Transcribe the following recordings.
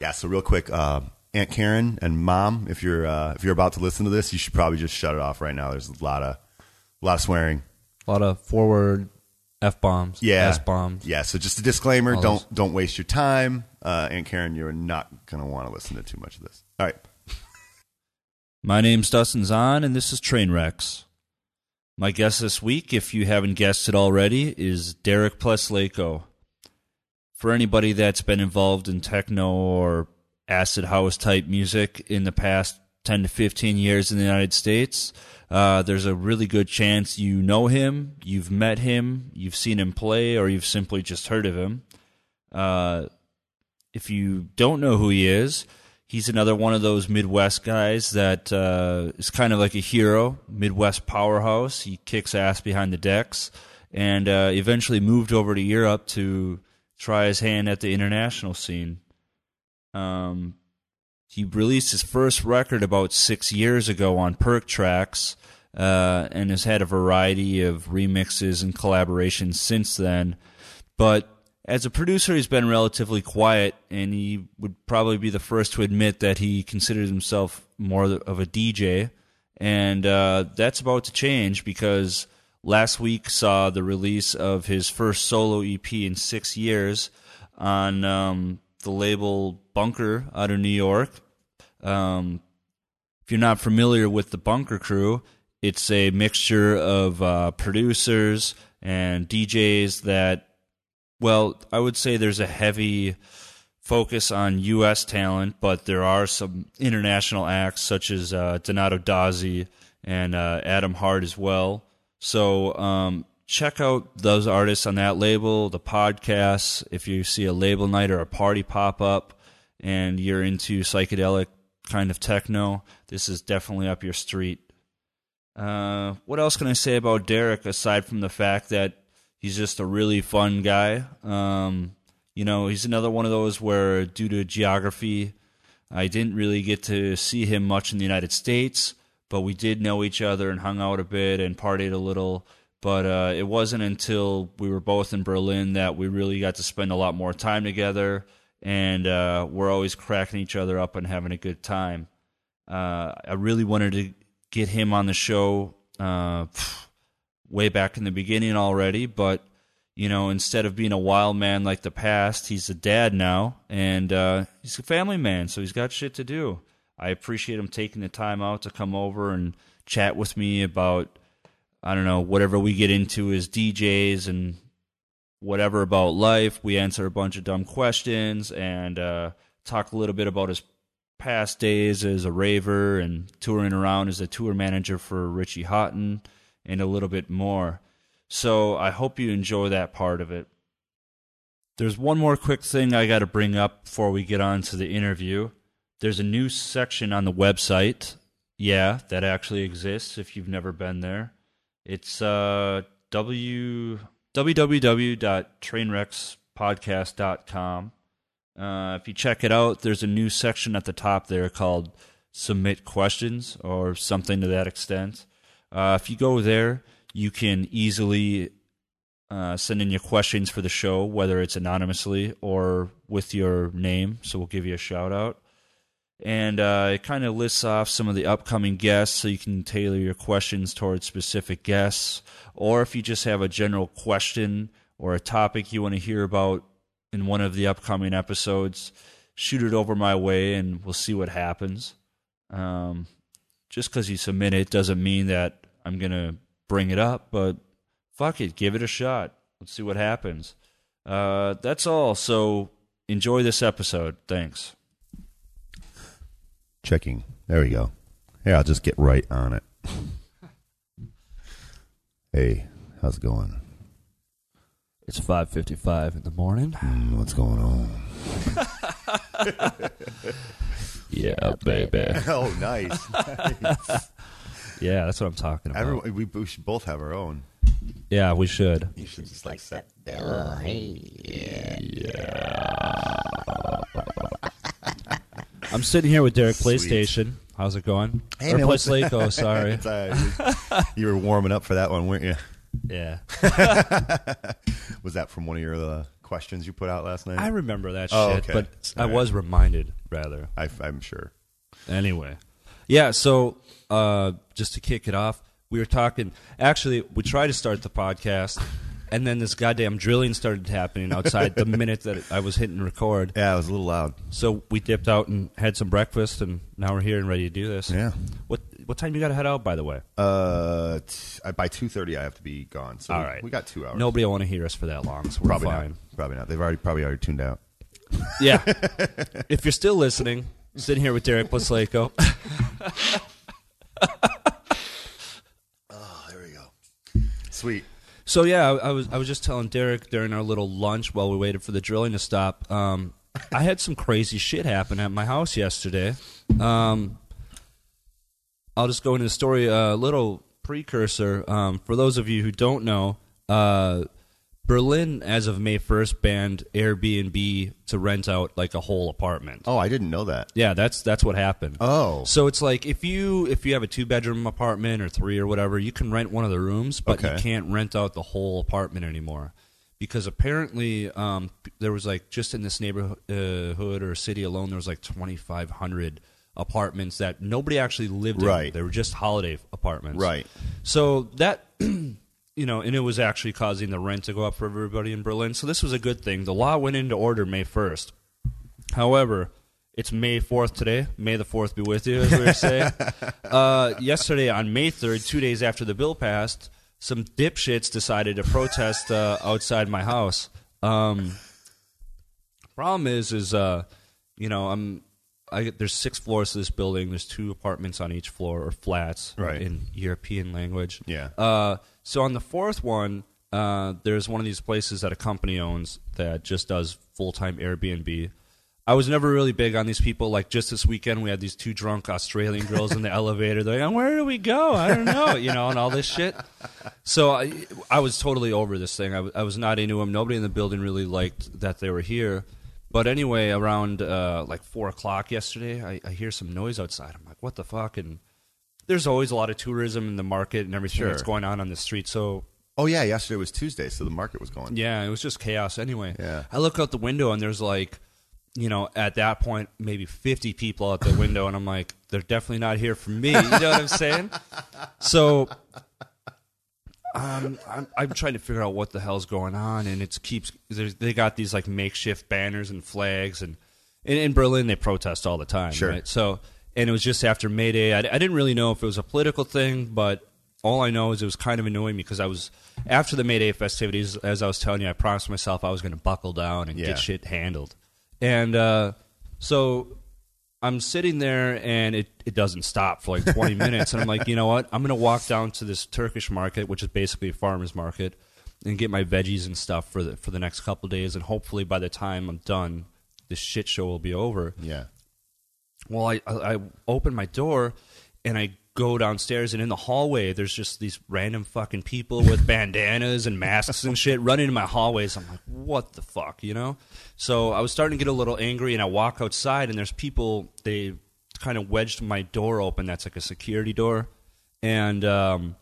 Yeah. So real quick, uh, Aunt Karen and Mom, if you're uh, if you're about to listen to this, you should probably just shut it off right now. There's a lot of a lot of swearing. A lot of forward f bombs, Yeah. s bombs. Yeah. So just a disclaimer: All don't those. don't waste your time. Uh, Aunt Karen, you're not gonna want to listen to too much of this. All right. My name's Dustin Zahn, and this is Trainwrecks. My guest this week, if you haven't guessed it already, is Derek Plaslaiko. For anybody that's been involved in techno or acid house type music in the past 10 to 15 years in the United States, uh, there's a really good chance you know him, you've met him, you've seen him play, or you've simply just heard of him. Uh, if you don't know who he is, he's another one of those Midwest guys that uh, is kind of like a hero, Midwest powerhouse. He kicks ass behind the decks, and uh, eventually moved over to Europe to try his hand at the international scene. Um, he released his first record about six years ago on Perc Trax, uh, and has had a variety of remixes and collaborations since then. But as a producer, he's been relatively quiet, and he would probably be the first to admit that he considers himself more of a DJ. And uh, that's about to change because last week saw the release of his first solo EP in six years on um, the label Bunker out of New York. Um, if you're not familiar with the Bunker Crew, it's a mixture of uh, producers and DJs that well, I would say there's a heavy focus on U.S. talent, but there are some international acts such as uh, Donato Dozzy and uh, Adam Hart as well. So um, check out those artists on that label, the podcasts. If you see a label night or a party pop up and you're into psychedelic kind of techno, this is definitely up your street. Uh, what else can I say about Derek aside from the fact that he's just a really fun guy? Um, you know, he's another one of those where, due to geography, I didn't really get to see him much in the United States, but we did know each other and hung out a bit and partied a little. But uh, it wasn't until we were both in Berlin that we really got to spend a lot more time together, and uh, we're always cracking each other up and having a good time. Uh, I really wanted to get him on the show uh, way back in the beginning already, but you know, instead of being a wild man like the past, he's a dad now, and uh, he's a family man, so he's got shit to do. I appreciate him taking the time out to come over and chat with me about, I don't know, whatever we get into as DJs and whatever about life. We answer a bunch of dumb questions and uh, talk a little bit about his past days as a raver and touring around as a tour manager for Richie Hawtin and a little bit more. So I hope you enjoy that part of it. There's one more quick thing I got to bring up before we get on to the interview. There's a new section on the website. Yeah, that actually exists if you've never been there. It's uh, www.trainwreckspodcast.com. Uh, if you check it out, there's a new section at the top there called Submit Questions or something to that extent. Uh, if you go there, you can easily uh, send in your questions for the show, whether it's anonymously or with your name. So we'll give you a shout out. And uh, it kind of lists off some of the upcoming guests so you can tailor your questions towards specific guests. Or if you just have a general question or a topic you want to hear about in one of the upcoming episodes, shoot it over my way and we'll see what happens. Um, just because you submit it doesn't mean that I'm going to bring it up, but fuck it, give it a shot. Let's see what happens. Uh, that's all. So enjoy this episode. Thanks. Checking. There we go. Here, I'll just get right on it. hey, how's it going? It's 5:55 in the morning. Mm, what's going on? Yeah, baby. oh, nice. Yeah, that's what I'm talking about. Everyone, we, we should both have our own. yeah, we should. You should just like set. I'm sitting here with Derek Sweet. PlayStation. How's it going? Hey, or man, what's- PlayStation. sorry. It's, uh, you were warming up for that one, weren't you? yeah. Was that from one of your uh, questions you put out last night? I remember that Oh, shit, okay. but I All right. was reminded rather. I, I'm sure. Anyway, yeah. So uh, just to kick it off, we were talking. Actually, we tried to start the podcast, and then this goddamn drilling started happening outside the minute that I was hitting record. Yeah, it was a little loud. So we dipped out and had some breakfast, and now we're here and ready to do this. Yeah. What what time you got to head out? By the way, Uh, t- I- by two thirty, I have to be gone. So all we, right, we got two hours. Nobody will want to hear us for that long, so we're probably fine. not. Probably not. They've already probably already tuned out. Yeah. if you're still listening, sitting here with Derek Plaslaiko. Oh, there we go. Sweet. So yeah, I, I was I was just telling Derek during our little lunch while we waited for the drilling to stop. Um, I had some crazy shit happen at my house yesterday. Um, I'll just go into the story. A little precursor um, for those of you who don't know. Uh, Berlin, as of May first, banned Airbnb to rent out like a whole apartment. Oh, I didn't know that. Yeah, that's that's what happened. Oh, So it's like if you if you have a two bedroom apartment or three or whatever, you can rent one of the rooms, but you can't rent out the whole apartment anymore. Because apparently, um, there was like just in this neighborhood or city alone, there was like twenty five hundred apartments that nobody actually lived in. Right. They were just holiday apartments. right. So that you know, and it was actually causing the rent to go up for everybody in Berlin. So this was a good thing. The law went into order May first. However, it's May fourth today. May the fourth be with you, as we were saying. uh, yesterday on May third, two days after the bill passed, some dipshits decided to protest uh, outside my house. Um, problem is, is uh, you know, I'm. I, there's six floors to this building. There's two apartments on each floor, or flats, Right. in European language. Yeah. Uh, so on the fourth one, uh, there's one of these places that a company owns that just does full time Airbnb. I was never really big on these people. Like just this weekend, we had these two drunk Australian girls in the elevator. They're like, "Where do we go? I don't know," you know, and all this shit. So I, I was totally over this thing. I, was not into them. Nobody in the building really liked that they were here. But anyway, around uh, like four o'clock yesterday, I, I hear some noise outside. I'm like, "What the fuck?" And there's always a lot of tourism in the market and everything Sure. that's going on on the street. So Oh yeah, yesterday was Tuesday, so the market was going. yeah, it was just chaos anyway. Yeah. I look out the window and there's like, you know, at that point, maybe 50 people out the window, and I'm like, they're definitely not here for me. You know what I'm saying? So. Um, I'm, I'm trying to figure out what the hell's going on, and it keeps. They got these like makeshift banners and flags, and in, in Berlin they protest all the time, Sure. right? So, and it was just after May Day. I, I didn't really know if it was a political thing, but all I know is it was kind of annoying me because I was after the May Day festivities. As I was telling you, I promised myself I was going to buckle down and Yeah. get shit handled, and uh, so I'm sitting there and it, it doesn't stop for like 20 minutes. And I'm like, you know what? I'm going to walk down to this Turkish market, which is basically a farmer's market, and get my veggies and stuff for the, for the next couple of days. And hopefully by the time I'm done, this shit show will be over. Yeah. Well, I, I, I open my door and I go downstairs, and in the hallway, there's just these random fucking people with bandanas and masks and shit running in my hallways. I'm like, what the fuck, you know? So I was starting to get a little angry, and I walk outside, and there's people, they kind of wedged my door open. That's like a security door. And um,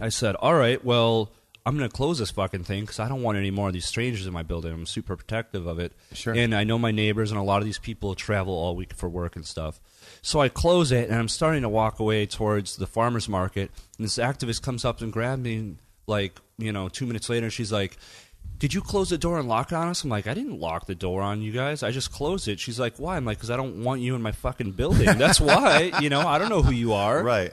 I said, all right, well, I'm going to close this fucking thing because I don't want any more of these strangers in my building. I'm super protective of it. Sure. And I know my neighbors, and a lot of these people travel all week for work and stuff. So I close it, and I'm starting to walk away towards the farmer's market. And this activist comes up and grabs me, like, you know, two minutes later, she's like, did you close the door and lock it on us? I'm like, I didn't lock the door on you guys. I just closed it. She's like, why? I'm like, because I don't want you in my fucking building. That's why. You know, I don't know who you are. Right.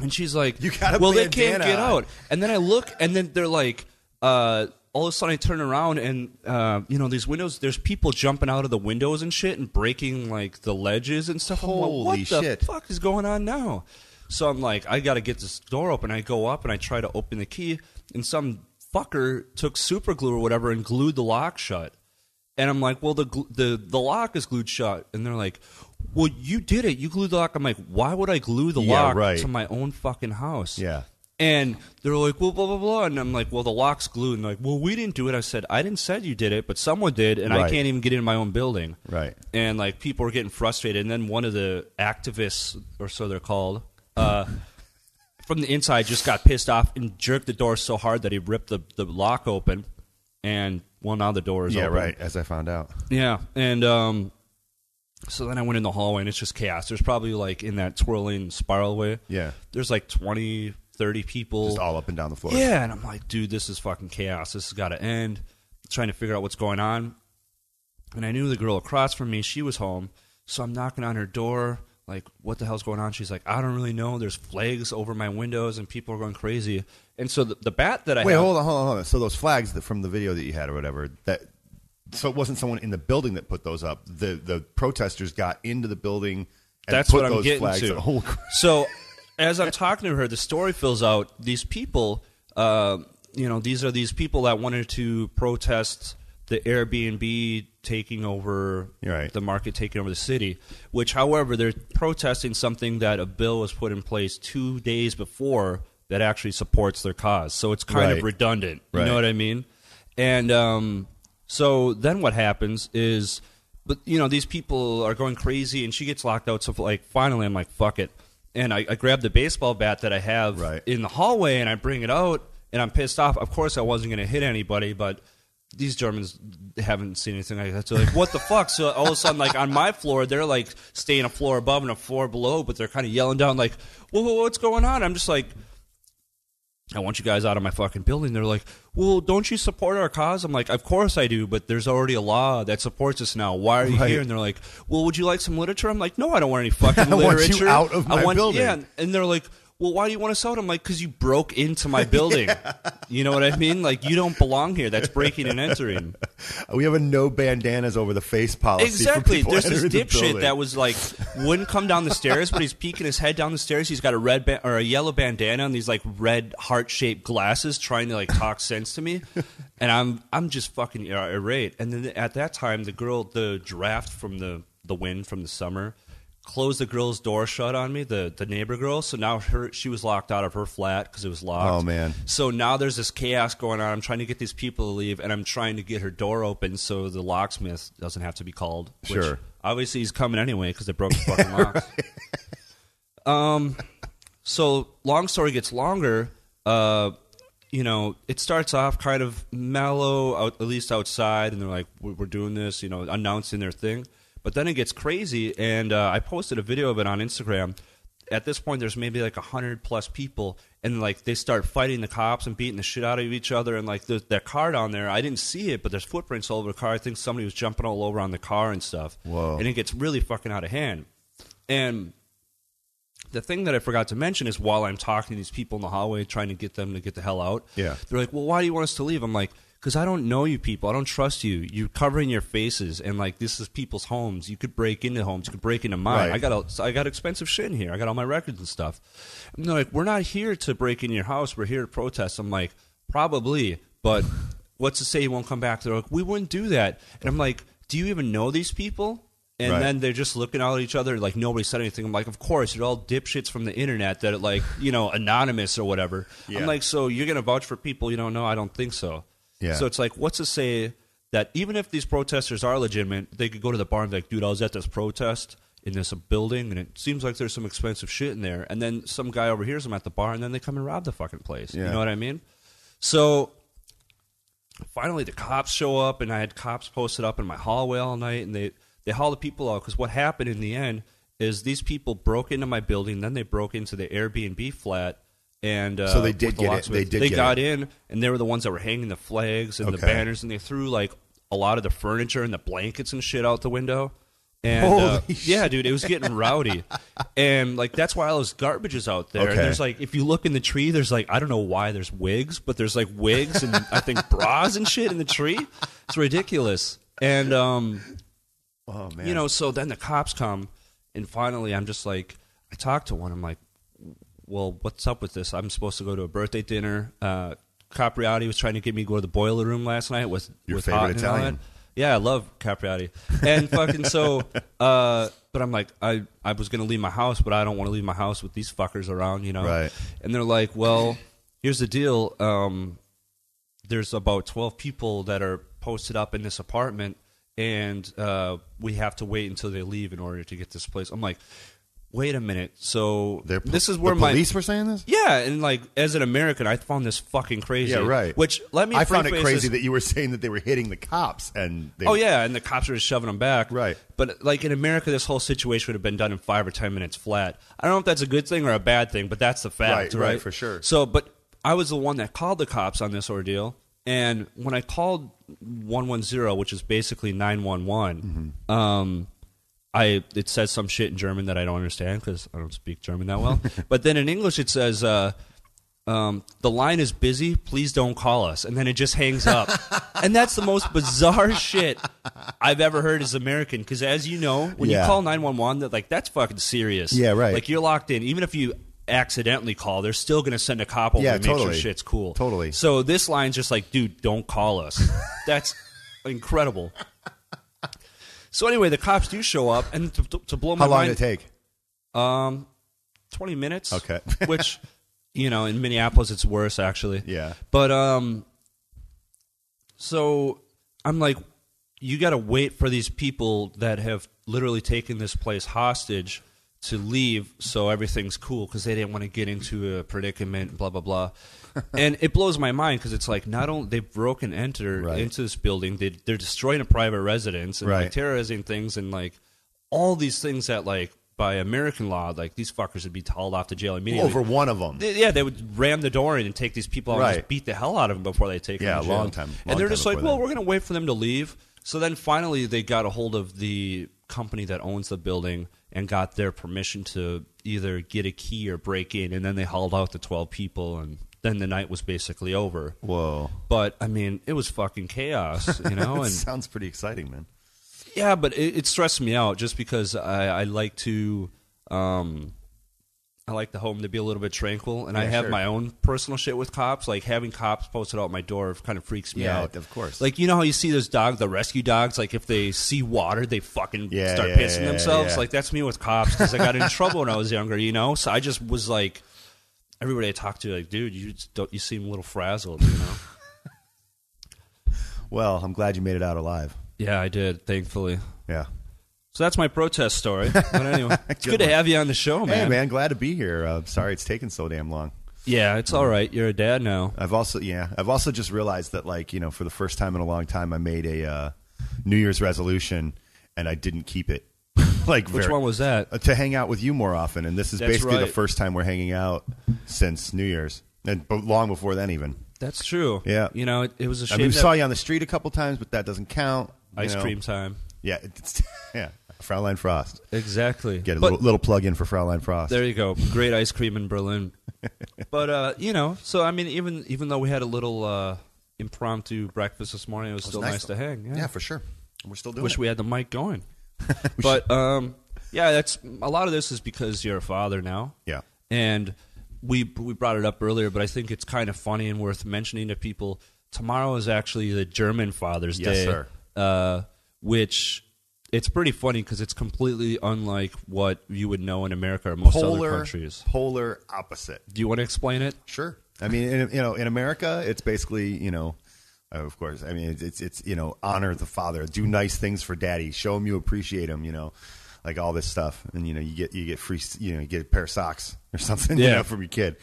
And she's like, You got well, they can't get out. And then I look, and then they're like, uh, all of a sudden I turn around, and uh, you know, these windows. There's people jumping out of the windows and shit, and breaking like the ledges and stuff. I'm like, Holy what the fuck is going on now? So I'm like, I got to get this door open. I go up and I try to open the key, and some fucker took super glue or whatever and glued the lock shut. And I'm like, well, the the the lock is glued shut, and they're like, well, you did it. You glued the lock. I'm like, why would I glue the Yeah, lock right. to my own fucking house? Yeah. And they're like, well, blah blah blah, and I'm like, well, the lock's glued. And they're like, well, we didn't do it. I said, I didn't say you did it, but someone did, and I Right. can't even get in my own building. Right. And like people were getting frustrated, and then one of the activists, or so they're called, uh, from the inside, just got pissed off and jerked the door so hard that he ripped the the lock open. and well, now the door is yeah, open. right. As I found out. Yeah, and um, so then I went in the hallway, and it's just chaos. There's probably like in that twirling spiral way. Yeah, There's like 20, 30 people. just all up and down the floor. Yeah, and I'm like, dude, this is fucking chaos. This has got to end. Trying to figure out what's going on. And I knew the girl across from me, she was home. So I'm knocking on her door, like, what the hell's going on? She's like, I don't really know. There's flags over my windows and people are going crazy. And so the, the bat that I Wait, hold on, hold on, hold on. So those flags that from the video that you had or whatever that. So it wasn't someone in the building that put those up. The the protesters got into the building. And That's put what I'm those getting flags to. So, as I'm talking to her, the story fills out. These people, uh, you know, these are these people that wanted to protest the Airbnb taking over right. the market, taking over the city. Which, however, they're protesting something that a bill was put in place two days before that actually supports their cause. So it's kind Right. of redundant. You Right. know what I mean? And um, so then what happens is, but you know, these people are going crazy, and she gets locked out. So like, finally, I'm like, fuck it, and I, I grab the baseball bat that I have Right. in the hallway, and I bring it out, and I'm pissed off. Of course, I wasn't going to hit anybody, but these Germans haven't seen anything like that. So like, what the fuck? So all of a sudden, like on my floor, they're like staying a floor above and a floor below, but they're kind of yelling down, like, "Whoa, whoa, what's going on?" I'm just like. I want you guys out of my fucking building. They're like, well, don't you support our cause? I'm like, of course I do, but there's already a law that supports us now. Why are you Right. here? And they're like, well, would you like some literature? I'm like, no, I don't want any fucking I want you literature. out of I my want, building. Yeah, and they're like, well, why do you want us out? I'm like, because you broke into my building. You know what I mean? Like, you don't belong here. That's breaking and entering. We have a no bandanas over the face policy. Exactly. There's this entering the dipshit that was like wouldn't come down the stairs, but he's peeking his head down the stairs. He's got a red ba- or a yellow bandana and these like red heart shaped glasses, trying to like talk sense to me, and I'm I'm just fucking irate. And then at that time, the girl, the draft from the the wind from the summer. Closed the girl's door shut on me, the the neighbor girl. So now her she was locked out of her flat because it was locked. Oh, man. So now there's this chaos going on. I'm trying to get these people to leave, and I'm trying to get her door open so the locksmith doesn't have to be called. which Sure. Obviously, he's coming anyway because they broke the fucking locks. Um. So long story gets longer. Uh, you know, it starts off kind of mellow, out, at least outside, and they're like, "We're we're doing this," you know, announcing their thing. But then it gets crazy, and uh, I posted a video of it on Instagram. At this point, there's maybe like a hundred plus people, and like they start fighting the cops and beating the shit out of each other. And like there's that car down there, I didn't see it, but there's footprints all over the car. I think somebody was jumping all over on the car and stuff. Whoa. And it gets really fucking out of hand. And the thing that I forgot to mention is while I'm talking to these people in the hallway, trying to get them to get the hell out, Yeah. they're like, "Well, why do you want us to leave?" I'm like, "Because I don't know you people. I don't trust you. You're covering your faces, and like this is people's homes. You could break into homes. You could break into mine. Right. I got a, I got expensive shit in here. I got all my records and stuff." And they're like, "We're not here to break in your house. We're here to protest." I'm like, "Probably, but what's to say you won't come back?" They're like, "We wouldn't do that." And I'm like, "Do you even know these people?" And Right. then they're just looking out at each other like nobody said anything. I'm like, of course, you're all dipshits from the internet that are like, you know, anonymous or whatever. Yeah. I'm like, so you're gonna vouch for people you don't know? I don't think so. Yeah. So it's like, what's to say that even if these protesters are legitimate, they could go to the bar and be like, dude, I was at this protest in this building, and it seems like there's some expensive shit in there. And then some guy overhears them at the bar, and then they come and rob the fucking place. You know what I mean? So finally the cops show up and i had cops posted up in my hallway all night and they they haul the people out because what happened in the end is these people broke into my building then they broke into the airbnb flat and uh, So they did the get it- they did they got it. in and they were the ones that were hanging the flags and the banners and they threw like a lot of the furniture and the blankets and shit out the window. And uh, yeah dude it was getting rowdy. And like that's why all this garbage is out there. And there's like if you look in the tree there's like i don't know why there's wigs but there's like wigs and i think bras and shit in the tree. It's ridiculous. And um Oh man. you know so then the cops come and finally i'm just like i talked to one. I'm like well what's up with this i'm supposed to go to a birthday dinner uh capriati was trying to get me to go to the boiler room last night with Your with favorite Italian. Yeah, I love Capriati. And fucking so, uh, but I'm like, I, I was going to leave my house, but I don't want to leave my house with these fuckers around, you know? Right. And they're like, well, here's the deal. Um, there's about 12 people that are posted up in this apartment, and uh, we have to wait until they leave in order to get this place. I'm like, wait a minute. So They're- this is where the my police were saying this. yeah, and like as an American, I found this fucking crazy. Yeah, right. Which let me. I found it preface crazy this- that you were saying that they were hitting the cops and. They, Oh yeah, and the cops were just shoving them back. Right. But like in America, this whole situation would have been done in five or ten minutes flat. I don't know if that's a good thing or a bad thing, but that's the fact, Right, right, for sure. So, but I was the one that called the cops on this ordeal, and when I called one one zero, which is basically nine one one, Mm-hmm. um, I it says some shit in German that I don't understand because I don't speak German that well. but then in English, it says. Uh, um, the line is busy. Please don't call us. And then it just hangs up. and that's the most bizarre shit I've ever heard as American. Because as you know, when Yeah. you call nine one one, that like that's fucking serious. Yeah, right. Like you're locked in. Even if you accidentally call, they're still going to send a cop over Yeah, to make totally. sure shit's cool. Totally. So this line's just like, dude, don't call us. that's incredible. So anyway, the cops do show up, and to, to blow my How long mind, did it take? um, twenty minutes. Okay. which, you know, in Minneapolis, it's worse actually. Yeah. But um, so I'm like, you got to wait for these people that have literally taken this place hostage to leave, so everything's cool because they didn't want to get into a predicament. Blah blah blah. and it blows my mind because it's like not only they broke and enter Right. into this building, they, they're destroying a private residence and like Right. terrorizing things and like all these things that like by American law, like these fuckers would be hauled off to jail immediately. Over one of them. They- Yeah, they would ram the door in and take these people out and just beat the hell out of them before they take Yeah, them jail. long time- long and they're just like, well, that. we're going to wait for them to leave. So then finally they got a hold of the company that owns the building and got their permission to either get a key or break in. And then they hauled out the 12 people and then the night was basically over. Whoa. But I mean, it was fucking chaos, you know. And sounds pretty exciting, man. yeah, but it, it stressed me out just because I, I like to, um, I like the home to be a little bit tranquil, and I have sure. my own personal shit with cops. Like having cops posted out my door kind of freaks me Yeah, out. of course. Like you know how you see those dogs, the rescue dogs. Like if they see water, they fucking Yeah, start yeah, pissing yeah, themselves. yeah. Like that's me with cops because I got in trouble when I was younger. You know, so I just was like, everybody I talked to, like, dude, you don't, you seem a little frazzled. You know. Well, I'm glad you made it out alive. yeah, I did, thankfully. Yeah. So that's my protest story. But anyway, it's good, to have you on the show, man. Hey, man, glad to be here. Uh, sorry it's taken so damn long. Yeah, it's all right. You're a dad now. I've also, yeah, I've also just realized that, like, you know, for the first time in a long time, I made a uh, New Year's resolution and I didn't keep it. like, Which very- one was that? uh, to hang out with you more often, and this is That's basically the first time we're hanging out since New Year's, and but long before then, even. That's true. Yeah. You know, it, it was a shame. mean, we saw you on the street a couple times, but that doesn't count. ice know. cream time. Yeah, yeah. Fraulein Frost. Exactly. Get a But little, little plug in for Fraulein Frost. There you go. Great ice cream in Berlin. but uh, you know, so I mean, even even though we had a little uh, impromptu breakfast this morning, it was, It was still nice, to hang. Yeah. Yeah, for sure. We're still doing Wish it. we had the mic going. but um, yeah, that's a lot of this is because you're a father now. Yeah. and we we brought it up earlier, but I think it's kind of funny and worth mentioning to people. Tomorrow is actually the German Father's Day. Yes, Day, sir. Uh, which it's pretty funny because it's completely unlike what you would know in America or most other Polar, countries. polar opposite. Do you want to explain it? Sure. I mean, in, you know, in America, it's basically, you know, uh, of course. I mean, it's, it's it's you know, honor the father, do nice things for daddy, show him you appreciate him. You know, like all this stuff, and you know, you get you get free, you know, you get a pair of socks or something, you Yeah. know, from your kid.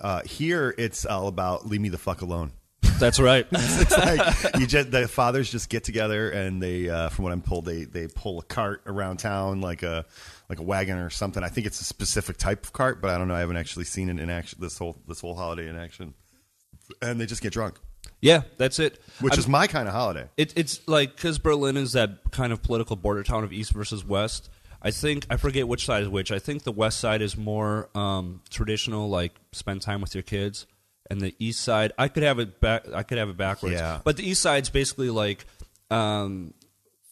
Uh, here, it's all about leave me the fuck alone. That's right. it's like you just the fathers just get together and they, uh, from what I'm told, they they pull a cart around town like a like a wagon or something. I think it's a specific type of cart, but I don't know. I haven't actually seen it in action this whole this whole holiday in action. And they just get drunk, yeah, that's it. which I'm- is my kind of holiday. It, it's like because Berlin is that kind of political border town of East versus West. I think I forget which side is which. I think the West side is more um, traditional, like spend time with your kids, and the East side I could have it back. I could have it backwards. Yeah. But the East side's basically like, um,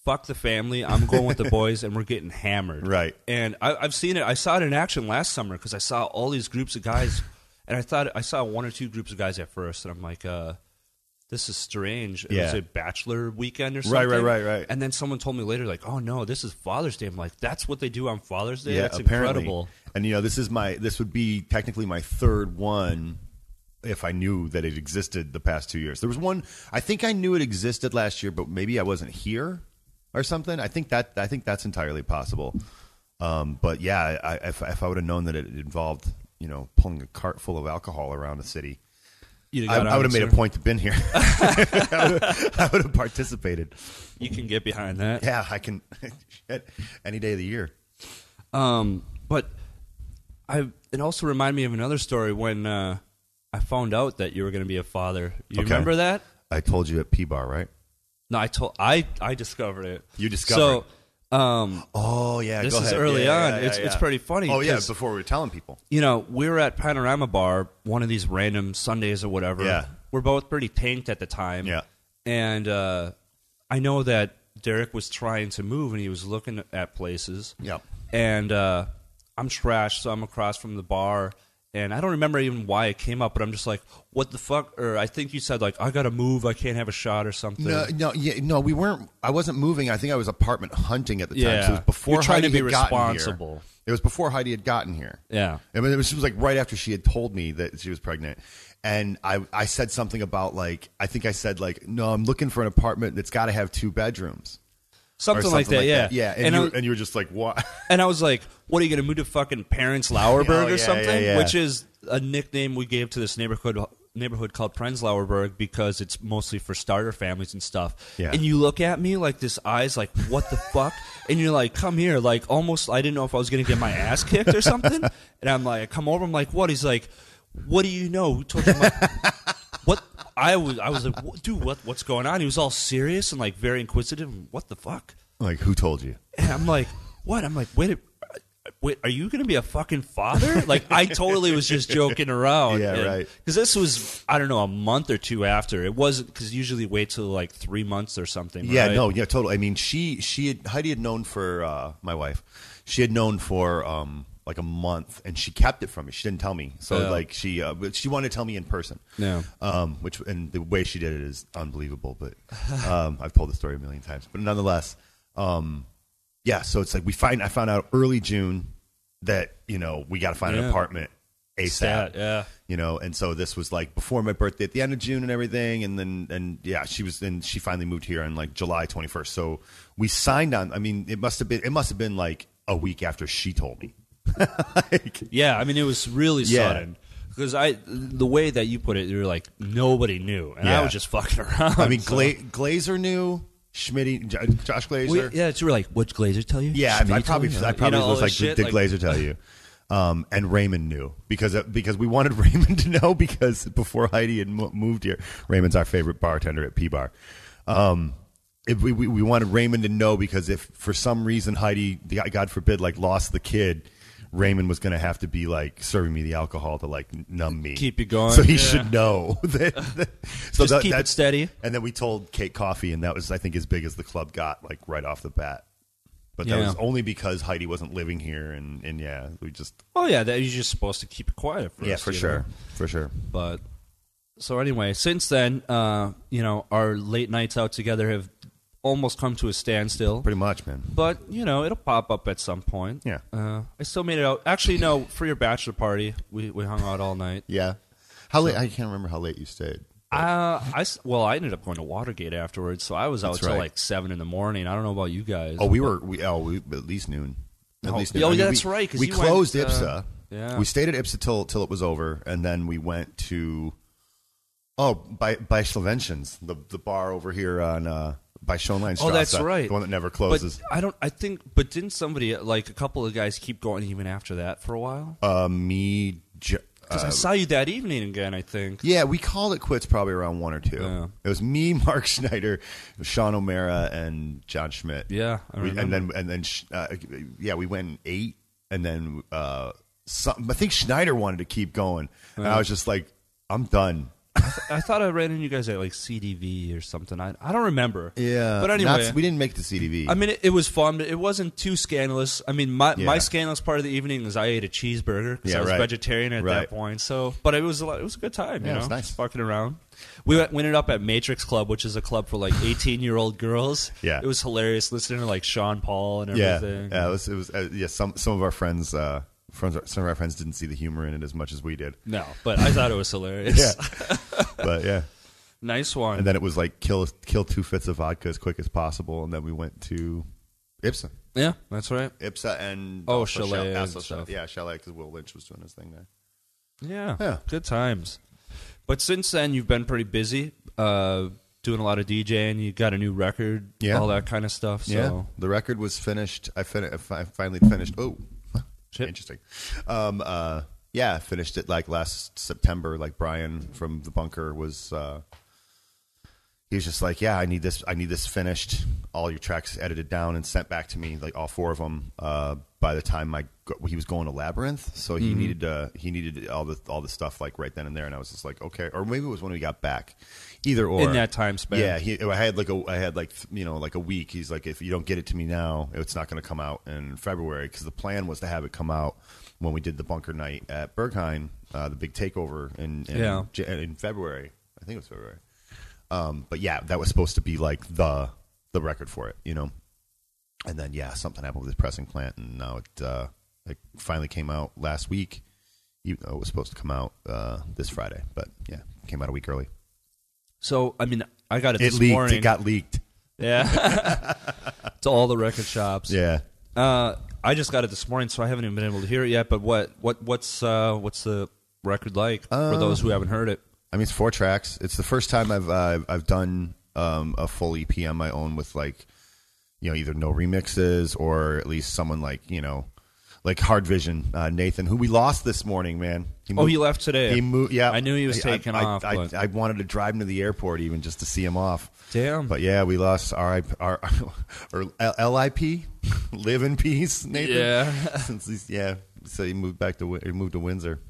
fuck the family. I'm going with the boys, and we're getting hammered. Right. And I, I've seen it. I saw it in action last summer because I saw all these groups of guys, and I thought I saw one or two groups of guys at first, and I'm like, uh, this is strange. It was a bachelor weekend or Right, something. right, right, right. And then someone told me later, like, oh no, this is Father's Day. I'm like, that's what they do on Father's Day. yeah, that's apparently. incredible. And you know, this is my this would be technically my third one if I knew that it existed the past two years. There was one I think I knew it existed last year, but maybe I wasn't here or something. I think that I think that's entirely possible. Um, but yeah, I, if, if I would have known that it involved, you know, pulling a cart full of alcohol around the city, I, I would have made a point to been here. I would have participated. You can get behind that. Yeah, I can. shit, any day of the year. Um, but I it also reminded me of another story when uh, I found out that you were going to be a father. You Okay. remember that? I told you at P Bar, right? No, I told I I discovered it. You discovered. So, um, Oh yeah, This is early Yeah, on. yeah, It's- yeah, it's yeah. pretty funny, Oh yeah, before we were telling people. you know, we were at Panorama Bar one of these random Sundays or whatever. Yeah. We're both pretty tanked at the time. Yeah. And uh, I know that Derek was trying to move and he was looking at places. Yep. And uh, I'm trashed, so I'm across from the bar. And I don't remember even why it came up, but I'm just like, what the fuck? Or I think you said, like, I got to move. I can't have a shot or something. No, no, yeah, no. We weren't. I wasn't moving. I think I was apartment hunting at the time. So it was before You're trying to be had gotten here. responsible. It was before Heidi had gotten here. Yeah. I mean, it was, it was like right after she had told me that she was pregnant, and I I said something about like I think I said like no, I'm looking for an apartment that's got to have two bedrooms. Or Something, like that, yeah. Yeah, and, And you, I- and you were just like, what? And I was like, "What are you going to move to fucking Parents Lauerberg Oh, or yeah, something?" yeah, yeah. Which is a nickname we gave to this neighborhood neighborhood called Prenzlauerberg because it's mostly for starter families and stuff. Yeah. And you look at me like this eyes like, "What the fuck?" And you're like, "Come here!" Like almost, I didn't know if I was going to get my ass kicked or something. and I'm like, I "Come over." I'm like, "What?" He's like, "What do you know? Who told you?" Like, what? I was I was like, "What- "Dude, what what's going on?" He was all serious and like very inquisitive. What the fuck? like who told you? And I'm like, what? I'm like, wait, a- wait, are you going to be a fucking father? Like, I totally was just joking around. Yeah, right. Because this was, I don't know, a month or two after. It wasn't because usually wait till like three months or something. Yeah, right? no, yeah, totally. I mean, she she had Heidi had known for uh, my wife. She had known for um, like a month, and she kept it from me. She didn't tell me. So Yeah. like she uh, but she wanted to tell me in person. Yeah. Um, which and the way she did it is unbelievable. But um, I've told the story a million times. But nonetheless, um, yeah. So it's like we find I found out early June that you know we got to find an apartment ASAP. Stat, yeah. You know, and so this was like before my birthday at the end of June and everything, and then and yeah, she was and she finally moved here on like July twenty first. So we signed on. I mean, it must have been it must have been like a week after she told me. Like, Yeah, I mean, it was really Yeah. sudden. Because I, the way that you put it, you were like nobody knew, and I was just fucking around. I mean, so- Gla- Glazer knew Schmidt, Josh Glazer. We- yeah, you were like, "What Glazer tell you?" Yeah, I, I probably. I probably You know, was like, shit, did Glazer tell you? Um, and Raymond knew because uh, because we wanted Raymond to know because before Heidi had moved here, Raymond's our favorite bartender at P Bar. Um, if we, we we wanted Raymond to know because if for some reason Heidi, God forbid, like lost the kid, Raymond was going to have to be like serving me the alcohol to like numb me, Keep you going, So he yeah. should know that. that- so Just that- keep it steady. And then we told Kate Coffee, and that was I think as big as the club got, like right off the bat. But that Yeah. was only because Heidi wasn't living here, and, and yeah, we just Well, yeah, that you're just supposed to keep it quiet first. yeah, for sure, know? for sure. But so anyway, since then, uh, you know, our late nights out together have almost come to a standstill. Pretty much, man. But you know, it'll pop up at some point. Yeah. Uh, I still made it out. Actually, no. For your bachelor party, we we hung out all night. Yeah. How late? I can't remember how late you stayed. Uh, I s- well, I ended up going to Watergate afterwards, so I was out That's till right. like seven in the morning. I don't know about you guys. Oh, we were we oh we at least noon. At Oh, least noon. oh, I mean, that's we- right, 'cause we you closed went, uh, IPSE. yeah. We stayed at IPSE till till it was over, and then we went to oh by by Sloventions, the the bar over here on uh, by Schoenlein. Oh, that's right. The one that never But closes. I don't. I think. But didn't somebody like a couple of guys keep going even after that for a while? uh, me. Because uh, I saw you that evening again. I think. Yeah, we called it quits probably around one or two. Yeah. It was me, Mark Schneider, Sean O'Mara, and John Schmidt. Yeah, I We- and then and then uh, yeah, we went eight, and then uh, some, I think Schneider wanted to keep going, and I was just like, I'm done. I thought I ran into you guys at like CDV or something. I I don't remember. Yeah, But anyway, not- we didn't make the CDV. I mean, it, it was fun. But it wasn't too scandalous. I mean, my, my scandalous part of the evening is I ate a cheeseburger because Yeah, I was right. vegetarian at Right. that point. So, but it was a it was a good time. Yeah, you it was nice. Fucking around. We went, went up at Matrix Club, which is a club for like eighteen year old girls. Yeah. it was hilarious listening to like Sean Paul and yeah, everything. yeah, it was. It was. Uh, yeah, some some of our friends, uh, friends, some of our friends didn't see the humor in it as much as we did. No, but I thought it was hilarious. Yeah, but yeah. nice one. And then it was like kill kill two fifths of vodka as quick as possible, and then we went to Ibsen. Yeah, that's right. IPSE and Oh, also Chalet and also stuff. Yeah, Chalet because Will Lynch was doing his thing there. Yeah, Yeah. good times. But since then, you've been pretty busy, uh, doing a lot of DJing. You got a new record, Yeah. all that kind of stuff. So Yeah, the record was finished. I, fin- I finally finished. Oh, Shit. interesting. Um, uh, yeah, finished it like last September. Like Brian from the bunker was. Uh, he was just like, "Yeah, I need this. I need this finished. All your tracks edited down and sent back to me, like all four of them. Uh, by the time I go- he was going to Labyrinth, so he needed uh, he needed all the all the stuff like right then and there. And I was just like, okay, or maybe it was when we got back. Either or in that time span. yeah, he, I had like a, I had like you know like a week. He's like, if you don't get it to me now, it's not going to come out in February because the plan was to have it come out when we did the bunker night at Berghain, uh, the big takeover in in, Yeah. In February. I think it was February. Um, but yeah, that was supposed to be like the the record for it, you know. And then yeah, something happened with this pressing plant, and now it uh, it finally came out last week. Even though it was supposed to come out uh, this Friday, but yeah, came out a week early. So I mean, I got it, It this leaked. morning. It got leaked. yeah, to all the record shops. Yeah. Uh, I just got it this morning, so I haven't even been able to hear it yet. But what what what's uh, what's the record like Uh, for those who haven't heard it? I mean, it's four tracks. It's the first time I've uh, I've done um, a full EP on my own with like, you know, either no remixes or at least someone like you know, like Hard Vision uh, Nathan, who we lost this morning. Man, he Oh, he left today. He moved. Yeah, I knew he was I- taking I, off, I, I, wanted to drive him to the airport even just to see him off. Damn. But yeah, we lost our our or LIP, live in peace, Nathan. Yeah. Since he's yeah, so he moved back to he moved to Windsor.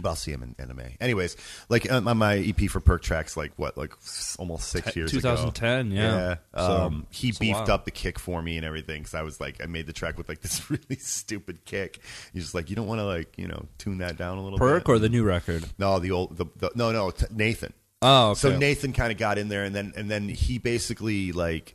But I'll see him in anime. Anyways, like um, on my EP for Perc Trax, like what, like almost six years ago. 2010, yeah. Yeah. So, Um, he beefed up the kick for me and everything because I was like, I made the track with like this really stupid kick. He's just like, you don't want to like, you know, tune that down a little Perk bit. or the new record? no, the old, the, the no, no, t- Nathan. Oh, okay. So Nathan kind of got in there, and then and then he basically like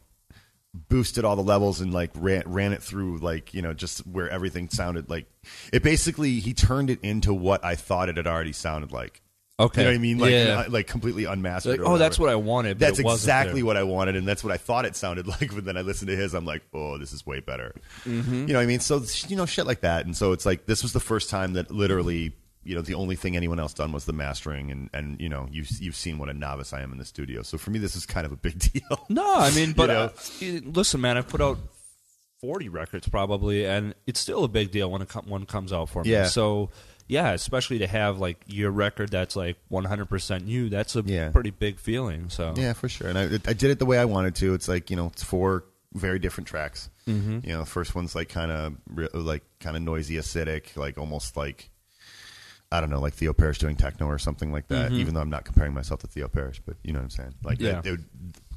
boosted all the levels and like ran ran it through like you know just where everything sounded like it basically he turned it into what I thought it had already sounded like. Okay. you know what I mean? Like Yeah. uh, like completely unmastered. Like, or oh, that's what I wanted. That's exactly what I wanted, and that's what I thought it sounded like. But then I listened to his, I'm like, oh, this is way better. Mm-hmm. You know what I mean? So you know, shit like that. And so it's like this was the first time that literally, you know, the only thing anyone else done was the mastering, and and you know, you've you've seen what a novice I am in the studio. So for me, this is kind of a big deal. No, I mean, but know? uh, listen, man, I've put out forty records probably, and it's still a big deal when com- one comes out for me. Yeah. So yeah, especially to have like your record that's like one hundred percent you. That's a Yeah. pretty big feeling. So Yeah, for sure. And I, I did it the way I wanted to. It's like you know, it's four very different tracks. Mm-hmm. You know, the first one's like kind of like kind of noisy, acidic, like almost like I don't know, like Theo Parrish doing techno or something like that. Even though I'm not comparing myself to Theo Parrish, but you know what I'm saying, like Yeah. that, would-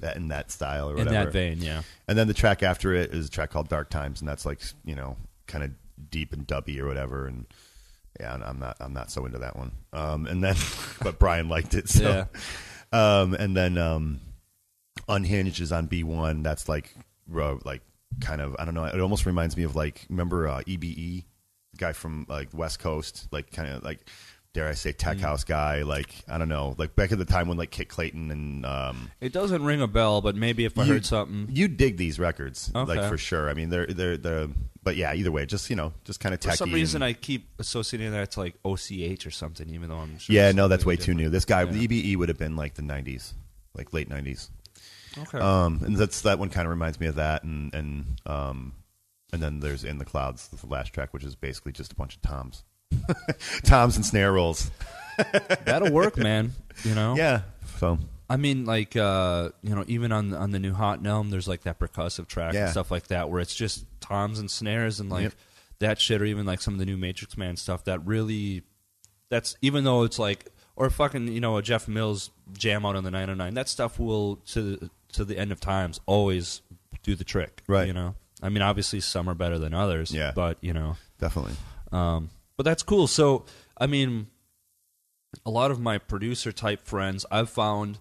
that in that style or whatever. in that vein, yeah. And then the track after it is a track called Dark Times, and that's like you know kind of deep and dubby or whatever. And yeah, I'm not I'm not so into that one. Um, and then but Brian liked it, so um, and then um, Unhinged is on B one. That's like uh, like kind of I don't know. It almost reminds me of like remember uh, EBE, guy from like West Coast, like kind of like dare I say Mm. tech house guy. Like I don't know, like back at the time when like Kit Clayton and um, It doesn't ring a bell, but maybe if I you- heard something. You dig these records, like for sure. I mean, they're they're they're. But yeah, either way, just you know, just kind of For techy. some reason, and- I keep associating that to like OCH or something, even though I'm sure. yeah, no, that's way completely too new. This guy, Yeah. EBE would have been like the '90s, like late '90s. Okay. Um, and that's that one kind of reminds me of that, and and um, and then there's in the clouds, the last track, which is basically just a bunch of toms, toms and snare rolls. That'll work, man. You know. Yeah, so I mean, like uh, you know, even on on the new Hot Gnome, there's like that percussive track Yeah. and stuff like that, where it's just toms and snares and like Yep. that shit, or even like some of the new Matrixxman stuff. That really, that's even though it's like or fucking you know a Jeff Mills jam out on the 909. That stuff will to to the end of times always do the trick, Right. You know, I mean, obviously some are better than others, Yeah. but you know. definitely. Um, but that's cool. So, I mean, a lot of my producer type friends, I've found,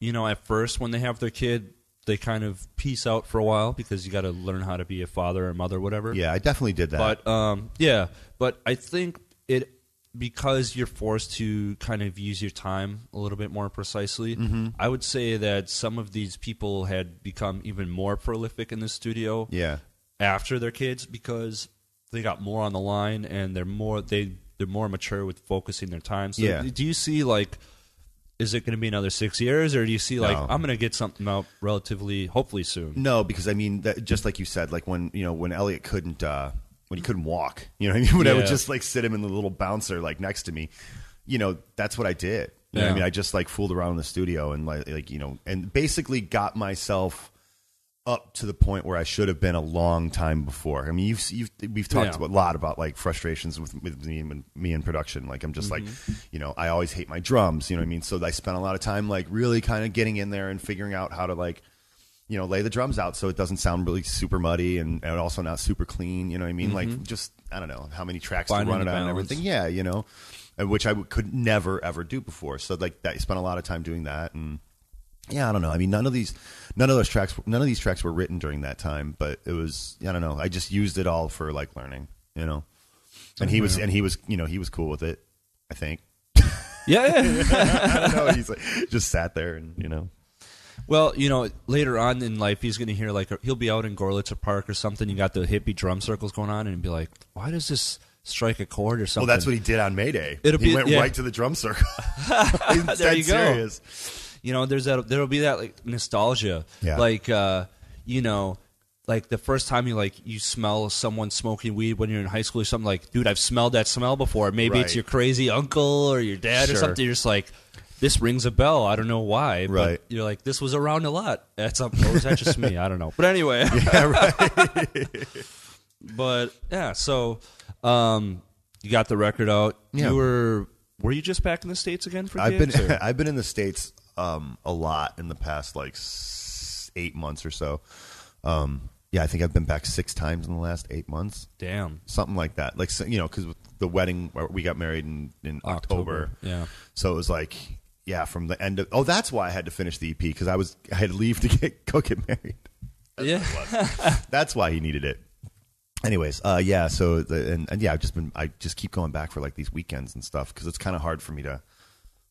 you know, at first when they have their kid, they kind of peace out for a while because you got to learn how to be a father or mother, whatever. Yeah, I definitely did that. But um, yeah, but I think it because you're forced to kind of use your time a little bit more precisely. Mm-hmm. I would say that some of these people had become even more prolific in the studio yeah, after their kids because they got more on the line and they're more they they're more mature with focusing their time. So Yeah. do you see like is it going to be another six years, or do you see like No. I'm going to get something out relatively, hopefully soon? No, because I mean, that, just like you said, like when you know when Elliot couldn't uh, when he couldn't walk, you know, what I mean, when I would just like sit him in the little bouncer like next to me, you know, that's what I did. You know what I mean, I just like fooled around in the studio and like, like you know, and basically got myself up to the point where I should have been a long time before. I mean, you've, you've we've talked Yeah. a lot about like frustrations with, with me and me in production. Like I'm just like, mm-hmm. you know, I always hate my drums. You know what I mean? So I spent a lot of time like really kind of getting in there and figuring out how to like, you know, lay the drums out so it doesn't sound really super muddy and, and also not super clean. You know what I mean? Like just I don't know how many tracks Finding to run it on and everything. Yeah, you know, uh, which I w- could never ever do before. So like that, I spent a lot of time doing that and. Yeah, I don't know. I mean, none of these, none of those tracks, none of these tracks were written during that time. But it was, I don't know. I just used it all for like learning, you know. And he was, and he was, you know, he was cool with it. I think. Yeah, yeah. I don't know. He's like, just sat there and you know. Well, you know, later on in life, he's going to hear like he'll be out in Gorlitzer Park or something. You got the hippie drum circles going on, and be like, "Why does this strike a chord or something?" Well, that's what he did on Mayday. It'll he be- went yeah. right to the drum circle. There you go. Serious. you know. There's that. There'll be that like nostalgia, Yeah. like uh, you know, like the first time you like you smell someone smoking weed when you're in high school or something. Like, dude, I've smelled that smell before. Maybe it's your crazy uncle or your dad or something. You're just like. This rings a bell. I don't know why, but Right. you're like, this was around a lot. That's up, or is that just me? I don't know. But anyway, Yeah, right. But yeah, so um, you got the record out. Yeah. You were were you just back in the states again for I've been or- I've been in the states um, a lot in the past like eight months or so. Um, yeah, I think I've been back six times in the last eight months, Damn. something like that. Like you know, because the wedding we got married in in October, Yeah. so it was like yeah, from the end of oh, that's why I had to finish the EP because I was I had to leave to get go get married. Yeah. That's why he needed it. Anyways, uh, yeah. So the, and, and yeah, I've just been I just keep going back for like these weekends and stuff because it's kind of hard for me to.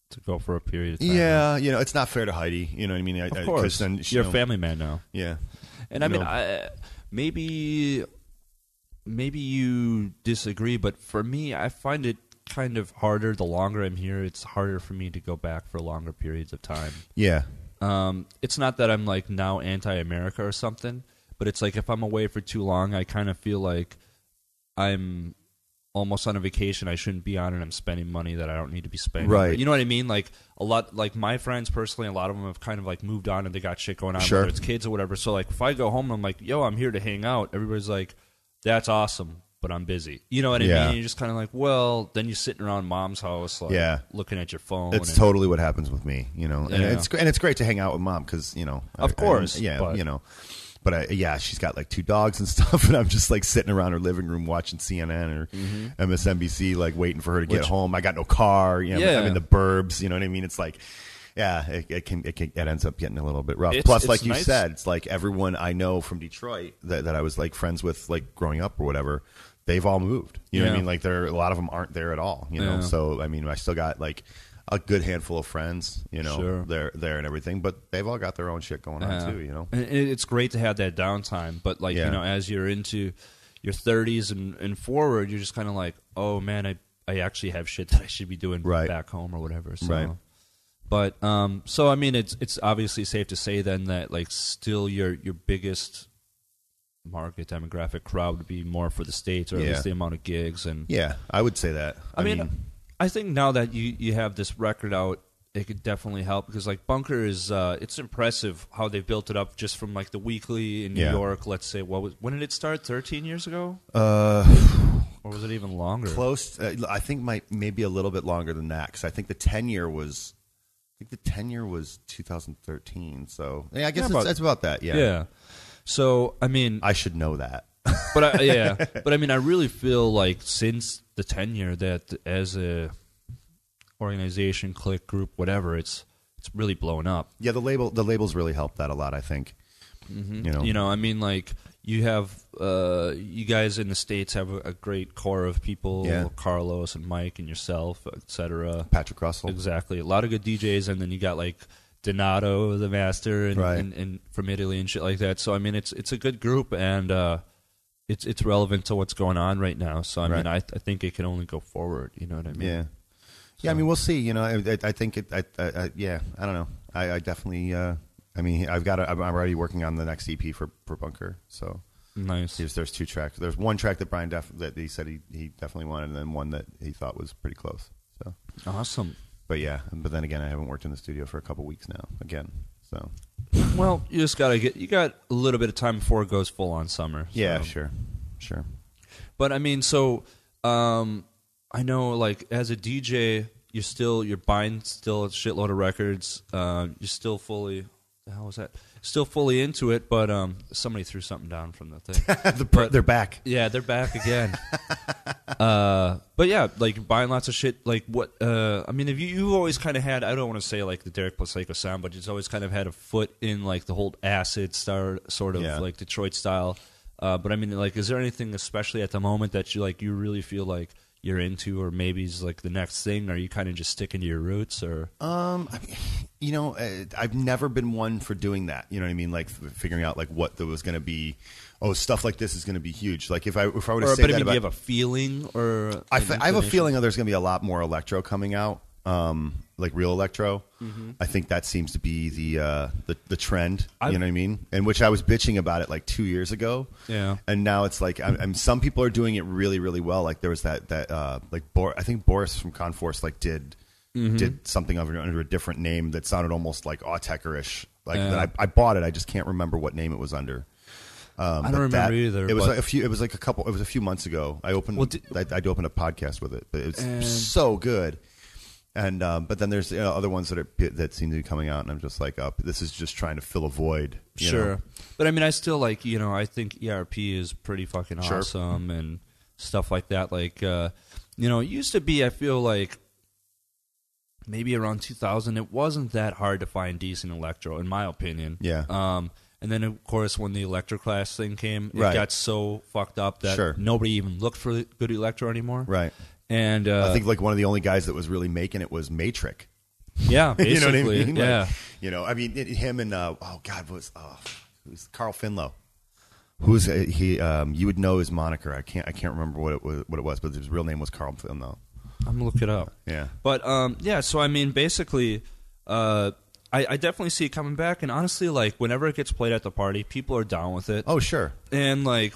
to go for a period of time. Yeah, you know, it's not fair to Heidi. You know what I mean? I, Of I- 'cause course. then she- You're you a family man now. Yeah, And I mean. I, maybe maybe you disagree, but for me, I find it kind of harder. The longer I'm here, it's harder for me to go back for longer periods of time. yeah, Um, it's not that I'm like now anti-America or something, but it's like if I'm away for too long, I kind of feel like I'm almost on a vacation I shouldn't be on, and I'm spending money that I don't need to be spending. Right. You know what I mean? Like a lot, like my friends personally, a lot of them have kind of like moved on and they got shit going on, Sure. whether it's kids or whatever. So like if I go home, I'm like, yo, I'm here to hang out. Everybody's like, that's awesome. But I'm busy. You know what I Yeah. mean? And you're just kind of like, well, then you're sitting around mom's house, like, Yeah. looking at your phone. it's totally what happens with me. You know, and Yeah. it's and it's great to hang out with mom because you know, Of I- course, I- yeah, but- you know. But I, yeah, she's got like two dogs and stuff, and I'm just like sitting around her living room watching CNN or MSNBC, like waiting for her to get Mm-hmm. Home. I got no car. You know, Yeah. I'm in the burbs. You know what I mean? It's like, yeah, it, it can, it can it ends up getting a little bit rough. It's- Plus, it's like you nice. said, it's like everyone I know from Detroit that, that I was like friends with, like growing up or whatever. They've all moved. You know what I mean? Like there, a lot of them aren't there at all. You know, Yeah. so I mean, I still got like a good handful of friends. You know, Sure. there there and everything, but they've all got their own shit going Yeah. on too. You know, And it's great to have that downtime, but like Yeah. you know, as you're into your 30s and, and forward, you're just kind of like, oh man, I I actually have shit that I should be doing Right. back home or whatever. So. Right. But um, so I mean, it's it's obviously safe to say then that like still your your biggest market demographic crowd would be more for the states or at Yeah. least the amount of gigs and yeah, I would say that. I, mean, I think now that you you have this record out, it could definitely help because like Bunker is uh, it's impressive how they built it up just from like the weekly in New Yeah. York. Let's say what was when did it start? Thirteen years ago, uh, or was it even longer? close. Uh, I think might maybe a little bit longer than that because I think the ten year was. I think the ten year was 2013. So yeah, I guess Yeah, it's, about- it's about that. Yeah. Yeah. So I mean, I should know that. but I, yeah, but I mean, I really feel like since the tenure that as a organization, click group, whatever, it's it's really blown up. yeah, the label the labels really helped that a lot. I think. You know. You know, I mean, like you have uh, you guys in the states have a, a great core of people, Yeah. Carlos and Mike and yourself, etc. Patrick Russell. Exactly, a lot of good DJs, and then you got like Donato, the master, and, Right. and, and from Italy and shit like that. So I mean, it's it's a good group, and uh, it's it's relevant to what's going on right now. So I Right. mean, I I think it can only go forward. You know what I mean? Yeah, yeah. I mean, we'll see. You know, I, I, I think it. I, I, I, yeah, I don't know. I, I definitely. Uh, I mean, I've got. A, I'm already working on the next EP for for Bunker. So Nice. there's there's two tracks. There's one track that Brian def- that he said he, he definitely wanted, and then one that he thought was pretty close. So, Awesome. But yeah. But then again, I haven't worked in the studio for a couple weeks now. Again, so Well, you just gotta get. You got a little bit of time before it goes full on summer. yeah, sure, sure. But I mean, so um, I know, like as a DJ, you're still you're buying still a shitload of records. Uh, you're still fully. The hell was that? Still fully into it, but um, somebody threw something down from the thing. the, But- they're back. yeah, they're back again. uh, but yeah, like buying lots of shit. Like what? Uh, I mean, if you you've always kind of had, I don't want to say like the Derek Plaslaiko sound, but it's always kind of had a foot in like the whole acid star sort of Yeah. like Detroit style. Uh, but I mean, like, is there anything especially at the moment that you like you really feel like you're into, or maybe is like the next thing? Are you kind of just sticking to your roots, or Um, I mean, you know, uh, I've never been one for doing that. You know what I mean? Like figuring out like what there was going to be. Oh, stuff like this is going to be huge. Like if I if I were to or say but I that mean, do you have a feeling or I, fe- I have a feeling that there's going to be a lot more electro coming out, um, like real electro. Mm-hmm. I think that seems to be the uh, the, the trend. I've- you know what I mean? And which I was bitching about it like two years ago. Yeah. And now it's like I'm, I'm, some people are doing it really really well. Like there was that that uh, like Bor- I think Boris from Conforce like did Mm-hmm. did something under, under a different name that sounded almost like Autechre-ish. Like Yeah. I, I bought it. I just can't remember what name it was under. Um, I don't remember that- either, It was like a few. It was like a couple. It was a few months ago. I opened. Well, did- I, I'd opened a podcast with it, but it's so good. And um, but then there's you know, other ones that are that seem to be coming out, and I'm just like, oh, this is just trying to fill a void. you Sure. know? But I mean, I still like, you know, I think ERP is pretty fucking Sure. awesome and stuff like that. Like, uh, you know, it used to be, I feel like maybe around 2000, it wasn't that hard to find decent electro, in my opinion. Yeah. Um, and then, of course, when the electroclash thing came, it Right. got so fucked up that Sure. nobody even looked for good electro anymore. Right. And uh, I think like one of the only guys that was really making it was Matrix. yeah, basically, you know what I mean? Like, yeah. you know, I mean, it, him and uh, oh god, was oh, who's Carl Finlow? Who's uh, he? Um, you would know his moniker. I can't. I can't remember what it was. What it was, but his real name was Carl Finlow. I'm gonna look it up. Yeah. But um, yeah, so I mean, basically, uh, I, I definitely see it coming back. And honestly, like whenever it gets played at the party, people are down with it. Oh sure. And like,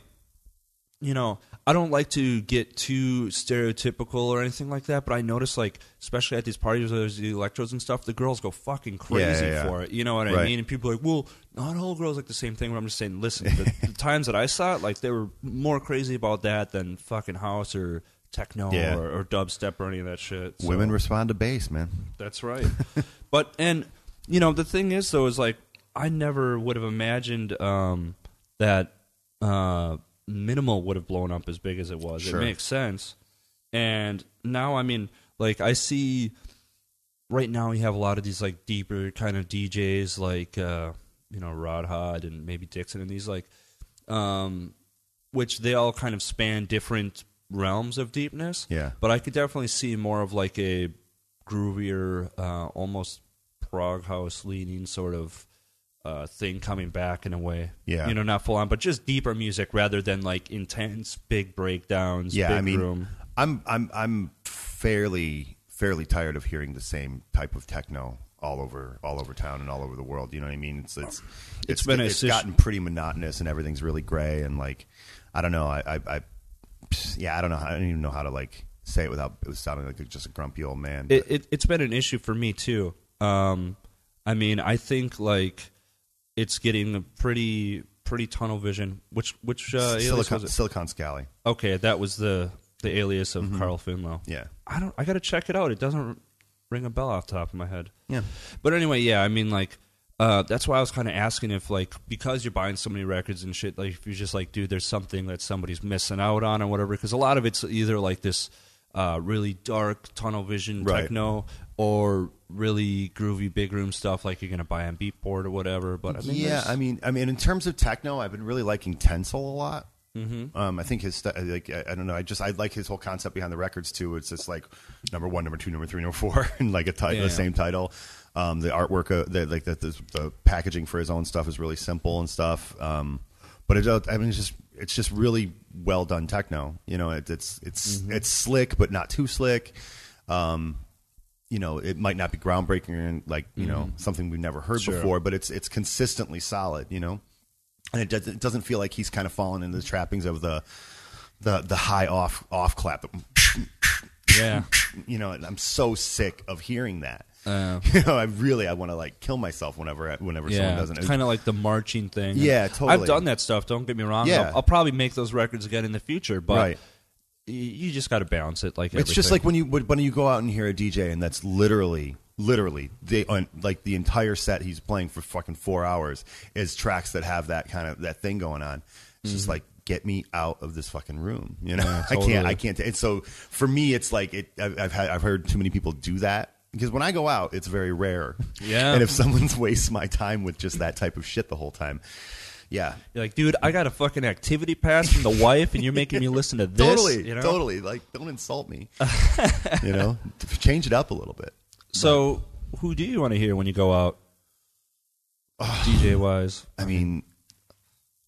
you know, I don't like to get too stereotypical or anything like that. But I notice, like, especially at these parties where there's the electrodes and stuff, the girls go fucking crazy Yeah, yeah, yeah. for it. You know what I mean? And people are like, well, not all girls like the same thing. But I'm just saying, listen, the, the times that I saw it, like, they were more crazy about that than fucking house or techno Yeah. or, or dubstep or any of that shit. So- Women respond to bass, man. that's right. but and you know the thing is though is like I never would have imagined um, that uh, minimal would have blown up as big as it was. Sure. It makes sense. And now I mean like I see right now you have a lot of these like deeper kind of DJs like uh, you know Rødhåd and maybe Dixon and these like um, which they all kind of span different realms of deepness. Yeah. But I could definitely see more of like a groovier, uh, almost prog house leaning sort of uh, thing coming back in a way. Yeah. You know, not full on, but just deeper music rather than like intense big breakdowns. Yeah, big I mean, room. I'm I'm I'm fairly fairly tired of hearing the same type of techno all over all over town and all over the world. You know what I mean? It's it's it's, been a it's gotten pretty monotonous and everything's really gray and like I don't know. I I, I yeah I don't know. I don't even know how to like say it without it was sounding like just a grumpy old man. it, it it's been an issue for me too. Um, I mean, I think like it's getting a pretty pretty tunnel vision. Which which uh, alias Silicon? Silicon Scally. Okay, that was the the alias of Carl Finlow. Yeah. I don't. I got to check it out. It doesn't ring a bell off the top of my head. Yeah. But anyway, yeah. I mean, like, uh, that's why I was kind of asking if, like, because you're buying so many records and shit, like, if you're just like, dude, there's something that somebody's missing out on or whatever. Because a lot of it's either like this uh, really dark tunnel vision Right. techno or really groovy big room stuff, like you're gonna buy on Beatport or whatever. But I mean, yeah, there's- I mean, I mean, in terms of techno, I've been really liking Tensal a lot. Mm-hmm. Um, I think his st- like I, I don't know. I just I like his whole concept behind the records too. It's just like number one, number two, number three, number four, and like a title, Yeah. the same title. Um, the artwork, uh, the, like the, the, the packaging for his own stuff is really simple and stuff. Um, but it I mean it's just it's just really well done techno. You know, it, it's it's Mm-hmm. it's slick but not too slick. Um, you know, it might not be groundbreaking and like you know something we've never heard Mm-hmm. Sure. before, but it's it's consistently solid. You know, and it, does, it doesn't feel like he's kind of fallen into the trappings of the the the high off off clap. Yeah. You know, and I'm so sick of hearing that. Uh, You know, I really I want to like kill myself whenever whenever someone doesn't. kind of like the marching thing. Yeah, totally. I've done that stuff. Don't get me wrong. Yeah. I'll, I'll probably make those records again in the future, but Right. You just got to balance it. Like It's just like when you when you go out and hear a DJ and that's literally literally they on like the entire set he's playing for fucking four hours is tracks that have that kind of that thing going on. It's just like get me out of this fucking room. You know, Mm-hmm. Yeah, I can't. I can't. And so for me, it's like it. I've, I've had I've heard too many people do that. Because when I go out, it's very rare. Yeah. And if someone's wastes my time with just that type of shit the whole time, yeah, You're like, dude, I got a fucking activity pass from the wife, and you're making me listen to this. totally, you know? totally. Like, don't insult me. you know, change it up a little bit. So, who do you want to hear when you go out, DJ wise? I mean,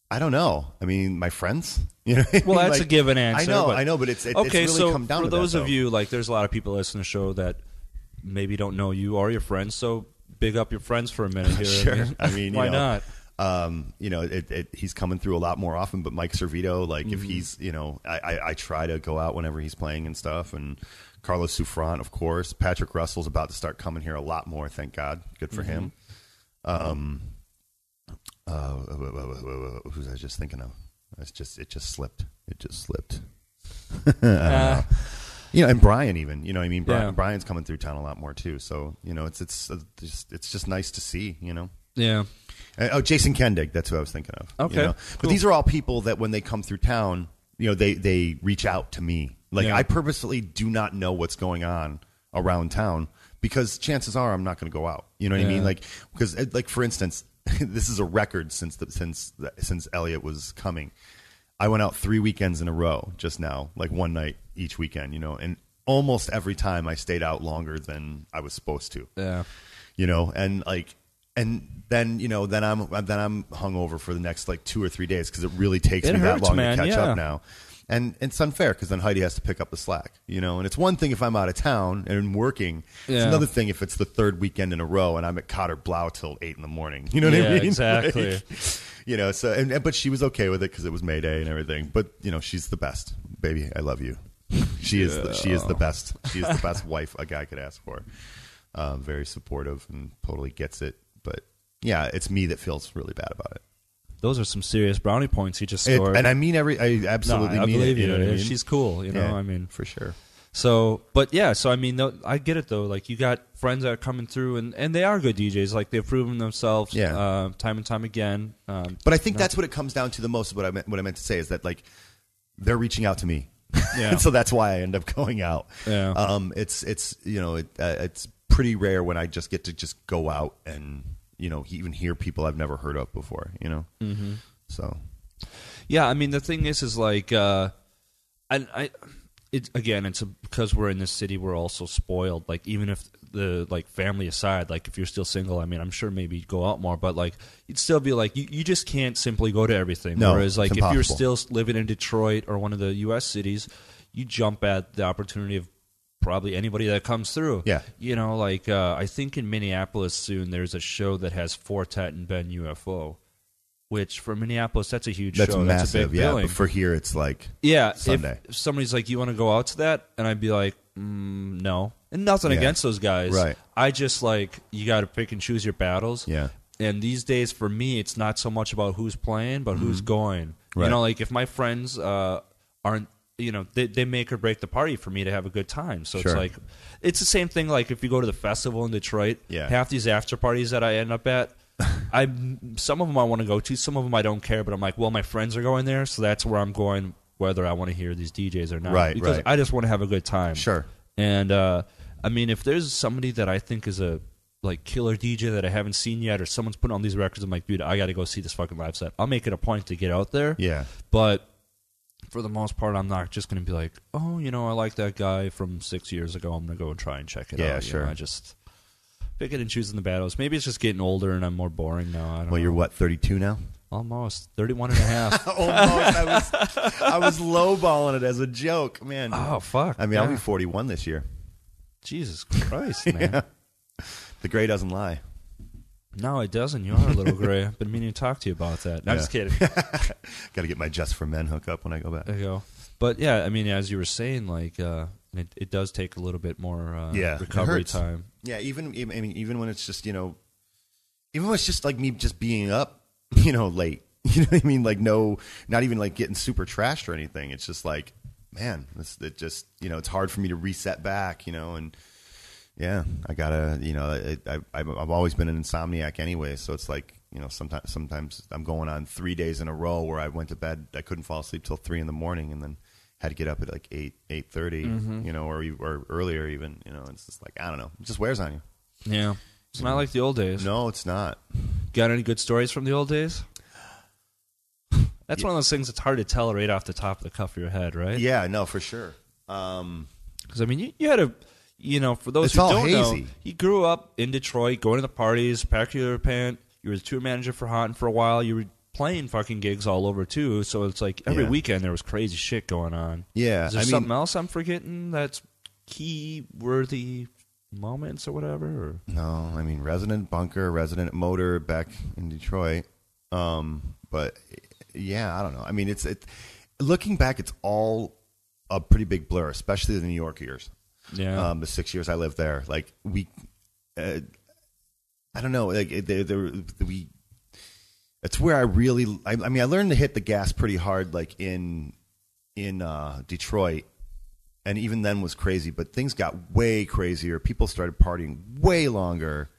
I don't know. I mean, my friends. You know. what I Well, mean? that's a given answer. I know. but- I know. But it's it, okay. It's really so come down for those that, of you, like, there's a lot of people listening to the show that maybe don't know you or your friends. So big up your friends for a minute here. Sure. I mean, you why know, not? Um, you know, it, it, he's coming through a lot more often. But Mike Servito, like, Mm-hmm. if he's, you know, I, I, I try to go out whenever he's playing and stuff. And Carlos Souffrant, of course. Patrick Russell's about to start coming here a lot more. Thank God. Good for him. Mm-hmm. Um, uh, who was I just thinking of? It's just it just slipped. It just slipped. Uh, You know, and Brian even. You know, I mean, Brian, Yeah. Brian's coming through town a lot more too. So you know, it's it's uh, just it's just nice to see. You know. yeah. Uh, Oh, Jason Kendig. That's who I was thinking of. you Okay, know? cool. But these are all people that when they come through town, you know, they they reach out to me. Like Yeah. I purposely do not know what's going on around town because chances are I'm not going to go out. You know what I mean? Like because uh, like for instance, this is a record since the, since the, since Elliot was coming. I went out three weekends in a row just now, like one night each weekend. You know, and almost every time I stayed out longer than I was supposed to Yeah. you know, and like, and then you know, then I'm then I'm hungover for the next like two or three days because it really takes It me hurts, that long man, to catch yeah. up now. And it's unfair because then Heidi has to pick up the slack, you know. And it's one thing if I'm out of town and working. It's another thing if it's the third weekend in a row and I'm at Kater Blau till eight in the morning. You know what Yeah, I mean? exactly. Like, you know, so and, and- but she was okay with it because it was May Day and everything. But you know, she's the best, baby. I love you. She is the, she is the best. She is the best wife a guy could ask for. Uh, very supportive and totally gets it. But yeah, it's me that feels really bad about it. Those are some serious brownie points you just It- scored. and I mean every. I no, absolutely I mean believe it. you. know what I mean? She's cool. You know, Yeah, I mean, for sure. So, but yeah, so I mean, no, I get it though. Like you got friends that are coming through, and, and they are good DJs. Like they've proven themselves, Yeah. uh, time and time again. Um, But I think that's what it comes down to the most. What I meant, what I meant to say is that like they're reaching out to me, Yeah. and so that's why I end up going out. Yeah. Um, it's it's you know it, uh, it's pretty rare when I just get to just go out and you know even hear people I've never heard of before. You know. Mm-hmm. So yeah, I mean, the thing is, is like, uh, I, I, it again, it's a, because we're in this city, we're also spoiled. Like, even if the like family aside, like if you're still single, I mean, I'm sure maybe you'd go out more, but like you'd still be like, you, you just can't simply go to everything. No, Whereas, like, if you're still living in Detroit or one of the U.S. cities, you jump at the opportunity of probably anybody that comes through. Yeah. You know, like uh, I think in Minneapolis soon there's a show that has Four Tet and Ben UFO, which for Minneapolis that's a huge that's show. That's a massive. big yeah. billing. But for here, it's like yeah. Sunday. If, somebody's like, "You want to go out to that?" and I'd be like, mm, "No." And nothing Yeah. against those guys. Right. I just like you got to pick and choose your battles. Yeah. And these days, for me, it's not so much about who's playing, but who's going. Mm-hmm. Right. You know, like if my friends uh, aren't, you know, they, they make or break the party for me to have a good time. So Sure. it's like, it's the same thing. Like if you go to the festival in Detroit, Yeah. half these after parties that I end up at, I some of them I want to go to, some of them I don't care. But I'm like, well, my friends are going there, so that's where I'm going, whether I want to hear these DJs or not. Right, Because right. I just want to have a good time. Sure. And uh, I mean, if there's somebody that I think is a like killer DJ that I haven't seen yet, or someone's putting on these records, I'm like, dude, I got to go see this fucking live set. I'll make it a point to get out there. yeah. But for the most part, I'm not just going to be like, oh, you know, I like that guy from six years ago. I'm going to go and try and check it Yeah, out. you sure. know, I just picking and choosing the battles. Maybe it's just getting older and I'm more boring now. I don't Well, know. you're what 32 now. Almost 31 and a half. Almost. I was I was lowballing it as a joke, man. oh fuck. I mean, I'll be 41 this year. Jesus Christ, man. Yeah. The gray doesn't lie. No, it doesn't. You are a little gray. I've been meaning to talk to you about that. No, I'm just kidding. Got to get my Just for Men hook up when I go back. There you go. But yeah, I mean, as you were saying, like uh, it, it does take a little bit more uh, Yeah, it recovery hurts. time. Yeah, even even- I mean, even when it's just you know, even when it's just like me just being up, you know, late. You know what I mean? Like no, not even like getting super trashed or anything. It's just like, man, this it just you know, it's hard for me to reset back. You know, and yeah, I gotta you know, I, I, I've I've always been an insomniac anyway, so it's like you know, sometimes sometimes I'm going on three days in a row where I went to bed, I couldn't fall asleep till three in the morning, and then had to get up at like eight eight you know, or or earlier even. You know, it's just like I don't know, it just wears on you. Yeah, it's not like the old days. No, it's not. Got any good stories from the old days? That's one of those things that's hard to tell right off the top of the cuff of your head, right? Yeah, no, for sure. Um, Because I mean, you, you had a, you know, for those It's who all don't know, hazy. you grew up in Detroit, going to the parties, your pant. You were the tour manager for Hot, and for a while you were playing fucking gigs all over too. So it's like every Yeah. weekend there was crazy shit going on. yeah, Is there I mean, something else I'm forgetting that's key worthy moments or whatever? Or? no, I mean, resident bunker, resident motor back in Detroit. Um, but yeah, I don't know. I mean, it's it. Looking back, it's all a pretty big blur, especially the New York years. Yeah. Um, the six years I lived there, like we, uh, I don't know, like they, they, we. It's where I really. I, I mean, I learned to hit the gas pretty hard, like in in uh, Detroit, and even then was crazy. But things got way crazier. People started partying way longer,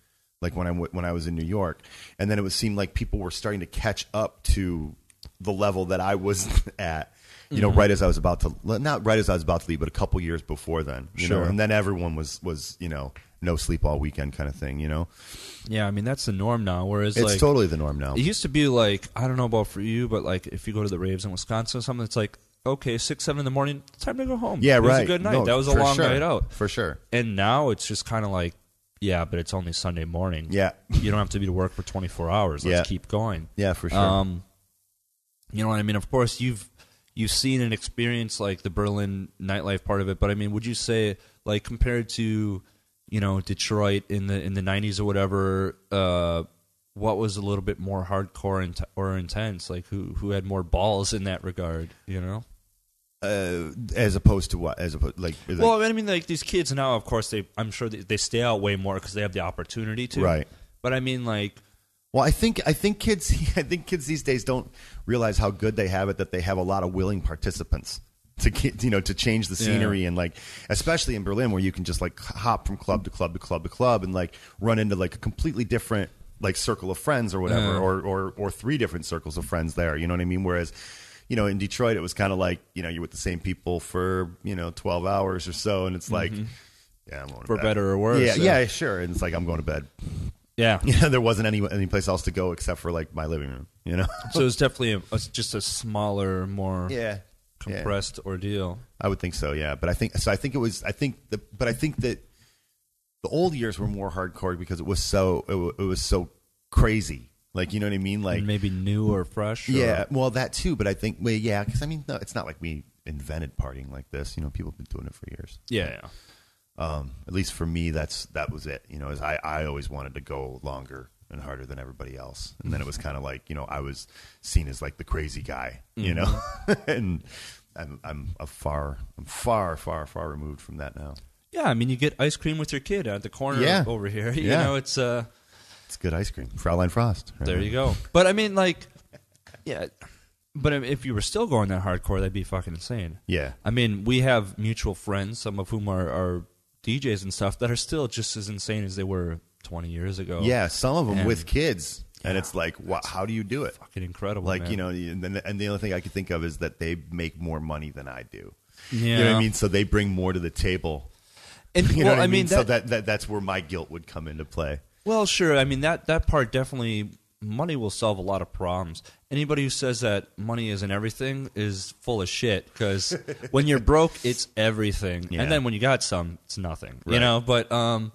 like when I when I was in New York, and then it would seem like people were starting to catch up to the level that I was at. You know, right as I was about to, not right as I was about to leave, but a couple years before then. You Sure. know, and then everyone was was you know no sleep all weekend kind of thing. You know, yeah, I mean that's the norm now. Whereas it's like totally the norm now. It used to be like I don't know about for you, but like if you go to the raves in Wisconsin or something, it's like okay, six seven in the morning, time to go home. Yeah, it was right. a good night. No, that was a long sure. night out. for sure. And now it's just kind of like, yeah, but it's only Sunday morning. Yeah, you don't have to be to work for twenty four hours. Let's Yeah. keep going. yeah, for sure. Um, you know what I mean? Of course, you've you've seen and experienced like the Berlin nightlife part of it, but I mean, would you say like compared to you know Detroit in the in the nineties or whatever? Uh, what was a little bit more hardcore and or intense? Like who who had more balls in that regard? You know. uh, as opposed to what? As opposed like, like Well, I mean, like these kids now, of course, they I'm sure they, they stay out way more because they have the opportunity to. Right. But I mean, like, Well, I think I think kids I think kids these days don't realize how good they have it that they have a lot of willing participants to get, you know to change the scenery and like especially in Berlin where you can just like hop from club to club to club to club and like run into like a completely different like circle of friends or whatever Yeah. or, or or three different circles of friends there you know what I mean whereas you know in Detroit it was kind of like you know you're with the same people for you know 12 hours or so and it's like yeah I'm going Mm-hmm. For better or worse, yeah yeah. yeah sure and it's like I'm going to bed yeah. yeah, there wasn't any any place else to go except for like my living room. You know. so it's definitely a, a- just a smaller, more yeah. compressed ordeal. I would think so. Yeah, but I think so. I think it was. I think the. But I think that the old years were more hardcore because it was so. It, wa- it was so crazy. Like you know what I mean? Like maybe new or fresh. or- yeah. Well, that too. But I think. Well, yeah. Because I mean, no, it's not like we invented partying like this. You know, people have been doing it for years. yeah, yeah. Um, at least for me, that's that was it. You know, is I I always wanted to go longer and harder than everybody else, and then it was kind of like you know I was seen as like the crazy guy, you know, and I'm I'm a far I'm far far far removed from that now. Yeah, I mean, you get ice cream with your kid at the corner Yeah. over here. You Yeah. know, it's uh, It's good ice cream, Fraulein Frost. right? there you go. But I mean, like, yeah. But if you were still going that hardcore, that'd be fucking insane. Yeah, I mean, we have mutual friends, some of whom are, are DJs and stuff, that are still just as insane as they were 20 years ago. yeah. Some of them And- with kids, and it's like, how do you do it? Fucking incredible. Like man. you know, and, then- and the only thing I can think of is that they make more money than I do. yeah. You know what I mean? So they bring more to the table. And, You know well, what I mean, mean? so that, that, that that's where my guilt would come into play. Well, sure. I mean that that part definitely money will solve a lot of problems. Anybody who says that money isn't everything is full of shit because when you're broke, it's everything, Yeah. and then when you got some, it's nothing. You know, but um,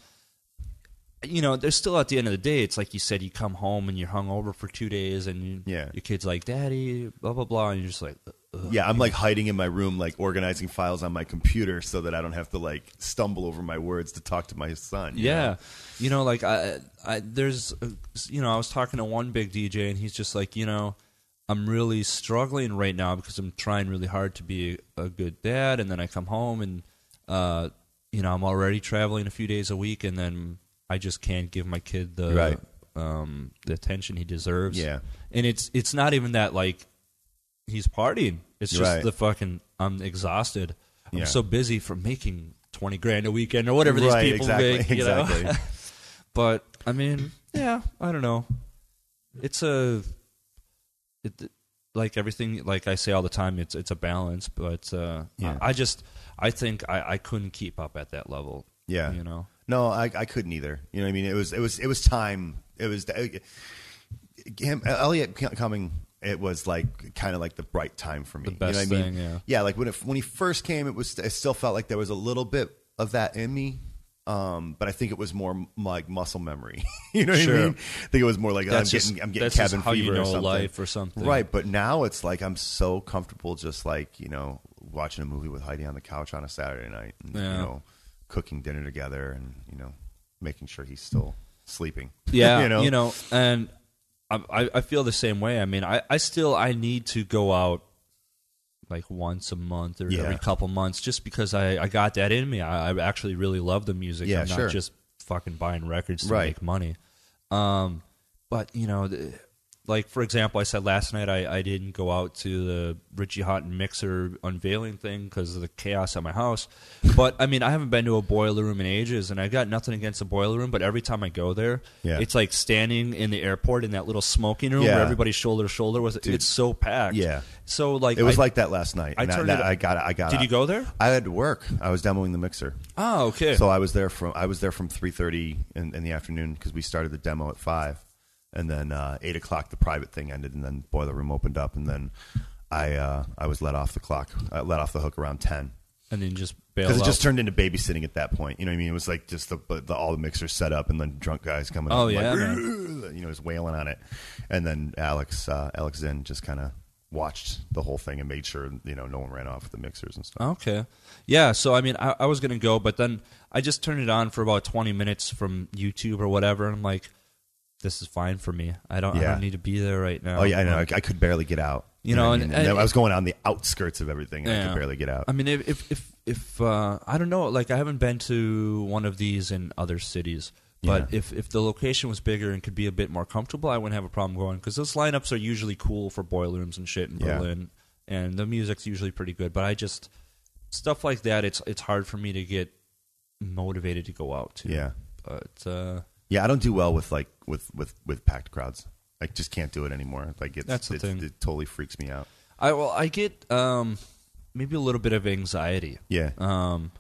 you know, there's still at the end of the day, it's like you said, you come home and you're hungover for two days, and you, Yeah. your kid's like, "Daddy," blah blah blah, and you're just like, Ugh. Yeah, I'm like hiding in my room, like organizing files on my computer so that I don't have to like stumble over my words to talk to my son. you Yeah, know? you know, like I, I there's, uh, you know, I was talking to one big DJ, and he's just like, you know, I'm really struggling right now because I'm trying really hard to be a, a good dad, and then I come home and, uh, you know, I'm already traveling a few days a week, and then I just can't give my kid the Right. um, the attention he deserves. Yeah. and it's it's not even that like he's partying. It's just Right. the fucking I'm exhausted. I'm Yeah. so busy from making twenty grand a weekend or whatever these Right, people exactly, make. You know? exactly. but I mean, yeah, I don't know. It's a it like everything like I say all the time. It's it's a balance, but uh, Yeah. I, I just I think I, I couldn't keep up at that level. Yeah. you know. No, I, I couldn't either. You know, what I mean, it was it was it was time. It was him, Elliot coming. It was like kind of like the bright time for me. The you know best what I mean? thing, yeah. like when it, when he first came, it was. It still felt like there was a little bit of that in me. Um, but I think it was more m- like muscle memory. you know what Sure. I mean? I think it was more like That's I'm just- getting I'm getting cabin how you fever or something. life or something. Right, but now it's like I'm so comfortable just like, you know, watching a movie with Heidi on the couch on a Saturday night and Yeah. you know, cooking dinner together and, you know, making sure he's still sleeping. Yeah, you know. and I, I feel the same way. I mean, I, I still I need to go out like once a month or Yeah. every couple months just because I, I got that in me. I, I actually really love the music. Yeah, I'm not sure. just fucking buying records to Right. make money. Um, but you know, the, like for example, I said last night I, I didn't go out to the Richie Hawtin mixer unveiling thing because of the chaos at my house. But I mean, I haven't been to a boiler room in ages, and I got nothing against the boiler room. But every time I go there, Yeah. it's like standing in the airport in that little smoking room Yeah. where everybody's shoulder to shoulder with it's so packed. Yeah. So like It was I- like that last night. I turned that- it- I got I got Did you go there? I had to work. I was demoing the mixer. Oh, okay. So I was there from I was there from three thirty in, in the afternoon because we started the demo at five, and then uh, eight o'clock the private thing ended, and then boiler room opened up, and then I uh, I was let off the clock, I let off the hook around ten and then just because it just turned into babysitting at that point. You know what I mean? It was like just the, the all the mixers set up, and then drunk guys coming. Oh, up yeah, like, you know, just wailing on it, and then Alex uh, Alex Zinn just kind of watched the whole thing and made sure you know no one ran off with the mixers and stuff. Okay. Yeah, so I mean, I, I was going to go, but then I just turned it on for about 20 minutes from YouTube or whatever, and I'm like, this is fine for me. I don't, I Yeah. don't need to be there right now. Oh yeah, I know. I, I could barely get out. You know, what I, and- mean? And I was going on the outskirts of everything, and I Yeah. could barely get out. I mean, if if if, if uh, I don't know, like I haven't been to one of these in other cities, but Yeah. if if the location was bigger and could be a bit more comfortable, I wouldn't have a problem going because those lineups are usually cool for boiler rooms and shit in Yeah. Berlin, and the music's usually pretty good. But I just stuff like that, it's it's hard for me to get motivated to go out to. Yeah. but uh, Yeah, I don't do well with like with with with packed crowds. I just can't do it anymore. Like it's, That's the it's- thing. It totally freaks me out. I well, I get um maybe a little bit of anxiety. Yeah. Um,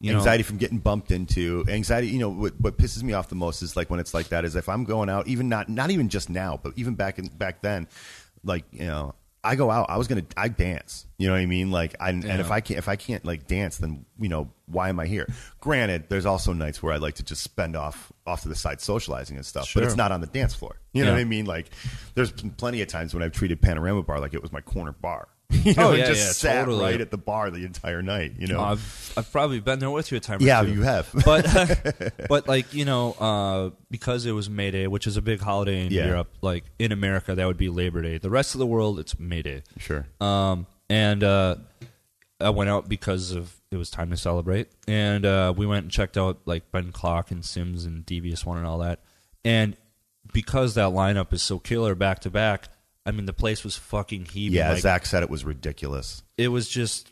you know, anxiety from getting bumped into anxiety you know what, what pisses me off the most is like when it's like that is if i'm going out even not not even just now but even back in back then like you know i go out i was gonna i dance you know what i mean? Like I, and if i can't if i can't like dance then you know why am i here? Granted there's also nights where i like to just spend off off to the side socializing and stuff but it's not on the dance floor. You know what i mean? Like there's been plenty of times when i've treated panorama bar like it was my corner bar you know Oh, and yeah, just yeah, sat totally. right at the bar the entire night you know I've I've probably been there with you a time. Or yeah you have but but like you know uh, because it was May Day, which is a big holiday in Yeah. Europe. Like in America, that would be Labor Day. The rest of the world, it's May Day. sure Um, and uh, I went out because of it was time to celebrate, and uh, we went and checked out like Ben Klock and Sims and Devious One and all that. And because that lineup is so killer back to back, I mean the place was fucking heaving. Yeah, like, Zach said it was ridiculous. it was just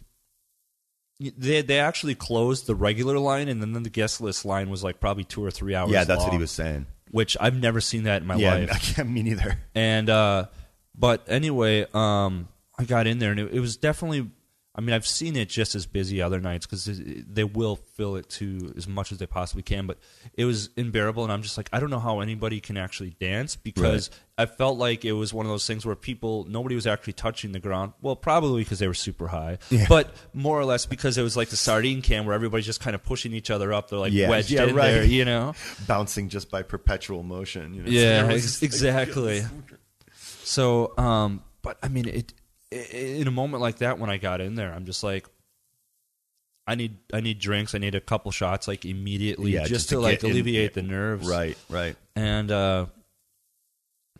they they actually closed the regular line and then the guest list line was like probably two or three hours. Yeah, that's what he was saying. Which I've never seen that in my yeah, life. I can't, me neither. And uh, but anyway, um, I got in there and it, it was definitely. I mean, I've seen it just as busy other nights because they will fill it to as much as they possibly can. But it was unbearable, and I'm just like, I don't know how anybody can actually dance because I felt like it was one of those things where people, nobody was actually touching the ground. Well, probably because they were super high, Yeah. but more or less because it was like the sardine can where everybody's just kind of pushing each other up. They're like Yeah, wedged yeah, in right. there, you know? bouncing just by perpetual motion. You know? Yeah, So ex- exactly. So, um, but I mean, it, in a moment like that when I got in there, I'm just like, I need I need drinks. I need a couple shots like immediately Yeah, just, just to, to like get in- alleviate the nerves. Right, right. And uh,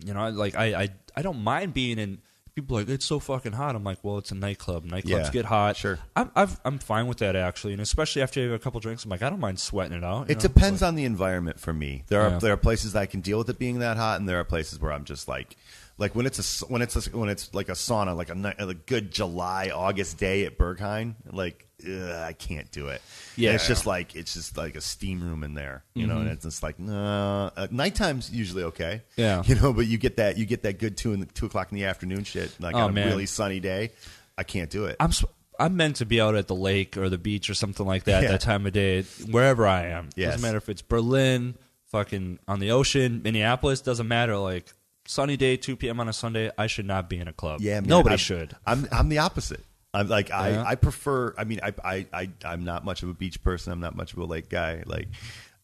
you know, I, like I, I I don't mind being in. People are like it's so fucking hot. I'm like, well, it's a nightclub. Nightclubs Yeah, get hot. sure. I'm I've, I'm fine with that actually, and especially after you have a couple drinks, I'm like, I don't mind sweating it out. you It know? depends on the environment for me. There are Yeah. there are places that I can deal with it being that hot, and there are places where I'm just like, like when it's a when it's a, when it's like a sauna, like a, a good July August day at Berghain, like ugh, I can't do it. Yeah. And it's just like it's just like a steam room in there, you know, and it's just like no. Uh, nighttime's usually okay, Yeah. you know, but you get that you get that good two in the, two o'clock in the afternoon shit, like Oh, on a man. really sunny day. I can't do it. I'm I'm meant to be out at the lake or the beach or something like that Yeah. that time of day, wherever I am. Yes. Doesn't matter if it's Berlin, fucking on the ocean, Minneapolis. Doesn't matter. Like sunny day, 2 p.m. on a Sunday, I should not be in a club. Yeah, man, nobody I'm- should. I'm I'm the opposite. I'm like I, Yeah. I prefer. I mean, I, I I I'm not much of a beach person. I'm not much of a lake guy. Like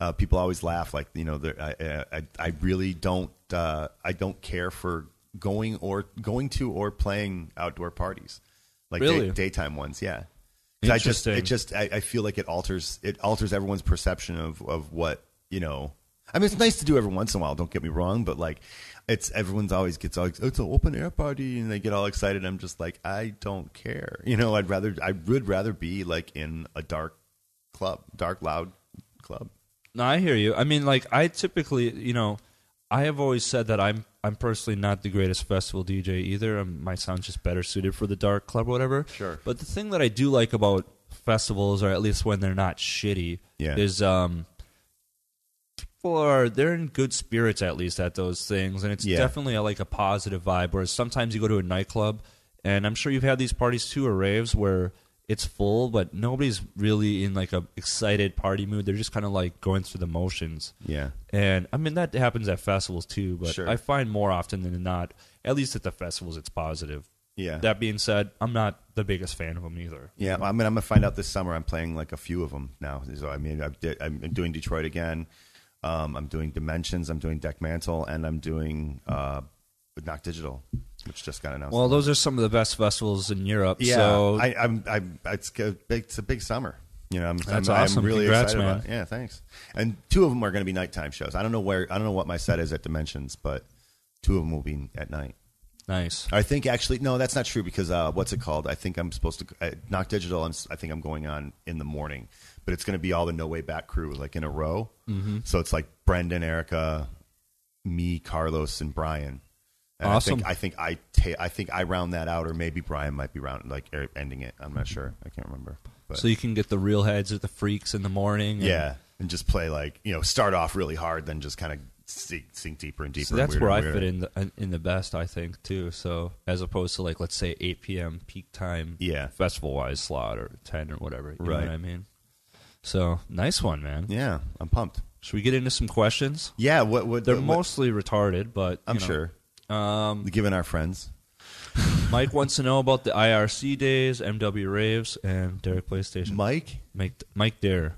uh, people always laugh. Like you know, I I I really don't. Uh, I don't care for going or going to or playing outdoor parties, like day- daytime ones. Yeah. I just Interesting. it just I, I feel like it alters it alters everyone's perception of of what you know. I mean, it's nice to do every once in a while. Don't get me wrong, but like, it's everyone's always gets all it's an open air party, and they get all excited. I'm just like, I don't care. You know, I'd rather I would rather be like in a dark club, dark loud club. No, I hear you. I mean, like I typically, you know, I have always said that I'm I'm personally not the greatest festival DJ either. Um my sound's just better suited for the dark club or whatever. Sure. But the thing that I do like about festivals, or at least when they're not shitty, Yeah. is um people are they're in good spirits at least at those things, and it's Yeah. definitely a, like a positive vibe. Whereas sometimes you go to a nightclub, and I'm sure you've had these parties too, or raves where it's full, but nobody's really in like a excited party mood. They're just kind of like going through the motions. Yeah, And I mean that happens at festivals too, but Sure. I find more often than not, at least at the festivals, it's positive. yeah, That being said, I'm not the biggest fan of them either. yeah. I mean, I'm gonna find out this summer. I'm playing like a few of them now. So I mean, I'm doing Detroit again. Um, I'm doing Dimensions. I'm doing Dekmantel, and I'm doing uh, Nachtdigital, which just got announced. Well, those are some of the best festivals in Europe. Yeah, so I, I'm, I'm, it's a big, it's a big summer. You know, I'm, That's I'm, awesome. I'm really Congrats, excited man. about. It. Yeah, thanks. And two of them are going to be nighttime shows. I don't know where, I don't know what my set is at Dimensions, but two of them will be at night. nice. I think actually, no, that's not true because uh, what's it called? I think I'm supposed to uh, Nachtdigital. I'm, I think I'm going on in the morning, but it's going to be all the No Way Back crew like in a row. Mm-hmm. So it's like Brendan, Erica, me, Carlos, and Brian. And Awesome. I think I think I, ta- I think I round that out, or maybe Brian might be round like er, ending it. I'm not sure. I can't remember. But So you can get the real heads or the freaks in the morning. and- yeah, and just play like you know, start off really hard, then just kind of sink, sink deeper and deeper. So that's where I fit in the, in the best, I think, too. So as opposed to like let's say 8 p.m. peak time, Yeah. festival wise slot or 10 or whatever. You know Right. what I mean? So nice one, man. Yeah, I'm pumped. Should we get into some questions? Yeah, what what They're what- mostly retarded, but I'm know. sure. Um, Given our friends. Mike wants to know about the IRC days, MW raves, and Derek PlayStation. Mike, Mike, Mike Dare.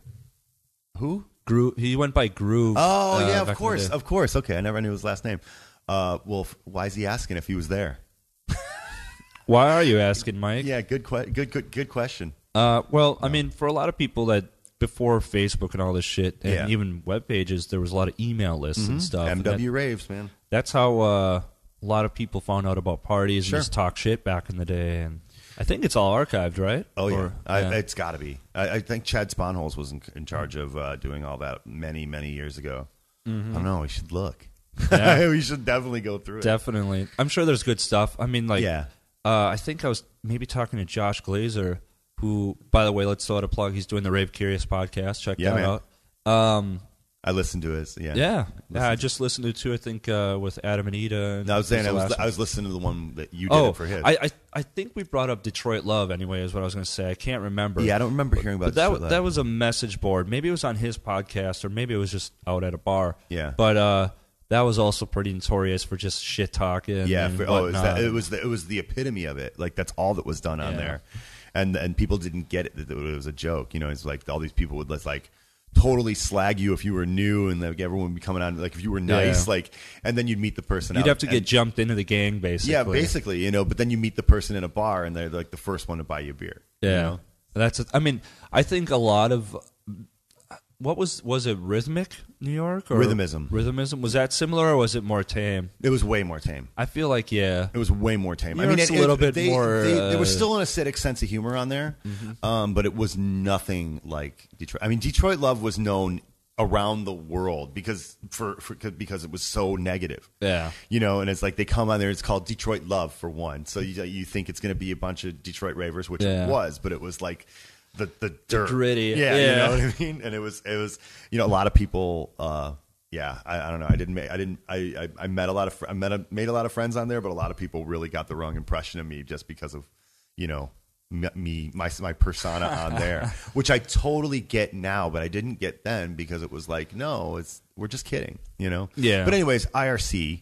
who? Groove. He went by Groove. Oh uh, yeah, of course, of course. Okay, I never knew his last name. Uh, well, f- why is he asking if he was there? Why are you asking, Mike? Yeah, good, que- good, good, good question. Uh, well, I mean, for a lot of people that before Facebook and all this shit, and Yeah. even web pages, there was a lot of email lists and stuff. and MW that- raves, man. that's how uh, a lot of people found out about parties Sure. and just talk shit back in the day. And I think it's all archived, right? Oh yeah, Or- I, yeah. it's got to be. I, I think Chad Sponholz was in, in charge of uh, doing all that many, many years ago. I don't know. We should look. Mm-hmm. Yeah. we should definitely go through it. Definitely. I'm sure there's good stuff. I mean, like, Yeah. uh, I think I was maybe talking to Josh Glazer, who, by the way, let's throw out a plug. He's doing the Rave Curious podcast. Check Yeah, that man. out. Um, I listened to his. Yeah, Yeah, yeah. I just listened to it too. I think uh, with Adam and Ida. And No, I was saying I was I was listening to the one that you did Oh, it for his. I, I I think we brought up Detroit Love anyway. Is what I was going to say. I can't remember. yeah, I don't remember hearing about But that Love. that was a message board. Maybe it was on his podcast, or maybe it was just out at a bar. Yeah. But uh, that was also pretty notorious for just shit talking. Yeah, and for, oh, it was, that, it was the, it was the epitome of it. Like that's all that was done on Yeah. there, and and people didn't get it that it was a joke. You know, it's like all these people would just like totally slag you if you were new, and like everyone would be coming on like if you were nice, Yeah. like, and then you'd meet the person. You'd have to get jumped into the gang, basically. yeah, basically, you know. But then you meet the person in a bar, and they're like the first one to buy you a beer. you Yeah, know? that's. A, I mean, I think a lot of what was was it rhythmic New York or Rhythmism. Rhythmism was that similar or was it more tame? it was way more tame. I feel like yeah. It was way more tame. New I mean, York's it, a little it- bit they, more, They, there was uh, Mm-hmm. still an acidic sense of humor on there, um, but it was nothing like Detroit. I mean, Detroit Love was known around the world because for, for because it was so negative. Yeah. you know, and it's like they come on there. It's called Detroit Love for one, so you you think it's going to be a bunch of Detroit ravers, which Yeah. it was, but it was like. The, the dirt, gritty, yeah, you know what I mean. And it was, it was, you know, a lot of people, uh, yeah, I, I don't know. I didn't, make, I didn't, I, I, I met a lot of, I met, a, made a lot of friends on there, but a lot of people really got the wrong impression of me just because of, you know, me, my, my persona on there, which I totally get now, but I didn't get then because it was like, no, it's, we're just kidding, you know? Yeah. But anyways, IRC,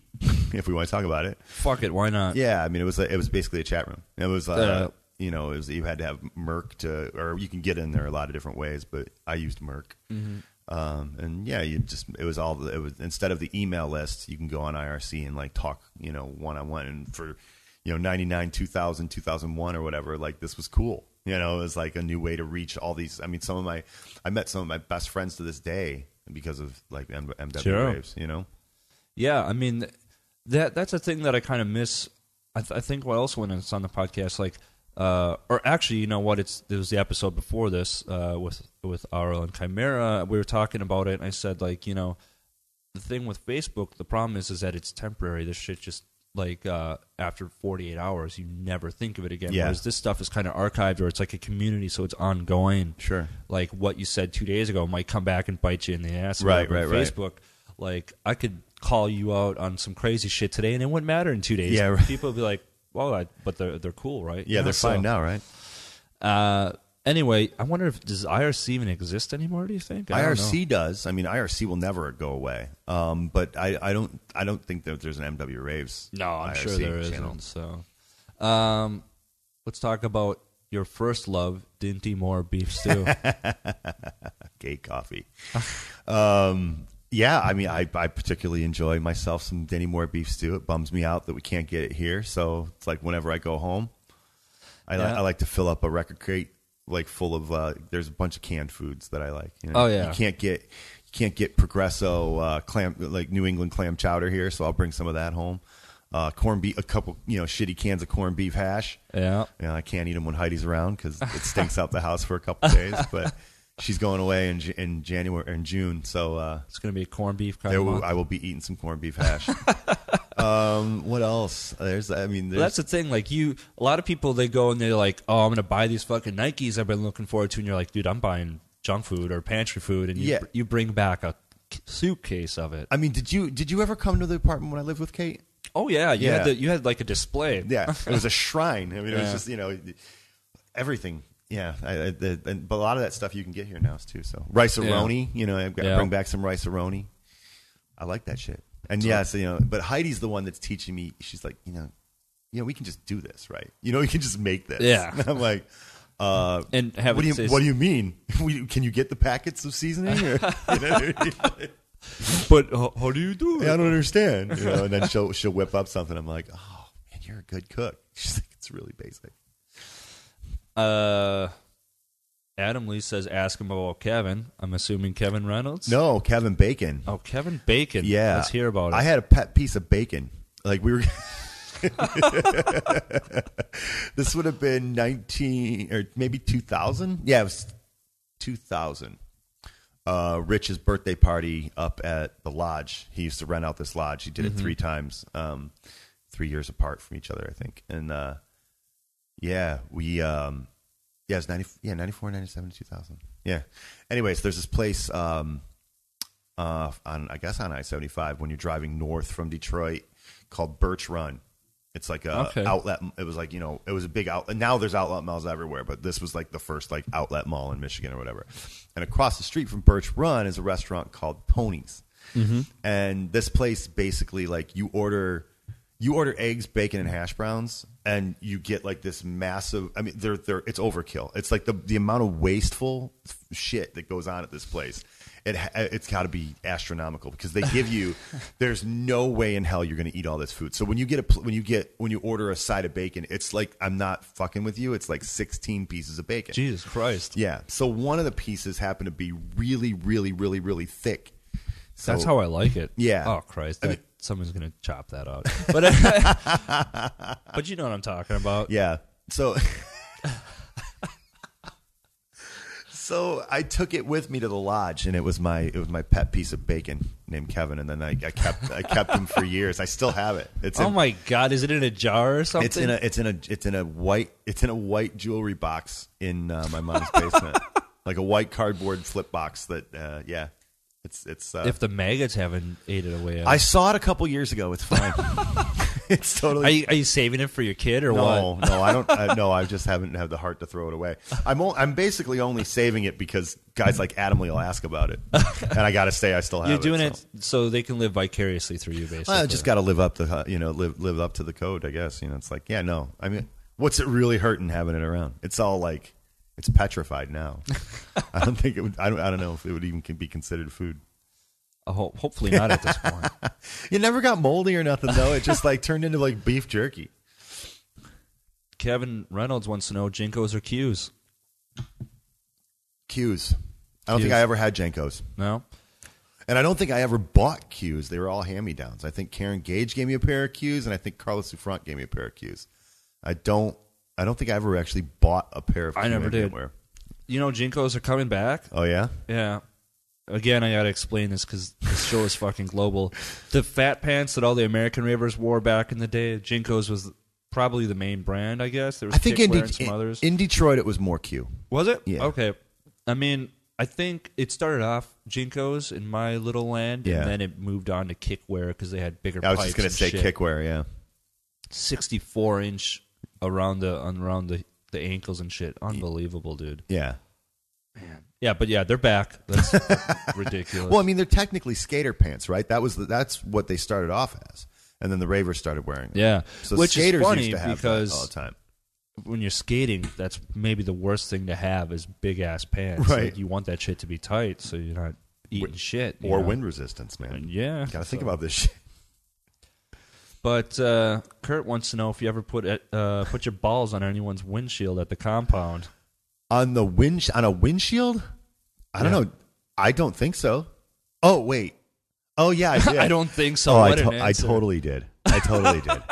if we want to talk about it, Fuck it, why not? yeah, I mean, it was it was basically a chat room. It was, uh, Yeah. You know, it was you had to have mIRC to, or you can get in there a lot of different ways, but I used mIRC. Um, and yeah, you just it was all it was instead of the email list, you can go on IRC and like talk, you know, one on one. And for you know, ninety nine, 2000, 2001 or whatever, like this was cool. You know, it was like a new way to reach all these. I mean, some of my, I met some of my best friends to this day because of like M- MW Sure. Waves. You know, Yeah, I mean that that's a thing that I kind of miss. I, th- I think what else when it's on the podcast, like, uh, or actually, you know what? It's it was the episode before this uh, with with Arl and Chimera. We were talking about it, and I said like, you know, the thing with Facebook, the problem is is that it's temporary. This shit just like uh, after 48 hours, you never think of it again. Yeah. Whereas this stuff is kind of archived, or it's like a community, so it's ongoing. Sure. Like what you said two days ago might come back and bite you in the ass. Right, right, right. Facebook, like I could call you out on some crazy shit today, and it wouldn't matter in two days. Yeah, right. People would be like, "Well, I, but they're they're cool, right?" yeah, know, they're so- fine now, right? Uh, anyway, I wonder if does IRC even exist anymore? Do you think I. IRC does. I mean, IRC will never go away. Um, but I, I don't I don't think that there's an MW Raves. No, I'm sure IRC there channel. isn't. So, um, let's talk about your first love, Dinty Moore beef stew. Gay coffee. um, yeah, I mean, I, I particularly enjoy myself some Dinty Moore beef stew. It bums me out that we can't get it here, so it's like whenever I go home, I, Yeah. I like to fill up a record crate like full of. Uh, there's a bunch of canned foods that I like. You know? Oh, yeah. you can't get you can't get Progresso uh, clam like New England clam chowder here, so I'll bring some of that home. Uh, corned beef, a couple you know shitty cans of corned beef hash. yeah, You know, I can't eat them when Heidi's around because it stinks out the house for a couple days. But she's going away in in January in June, so uh, it's gonna be a corned beef kind there of will, month. I will be eating some corned beef hash. um, what else? There's, I mean, there's, that's the thing. Like you, a lot of people they go and they're like, "Oh, I'm gonna buy these fucking Nikes I've been looking forward to," and you're like, "Dude, I'm buying junk food or pantry food," and you Yeah. you bring back a suitcase of it. I mean, did you did you ever come to the apartment when I lived with Kate? Oh yeah, you Yeah. had the, you had like a display. Yeah, it was a shrine. I mean, it was just you know everything. Yeah, I, I, the, and, but a lot of that stuff you can get here now too. So Rice-A-Roni, you know, I've got Yeah. bring back some Rice-A-Roni. I like that shit. And yeah, so you know, but Heidi's the one that's teaching me. She's like, you know, you know, we can just do this, right? You know, we can just make this. Yeah. And I'm like, uh, And have what do you What do you mean? Can you get the packets of seasoning? Or, you know, But how, how do you do it? I don't understand. You know, and then she'll she'll whip up something. I'm like, oh man, you're a good cook. She's like, it's really basic. Uh, Adam Lee says, "Ask him about Kevin." I'm assuming Kevin Reynolds. No, Kevin Bacon. Oh, Kevin Bacon. Yeah, let's hear about it. I had a pet piece of bacon. Like we were. this would have been nineteen or maybe two thousand. Yeah, it was two thousand. Uh, Rich's birthday party up at the lodge. He used to rent out this lodge. He did Mm-hmm. it three times, um, three years apart from each other, I think. And uh, yeah, we um, yeah, it's ninety yeah 94, 97, 2000. Yeah. Anyways, there's this place. Um, uh, on I guess on I seventy five when you're driving north from Detroit, called Birch Run. It's like a Okay. outlet. It was like you know, it was a big outlet. Now there's outlet malls everywhere, but this was like the first like outlet mall in Michigan or whatever. And across the street from Birch Run is a restaurant called Tony's, and this place basically like you order you order eggs, bacon, and hash browns, and you get like this massive. I mean, they're they're it's overkill. It's like the the amount of wasteful shit that goes on at this place. It it's got to be astronomical because they give you. there's no way in hell you're going to eat all this food. So when you get a when you get when you order a side of bacon, it's like I'm not fucking with you. It's like 16 pieces of bacon. Jesus Christ. Yeah. So one of the pieces happened to be really, really, really, really thick. So, That's how I like it. Yeah. Oh Christ! I mean- someone's gonna chop that out. But but you know what I'm talking about. Yeah. So So I took it with me to the lodge and it was my it was my pet piece of bacon named Kevin and then I, I kept I kept him for years. I still have it. It's in, Oh my God! Is it in a jar or something? it's in a it's in a it's in a white it's in a white jewelry box in uh, my mom's basement. like a white cardboard flip box that uh, yeah. It's it's uh, if the maggots haven't ate it away. I saw it a couple years ago. It's fine. it's totally are you, are you saving it for your kid or No, what? no, I don't. I, no, I just haven't had the heart to throw it away. I'm o- I'm basically only saving it because guys like Adam Lee will ask about it, and I got to say I still have it. You're doing so. it so they can live vicariously through you, basically. Well, I just got to live up to uh, you know live live up to the code. I guess you know it's like yeah, no. I mean, what's it really hurting having it around? It's all like it's petrified now. I don't think it would. I don't. I don't know if it would even be considered food. Ho- hopefully not at this point. It never got moldy or nothing though. It just like turned into like beef jerky. Kevin Reynolds wants to know JNCOs or Qs. Q's. I don't think I ever had JNCOs. No, And I don't think I ever bought Qs. They were all hand me downs. I think Karen Gage gave me a pair of Qs, and I think Carlos Souffront gave me a pair of Qs. I don't. I don't think I ever actually bought a pair of. I never did. You know JNCOs are coming back. Oh yeah. Yeah. Again, I gotta explain this because this show is fucking global. The fat pants that all the American ravers wore back in the day, JNCOs was probably the main brand, I guess. There was I think in, De- some others. in Detroit it was more Q. Was it? Yeah. Okay. I mean, I think it started off JNCOs in my little land, Yeah. and then it moved on to Kikwear because they had bigger. I was just gonna say shit. Kikwear. Yeah. sixty-four inch around the around the the ankles and shit. Unbelievable, dude. Yeah. Man. Yeah, but yeah, they're back. That's ridiculous. Well, I mean, they're technically skater pants, right? That was the, that's what they started off as, and then the ravers started wearing. Them. yeah, So which skaters is funny used to have because all the time. when you're skating, that's maybe the worst thing to have is big ass pants. Right. Like, you want that shit to be tight so you're not eating shit. Or know? wind resistance, man. Yeah, Got to think about this shit. But uh, Kurt wants to know if you ever put it, uh, put your balls on anyone's windshield at the compound. on the wind on a windshield. I don't Yeah. know. I don't think so. Oh wait. Oh yeah, I did. I don't think so. Oh, I, What an I totally did. I totally did.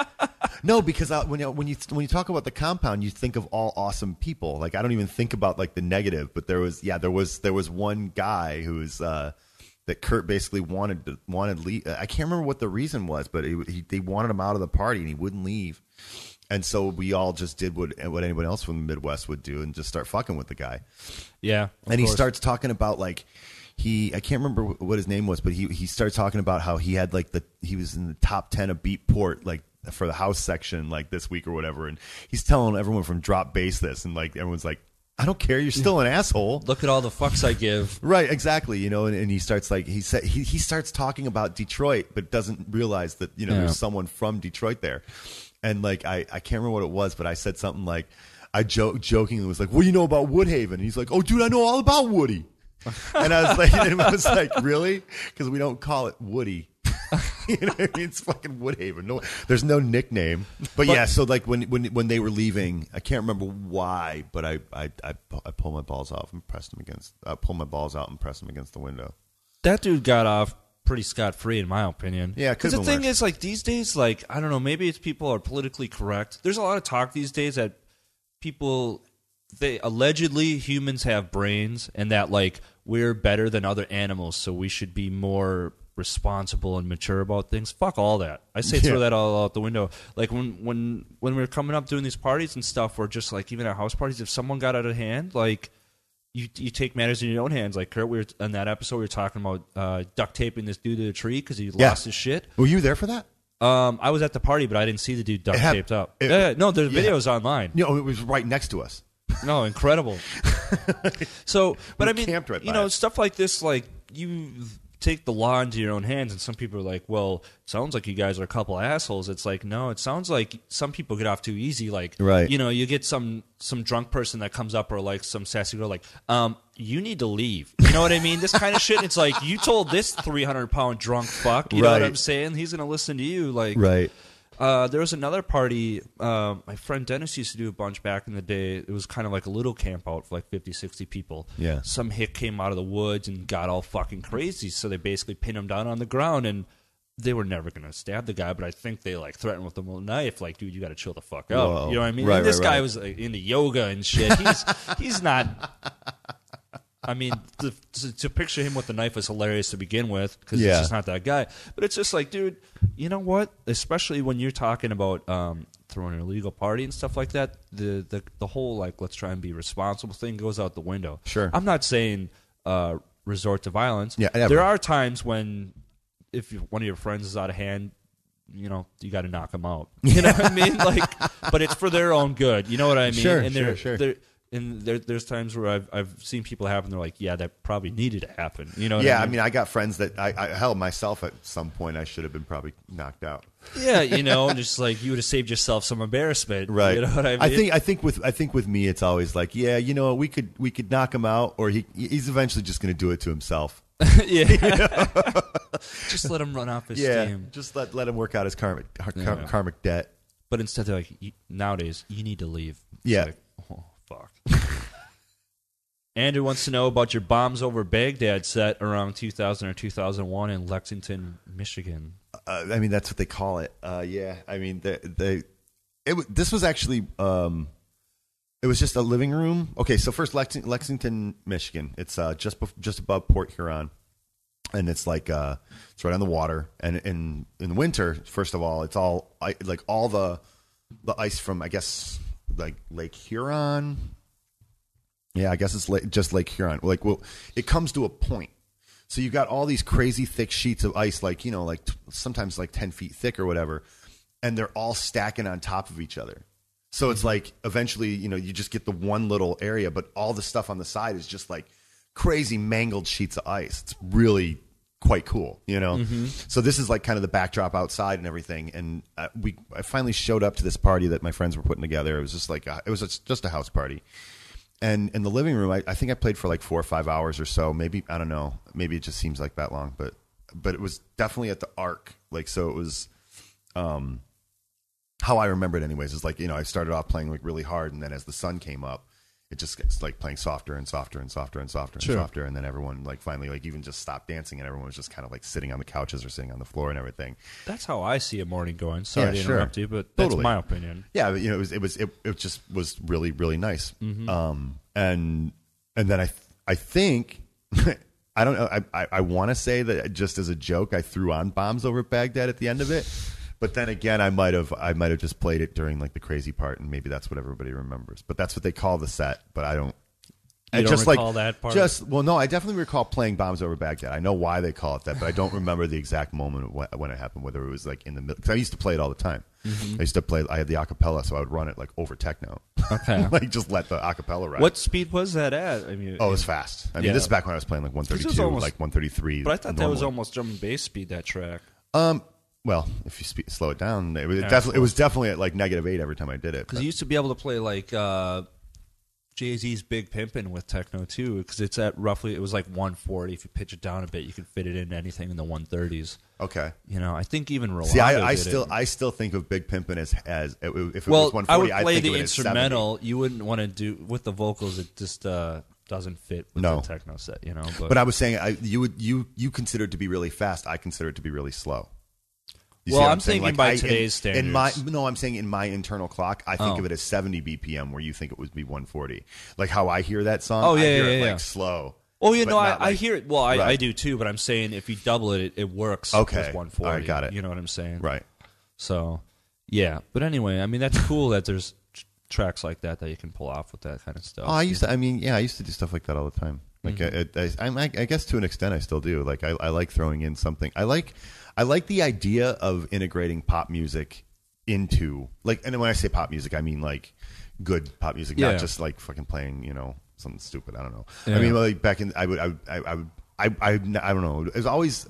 No, because I, when you, when you when you talk about the compound, you think of all awesome people. Like I don't even think about like the negative, but there was yeah, there was there was one guy who was uh, that Kurt basically wanted to, wanted leave. I can't remember what the reason was, but he, he, they wanted him out of the party and he wouldn't leave. And so we all just did what what anyone else from the Midwest would do and just start fucking with the guy Yeah, and he course. starts talking about like he I can't remember what his name was, but he he starts talking about how he had like the he was in the top ten of Beatport like for the house section like this week or whatever, and he's telling everyone from Drop Bass this, and like everyone's like, I don't care, you're still an asshole. Look at all the fucks I give. Right, exactly. You know, and, and he starts like he said he, he starts talking about Detroit, but doesn't realize that you know Yeah. there's someone from Detroit there, and like I I can't remember what it was, but I said something like I joke jokingly was like, "What do you know about Woodhaven?" And he's like, "Oh, dude, I know all about Woody." and I was like, and I was like, really? Because we don't call it Woody. you know I mean? It's fucking Woodhaven. No, there's no nickname. But, yeah, so like when when when they were leaving, I can't remember why, but I I I, I pulled my balls off and pressed them against. I pulled my balls out and pressed them against the window. That dude got off pretty scot free, in my opinion. Yeah, because the thing worse. is, like these days, like I don't know, maybe it's people are politically correct. There's a lot of talk these days that people they allegedly humans have brains and that like we're better than other animals, so we should be more responsible and mature about things. Fuck all that. I say Yeah. throw that all out the window. Like when when when we were coming up doing these parties and stuff, or just like even at house parties, if someone got out of hand, like you you take matters in your own hands. Like Kurt, we were in that episode we were talking about uh, duct taping this dude to the tree because he Yeah. lost his shit. Were you there for that? Um, I was at the party, but I didn't see the dude duct had- taped up. it- yeah, no, there's yeah. videos online. No, it was right next to us. No, incredible. so, but We I mean, right you know, it. stuff like this, like you take the law into your own hands, and some people are like, "Well, it sounds like you guys are a couple assholes." It's like, no, it sounds like some people get off too easy. Like, Right. You know, you get some some drunk person that comes up, or like some sassy girl, like, um, you need to leave. You know what I mean? This kind of shit. It's like you told this three hundred pound drunk fuck. You know what I'm saying? He's gonna listen to you. Like, Right. Uh, there was another party. Uh, my friend Dennis used to do a bunch back in the day. It was kind of like a little camp out for like 50, 60 people. Yeah. Some hick came out of the woods and got all fucking crazy. So they basically pinned him down on the ground and they were never going to stab the guy, but I think they like threatened with a knife. Like, dude, you got to chill the fuck out. Whoa. You know what I mean? Right, and this right, guy right. was like, into yoga and shit. He's, he's not. I mean, the, to, to picture him with the knife is hilarious to begin with because Yeah. it's just not that guy. But it's just like, dude, you know what? Especially when you're talking about um, throwing an illegal party and stuff like that, the, the the whole like let's try and be responsible thing goes out the window. Sure. I'm not saying uh, resort to violence. Yeah, never. there are times when if one of your friends is out of hand. You know, you got to knock them out. You know what I mean? Like, but it's for their own good. You know what I mean? Sure, and sure, they're, sure. they're and there, there's times where I've I've seen people happen. They're like, yeah, that probably needed to happen. You know? Yeah, I I mean? mean, I got friends that I, I hell myself at some point I should have been probably knocked out. yeah, you know, just like you would have saved yourself some embarrassment, Right. You know what I mean? I think I think with I think with me it's always like, yeah, you know, we could we could knock him out, or he he's eventually just going to do it to himself. yeah, just let him run off his Yeah, steam. just let let him work out his karmic kar- Yeah. karmic debt. But instead, they're like, nowadays, you need to leave. It's Yeah. like, oh fuck. Andrew wants to know about your bombs over Baghdad set around 2000 or 2001 in Lexington, Michigan. Uh, I mean, that's what they call it. Uh, yeah, I mean, they, they it this was actually um, it was just a living room. Okay, so first Lexington, Lexington Michigan. It's uh, just bef- just above Port Huron, and it's like uh, it's right on the water. And in in the winter, first of all, it's all like all the the ice from I guess like Lake Huron. Yeah, I guess it's la- just Lake Huron. Like, well, it comes to a point. So you've got all these crazy thick sheets of ice, like you know, like t- sometimes like ten feet thick or whatever, and they're all stacking on top of each other. So it's mm-hmm. like eventually, you know, you just get the one little area, but all the stuff on the side is just like crazy mangled sheets of ice. It's really quite cool, you know. So this is like kind of the backdrop outside and everything. And uh, we, I finally showed up to this party that my friends were putting together. It was just like a, it was just a house party and in the living room I, I think i played for like four or five hours or so maybe i don't know maybe it just seems like that long but but it was definitely at the arc like so it was um how i remember it anyways is like you know i started off playing like really hard and then as the sun came up it just gets like playing softer and softer and softer and softer and Sure. softer and then everyone like finally like even just stopped dancing and everyone was just kind of like sitting on the couches or sitting on the floor and everything That's how I see a morning going. Sorry Yeah, to sure. interrupt you, but that's Totally. my opinion. yeah, you know, it was it was it, it just was really really nice. Mm-hmm. Um, and and then I th- I think I don't know I I, I want to say that just as a joke I threw on bombs over Baghdad at the end of it, but then again I might have I might have just played it during like the crazy part and maybe that's what everybody remembers. But that's what they call the set. But I don't. You I don't just recall like that part? Just well, no, I definitely recall playing bombs over Baghdad. I know why they call it that, but I don't remember the exact moment when, when it happened. Whether it was like in the middle, because I used to play it all the time. Mm-hmm. I used to play. I had the acapella, so I would run it like over techno. Okay. like just let the acapella ride. What speed was that at? I mean, Oh, it was fast. I mean, Yeah. this is back when I was playing like 132, almost- like 133. but I thought that was almost drum and bass speed. That track. Um, well, if you spe- slow it down, it was Yeah, definitely it was definitely at like negative eight every time I did it. Because you used to be able to play like uh, Jay Z's Big Pimpin' with techno too. Because it's at roughly it was like 140. If you pitch it down a bit, you can fit it in anything in the 130s. okay. You know, I think even Rolando See, I, I did still it. I still think of Big Pimpin' as as if it well, was 140, I would play think the of it as 70. instrumental. You wouldn't want to do with the vocals. It just uh, doesn't fit with No. the techno set. You know, but, But I was saying, I, you would you you consider it to be really fast. I consider it to be really slow. You Well, I'm saying? thinking by I- in- today's In my standards. no, I'm saying in my internal clock, I think Oh. of it as 70 BPM, where you think it would be 140. Like how I hear that song. Oh, I yeah, hear yeah, it yeah. like slow. Oh, you but know, I, not I hear it. Well, I, Right. I do too. But I'm saying if you double it, it, it works. Okay. with 140. All right, got it. You know what I'm saying? Right. So, yeah. But anyway, I mean, that's cool that there's tracks like that that you can pull off with that kind of stuff. Oh, I used to. I mean, yeah, I used to do stuff like that all the time. Like, Mm-hmm. I, I, I, I guess to an extent, I still do. Like, I, I like throwing in something. I like, I like the idea of integrating pop music into like. And when I say pop music, I mean like good pop music, Yeah. not just like fucking playing, you know, something stupid. I don't know. I mean, like back in, I would, I, would- I, I would. I, I, I don't know. It was always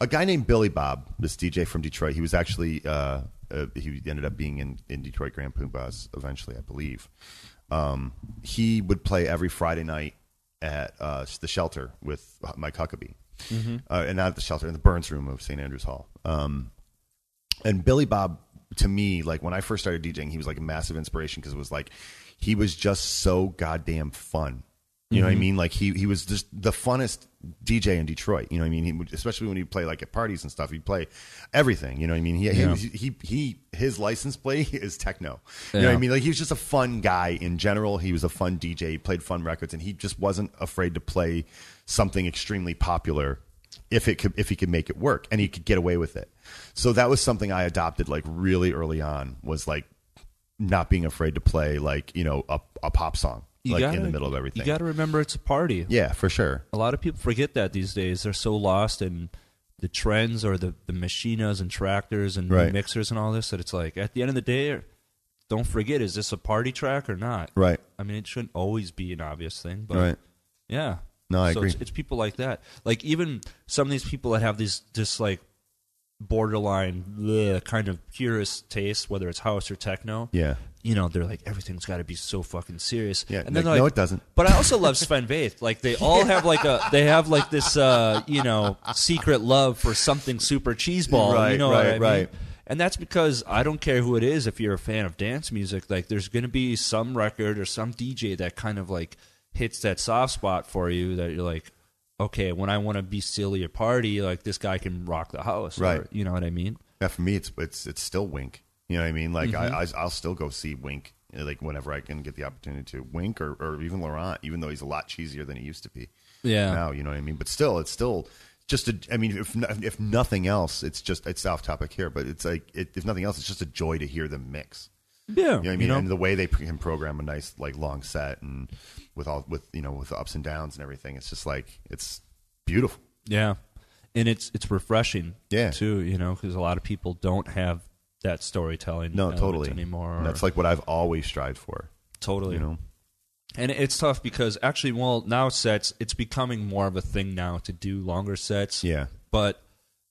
a guy named Billy Bob, this DJ from Detroit. He was actually uh, uh, he ended up being in, in Detroit Grand Pubahs eventually, I believe um, he would play every Friday night at uh, the shelter with Mike Huckaby, uh, and not at the shelter in the Burns Room of St Andrews Hall. Um, and Billy Bob, to me, like when I first started DJing, he was like a massive inspiration because it was like he was just so goddamn fun. You know what I mean? Like he he was just the funnest DJ in Detroit. You know what I mean? He would, especially when he'd play like at parties and stuff. He'd play everything. You know what I mean? He Yeah. he, he he his license plate is techno. You know what I mean? Like he was just a fun guy in general. He was a fun DJ. He played fun records, and he just wasn't afraid to play something extremely popular if it could if he could make it work and he could get away with it. So that was something I adopted like really early on. Was like not being afraid to play like you know a, a pop song like in the middle of everything. You got to remember it's a party. yeah, for sure. A lot of people forget that these days. They're so lost in the trends or the the Maschinas and Traktors and Right. mixers and all this that it's like at the end of the day, don't forget is this a party track or not? Right. I mean, it shouldn't always be an obvious thing, but Right. yeah. No, I so agree. It's, it's people like that. Like even some of these people that have these just like borderline bleh, kind of purist taste, whether it's house or techno. Yeah. You know, they're like everything's got to be so fucking serious. Yeah, and then they're no, like, it doesn't. But I also love Sven Vath. Like they all have like a they have like this uh, you know secret love for something super cheeseball. you Right, know what right, mean? right. And that's because I don't care who it is. If you're a fan of dance music, like there's going to be some record or some DJ that kind of like hits that soft spot for you that you're like, okay, when I want to be silly or party, like this guy can rock the house. or- Right. you know what I mean? Yeah, for me, it's it's it's still Wink. You know what I mean? Like Mm-hmm. I, I I'll still go see Wink like whenever I can get the opportunity to Wink or, or even Laurent, even though he's a lot cheesier than he used to be. Yeah. Now you know what I mean. But still, it's still just a. I mean, if if nothing else, it's just it's off topic here, but it's like it, if nothing else, it's just a joy to hear them mix. Yeah. You know what I mean? know? And the way they can program a nice like long set and with all with you know with the ups and downs and everything, it's just like it's beautiful. Yeah, and it's it's refreshing. Yeah. too. You know, because a lot of people don't have that storytelling. No, totally anymore. And that's like what I've always strived for. totally. You know. and it's tough because actually, well, now sets it's becoming more of a thing now to do longer sets. Yeah. but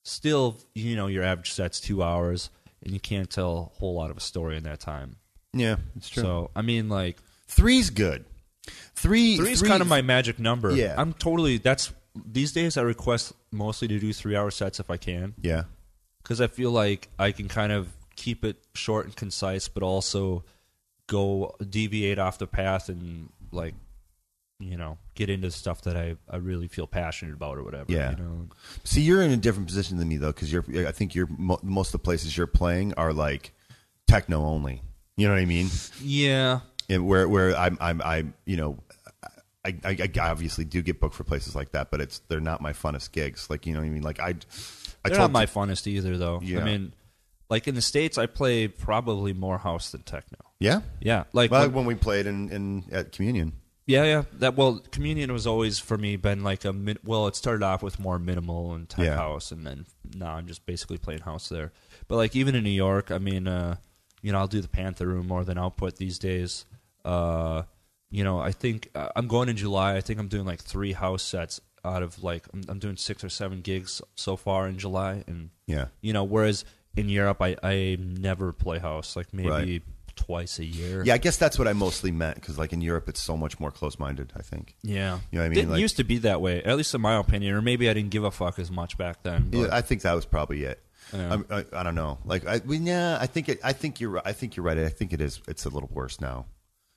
still, you know, your average set's two hours, and you can't tell a whole lot of a story in that time. Yeah, it's true. So, I mean, like Three's good. Three three's three- kind of my magic number. Yeah. I'm totally. That's these days I request mostly to do three hour sets if I can. yeah. because I feel like I can kind of keep it short and concise, but also go deviate off the path and like you know get into stuff that I, I really feel passionate about or whatever. Yeah. you know? See, you're in a different position than me though, because you're. I think you're mo- most of the places you're playing are like techno only. You know what I mean? yeah, And where where I'm I'm I you know. I, I, I obviously do get booked for places like that, but it's they're not my funnest gigs. Like you know what I mean? Like I, I they're not my funnest either, though. Yeah. I mean, like in the states, I play probably more house than techno. yeah. Yeah, like Well, when- when we played in, in at communion, yeah, yeah. That well, communion was always for me been like a min- well. It started off with more minimal and tech Yeah. house, and then now I'm just basically playing house there. But like even in New York, I mean, uh, you know, I'll do the Panther Room more than Output these days. Uh, you know, I think uh, I'm going in July. I think I'm doing like three house sets out of like I'm, I'm doing six or seven gigs so far in July, and yeah, you know, whereas in Europe, I I never play house like maybe Right. Twice a year. yeah. I guess that's what I mostly meant because like in Europe, it's so much more close minded. I think. Yeah, You know what I mean? Didn't Like- used to be that way, at least in my opinion, or maybe I didn't give a fuck as much back then. But, Yeah, I think that was probably it. Yeah. I, I, I don't know. Like, I, yeah, I think it. I think you're. I think you're right. I think it is. It's a little worse now.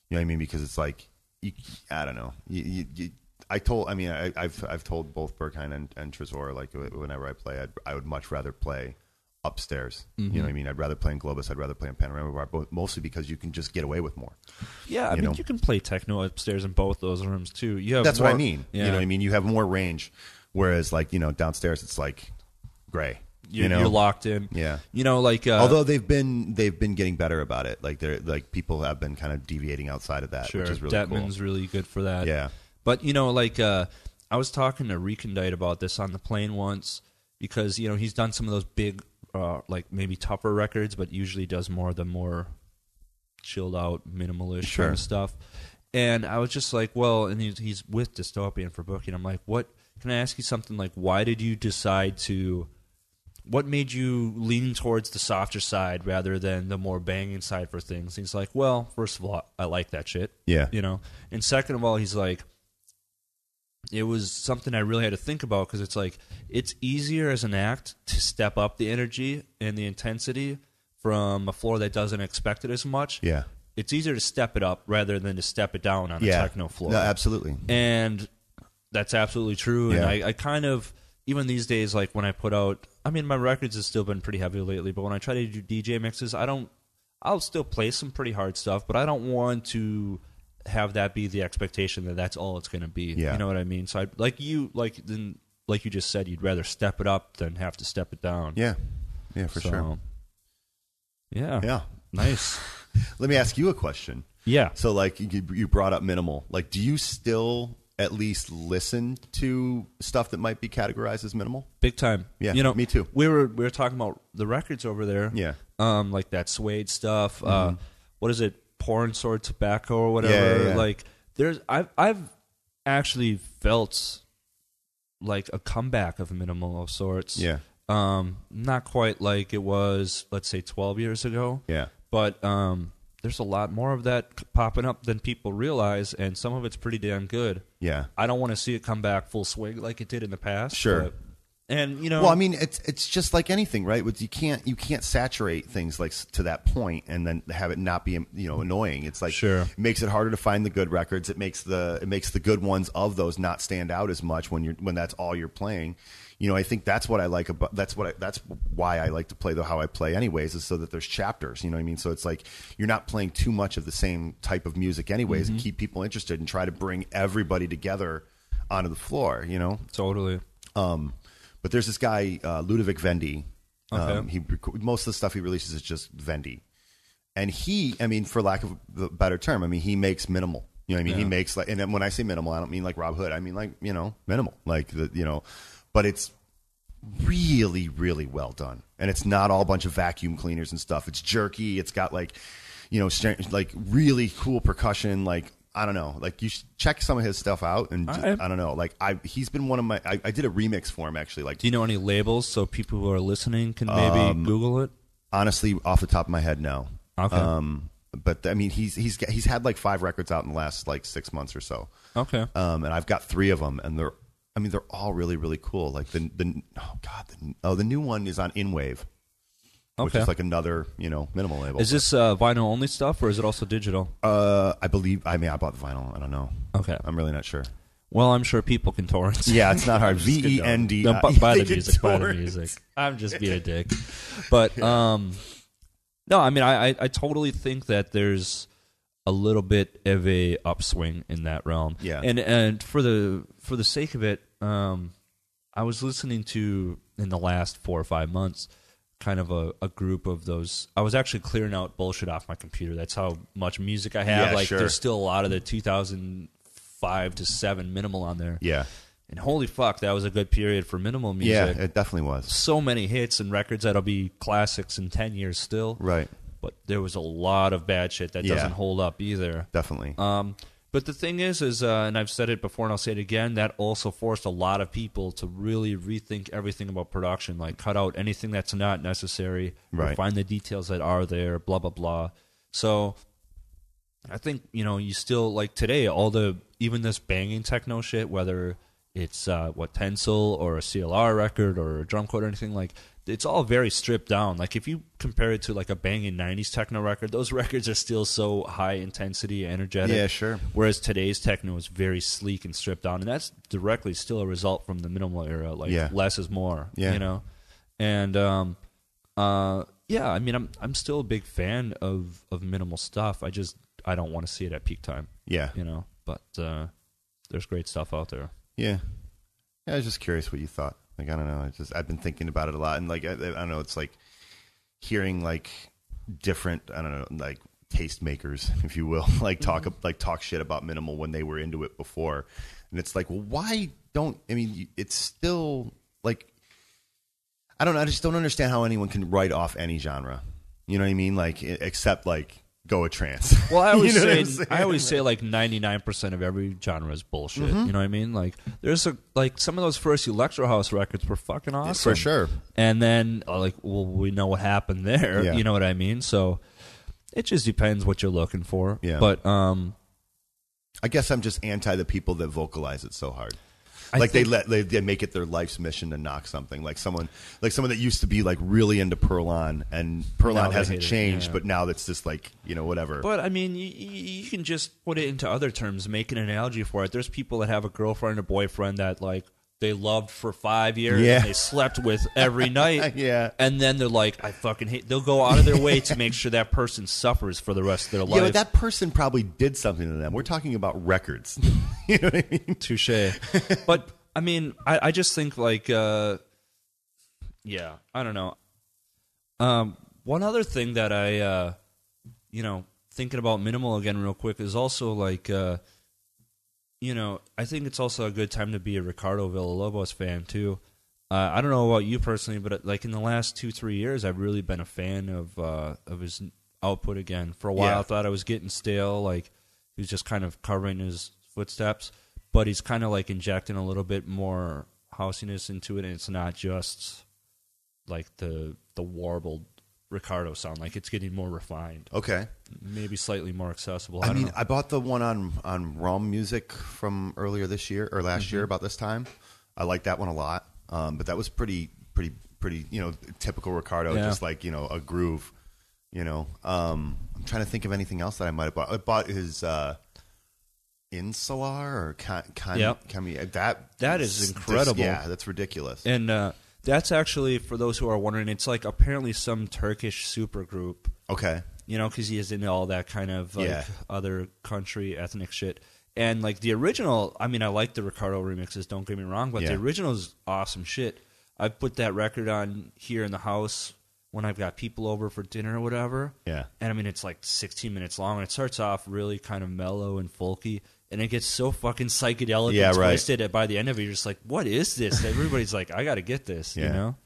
You know what I mean? Because it's like, you, I don't know. You, you, you, I told. I mean, I, I've I've told both Berghain and, and Tresor like whenever I play, I'd, I would much rather play upstairs. You know what I mean? I'd rather play in Globus. I'd rather play in Panorama Bar, bo- mostly because you can just get away with more. yeah, I you mean, know. you can play techno upstairs in both those rooms too. You have That's what I mean. Yeah. You know what I mean? You have more range, whereas like you know downstairs it's like gray. you're, You know? you're locked in. Yeah. You know, like uh, Although they've been they've been getting better about it. Like they're like people have been kind of deviating outside of that, sure, which is really Dettmann's really good for that. Yeah. But you know, like uh, I was talking to Recondite about this on the plane once because you know he's done some of those big, uh, like maybe tougher records, but usually does more the more chilled out, minimalist Sure. kind of stuff. And I was just like, well, and he's, he's with Dystopian for booking. I'm like, what? Can I ask you something? Like, why did you decide to? What made you lean towards the softer side rather than the more banging side for things? He's like, well, first of all, I like that shit Yeah. you know and second of all he's like it was something i really had to think about because it's like it's easier as an act to step up the energy and the intensity from a floor that doesn't expect it as much Yeah. it's easier to step it up rather than to step it down on Yeah. a techno floor No, absolutely. and that's absolutely true. And I, I kind of even these days, like when I put out, I mean, my records have still been pretty heavy lately. But when I try to do DJ mixes, I don't. I'll still play some pretty hard stuff, but I don't want to have that be the expectation that that's all it's going to be. Yeah. You know what I mean? So I like you, like then, like you just said, you'd rather step it up than have to step it down. Yeah. Yeah, for So, sure. Yeah. Yeah. Nice. Let me ask you a question. Yeah. So, like, you, you brought up minimal. Like, do you still at least listen to stuff that might be categorized as minimal? Big time. Yeah, You know, me too. We were we were talking about the records over there. Yeah. Um, like that suede stuff. Uh, what is it? Porn sword tobacco or whatever. Yeah, yeah, yeah. Like there's I've I've actually felt like a comeback of minimal of sorts. Yeah. Um, not quite like it was, let's say, twelve years ago. Yeah. But um, there's a lot more of that popping up than people realize, and some of it's pretty damn good. Yeah. I don't want to see it come back full swing like it did in the past. Sure. And you know, Well, I mean, it's it's just like anything, right? With you can't you can't saturate things like to that point and then have it not be you know annoying. It's like Sure. it makes it harder to find the good records. It makes the it makes the good ones of those not stand out as much when you're when that's all you're playing. You know, I think that's what I like about that's what I, that's why I like to play the how I play anyways is so that there's chapters. You know what I mean? So it's like you're not playing too much of the same type of music anyways, Mm-hmm. and keep people interested and try to bring everybody together onto the floor. You know. totally. Um, but there's this guy uh, Ludovic Vendy. Um, he most of the stuff he releases is just Vendy, and he, I mean, for lack of a better term, I mean, he makes minimal. You know, what I mean, he makes like, and then when I say minimal, I don't mean like Rob Hood. I mean like you know, minimal, like the you know, but it's really, really well done, and it's not all a bunch of vacuum cleaners and stuff. It's jerky. It's got like, you know, like really cool percussion, like. I don't know. Like you should check some of his stuff out, and just, I- I don't know. Like I, he's been one of my. I, I did a remix for him actually. Like Do you know any labels so people who are listening can maybe Um, Google it? honestly, off the top of my head, no. Okay. Um, but I mean, he's he's he's had like five records out in the last like six months or so. Okay. Um, and I've got three of them, and they're. I mean, they're all really really cool. Like the the oh god, the, oh the new one is on InWave, which is like another you know minimal label. Is this uh, vinyl only stuff or is it also digital? Uh, I believe. I mean, I bought the vinyl. I don't know. Okay. I'm really not sure. Well, I'm sure people can torrent. Yeah, it's not hard. V E N D. V kidding. N D. No, I- buy the music. Buy the music. I'm just being a dick. But um, no, I mean, I, I I totally think that there's a little bit of a upswing in that realm. Yeah. And and for the for the sake of it, um, I was listening to in the last four or five months. Kind of a, a group of those. I was actually clearing out bullshit off my computer. That's how much music I have. Yeah, like, sure. there's still a lot of the 2005 to seven minimal on there. Yeah, And holy fuck, that was a good period for minimal music. yeah, it definitely was. so many hits and records that'll be classics in 10 years still. Right, But there was a lot of bad shit that Yeah. doesn't hold up either. definitely. Um, but the thing is, is uh, and I've said it before and I'll say it again, that also forced a lot of people to really rethink everything about production, like cut out anything that's not necessary, Right. find the details that are there, blah blah blah. So I think you know you still like today all the even this banging techno shit, whether it's uh, what Tensal or a CLR record or a Drumcode or anything like. It's all very stripped down. Like if you compare it to like a banging '90s techno record, those records are still so high intensity, energetic. Yeah, sure. Whereas today's techno is very sleek and stripped down, and that's directly still a result from the minimal era. Like Yeah. less is more. Yeah. You know, and um, uh, yeah. I mean, I'm I'm still a big fan of of minimal stuff. I just I don't want to see it at peak time. yeah, You know, but uh, there's great stuff out there. yeah. Yeah, I was just curious what you thought. Like I don't know. I just I've been thinking about it a lot, and like I, I don't know. It's like hearing like different. I don't know, like tastemakers, if you will, like talk Mm-hmm. like talk shit about minimal when they were into it before, and it's like, well, why don't I mean? It's still like I don't know. I just don't understand how anyone can write off any genre. You know what I mean? Like except like go a trance. Well, I always You know say? I always say like ninety nine percent of every genre is bullshit. Mm-hmm. You know what I mean? Like there's a like some of those first Electro House records were fucking awesome for sure. And then uh, like, well, we know what happened there. Yeah. You know what I mean? So it just depends what you're looking for. Yeah. But um, I guess I'm just anti the people that vocalize it so hard. I like they let they, they make it their life's mission to knock something. Like someone like someone that used to be like really into Perlon and Perlon hasn't it, changed, yeah. but now it's just like you know whatever. But I mean, you, you can just put it into other terms, make an analogy for it. There's people that have a girlfriend or boyfriend that like they loved for five years, Yeah. and they slept with every night, Yeah. and then they're like, I fucking hate. They'll go out of their way to make sure that person suffers for the rest of their life. yeah, but that person probably did something to them. We're talking about records. you know what I mean? Touche. but I mean, I, I just think like, uh, yeah, I don't know. Um, one other thing that I, uh, you know, thinking about minimal again real quick is also like, uh, you know, I think it's also a good time to be a Ricardo Villalobos fan too. Uh, I don't know about you personally, but uh, like in the last two three years, I've really been a fan of uh, of his output again. For a while, Yeah. I thought I was getting stale. Like he was just kind of covering his footsteps, but he's kind of like injecting a little bit more housiness into it, and it's not just like the the warbled Ricardo sound. Like it's getting more refined, Okay. maybe slightly more accessible. I, I mean, know. I bought the one on on Realm Music from earlier this year or last Mm-hmm. year about this time. I like that one a lot, um, but that was pretty pretty pretty you know typical Ricardo, Yeah. just like you know a groove. You know, um, I'm trying to think of anything else that I might have bought. I bought his uh, Insanlar or can, Yep. That That is this- incredible. yeah, that's ridiculous. And uh, that's actually, for those who are wondering, it's like apparently some Turkish supergroup, okay, you know, because he is into all that kind of like Yeah. other country ethnic shit. And like the original, I mean, I like the Ricardo remixes. Don't get me wrong, but Yeah. the original is awesome shit. I put that record on here in the house when I've got people over for dinner or whatever. yeah, And I mean, it's like 16 minutes long, and it starts off really kind of mellow and folky, and it gets so fucking psychedelic Yeah, and right. twisted. That by the end of it, you're just like, "What is this?" Everybody's like, "I got to get this," you know.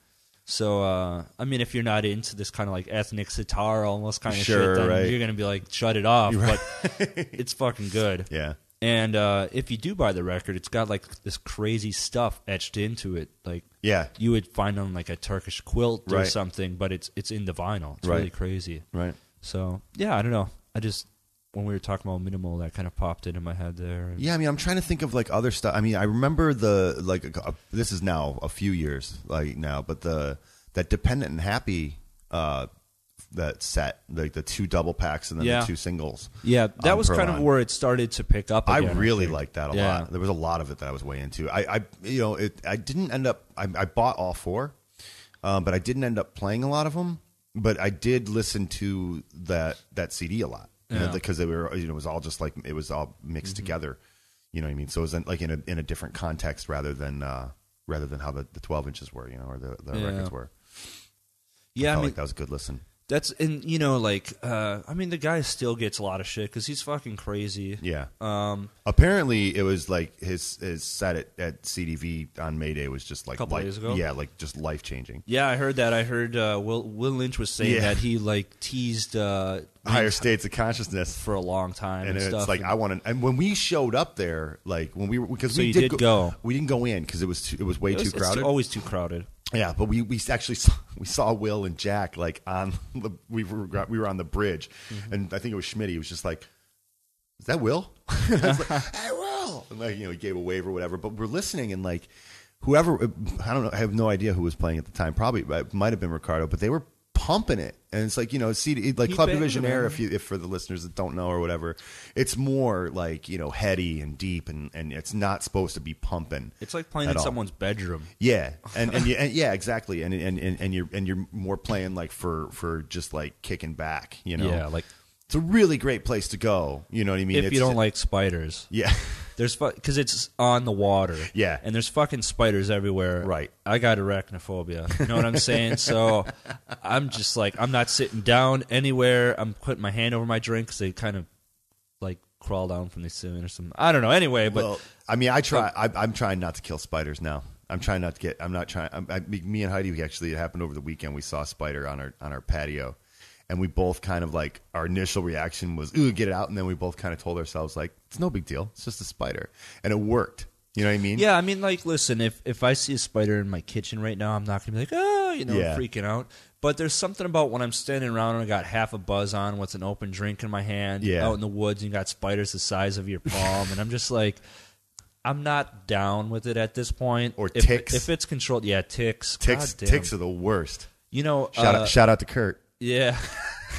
So, uh, I mean, if you're not into this kind of like ethnic sitar, almost kind of Sure, shit, then right. you're gonna be like, "Shut it off." But it's fucking good. yeah, And uh, if you do buy the record, it's got like this crazy stuff etched into it, like yeah, you would find on like a Turkish quilt or something, but it's it's in the vinyl. It's Right. really crazy. right. So yeah, I don't know. I just when we were talking about minimal, that kind of popped into my head there. Yeah, I mean, I'm trying to think of like other stuff. I mean, I remember the like uh, this is now a few years like now, but the that dependent and happy uh that set like the two double packs and then Yeah. the two singles. yeah, that on was kind of Perlon. where it started to pick up. I Again, really think. liked that a Yeah. lot. There was a lot of it that I was way into. I, I you know, it. I didn't end up. I, I bought all four, um, but I didn't end up playing a lot of them. But I did listen to that that CD a lot know, Yeah. because they were. You know, it was all just like it was all mixed Mm-hmm. together. You know what I mean? So it was in, like in a in a different context rather than uh, rather than how the, the twelve inches were, you know, or the, the Yeah. records were. Yeah, I felt mean like that was a good listen. That's and you know like uh, I mean the guy still gets a lot of shit because he's fucking crazy. Yeah. Um, Apparently, it was like his his set at, at CDV on Mayday was just like Couple life- days ago? Yeah, like just life changing. yeah, I heard that. I heard uh, Will Will Lynch was saying Yeah. that he like teased uh, Higher states of consciousness. for a long time and, and it's stuff. like I want to. And when we showed up there, like when we were because So we you did, did go. we didn't go in because it was too, it was way It was- too it's crowded. always too crowded. Yeah, but we we actually saw, we saw Will and Jack like on the we were we were on the bridge, Mm-hmm. and I think it was Schmidt. He was just like, "Is that Will?" And I was like, "Hey, Will!" And like you know, he gave a wave or whatever. But we're listening, and like whoever I don't know, I have no idea who was playing at the time. Probably it might have been Ricardo, but they were pumping it, and it's like you know, CD like He Club der Visionaere. If you if for the listeners that don't know or whatever, it's more like you know heady and deep, and and it's not supposed to be pumping. It's like playing in all. someone's bedroom. Yeah, and and, you, and yeah, exactly, and, and and and you're and you're more playing like for for just like kicking back, you know. Yeah, like it's a really great place to go. You know what I mean? if It's- you don't like spiders, yeah, there's because it's on the water. Yeah. and there's fucking spiders everywhere. Right. I got arachnophobia. You know what I'm saying? so I'm just like I'm not sitting down anywhere. I'm putting my hand over my drink because they kind of like crawl down from the ceiling or something. I don't know. Anyway, but well, I mean, I try. I, I'm trying not to kill spiders now. I'm trying not to get. I'm not trying. I'm, I, me and Heidi, we actually it happened over the weekend. We saw a spider on our on our patio, and we both kind of like our initial reaction was, "Ooh, get it out!" And then we both kind of told ourselves like, "It's no big deal. It's just a spider," and it worked. You know what I mean? Yeah, I mean, like, listen, if if I see a spider in my kitchen right now, I'm not gonna be like, oh, you know, Yeah. freaking out. But there's something about when I'm standing around and I got half a buzz on, what's an open drink in my hand, Yeah. out in the woods, and you got spiders the size of your palm, and I'm just like, I'm not down with it at this point. Or if, ticks. If it's controlled, yeah, ticks. Ticks. Ticks are the worst. You know, Shout uh, out! Shout out to Kurt. Yeah,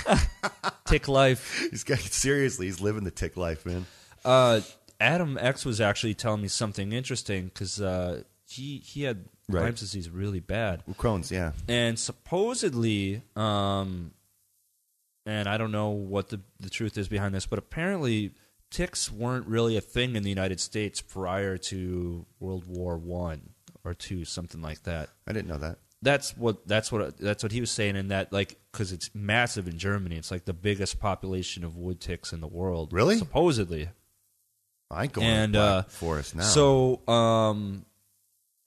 tick life. He's got seriously. He's living the tick life, man. Uh, Adam X was actually telling me something interesting because uh, he he had Right. Lyme's disease really bad. Crohn's, yeah. and supposedly um and i don't know what the, the truth is behind this but apparently ticks weren't really a thing in the united states prior to world war one or two something like that I didn't know that. That's what that's what that's what he was saying in that like because it's massive in germany it's like the biggest population of wood ticks in the world Really? supposedly I go And, uh, forest now. So, um,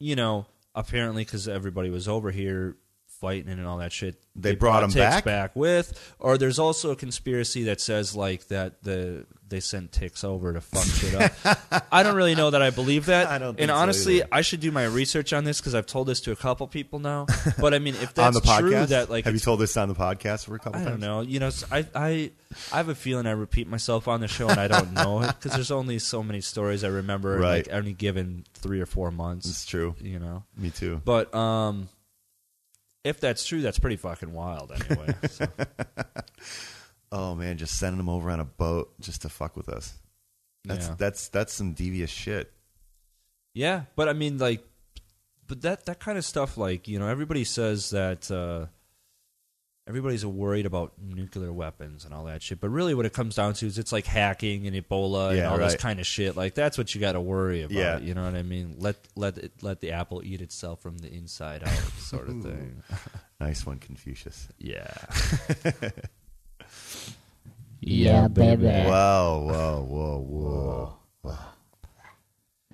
you know, apparently because everybody was over here fighting and all that shit, They brought 'em ticks back? with. Or there's also a conspiracy that says like that the they sent ticks over to fuck shit up. I don't really know that I believe that. I don't and so honestly, either. I should do my research on this because I've told this to a couple people now. But I mean, if that's on the podcast, true, that like have you told this on the podcast for a couple I times? don't know. You know, I I I have a feeling I repeat myself on the show and I don't know it because there's only so many stories I remember in Right. like any given three or four months. It's true. You know, Me too. but um, if that's true, that's pretty fucking wild. Anyway, so, Oh man, just sending them over on a boat just to fuck with us. That's Yeah. that's that's some devious shit. yeah. But I mean, like, but that that kind of stuff, like you know, everybody says that. uh Everybody's worried about nuclear weapons and all that shit, but really, what it comes down to is it's like hacking and Ebola and Yeah, all this kind of shit. Like that's what you got to worry about. Yeah. You know what I mean? Let let it, let the apple eat itself from the inside out, sort of thing. Nice one, Confucius. Yeah. Yeah, baby. Whoa, whoa, whoa, whoa.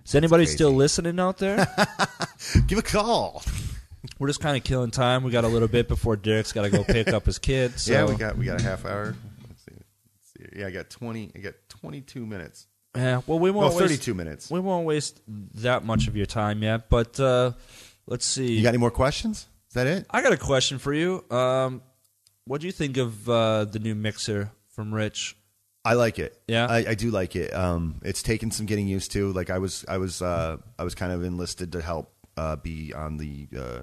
Is anybody crazy. still listening out there? Give a call. We're just kind of killing time. We got a little bit before Derek's got to go pick up his kids. So. Yeah, we got we got a half hour. Let's see. Let's see. Yeah, I got twenty. I got twenty two minutes. Yeah, well, we won't thirty waste, minutes. we won't waste that much of your time yet. But uh, let's see. You got any more questions? Is that it? I got a question for you. Um, what do you think of uh, the new mixer from Rich? I like it. Yeah? I, I do like it. Um, it's taken some getting used to. Like I was, I was, uh, I was kind of enlisted to help uh, be on the. Uh,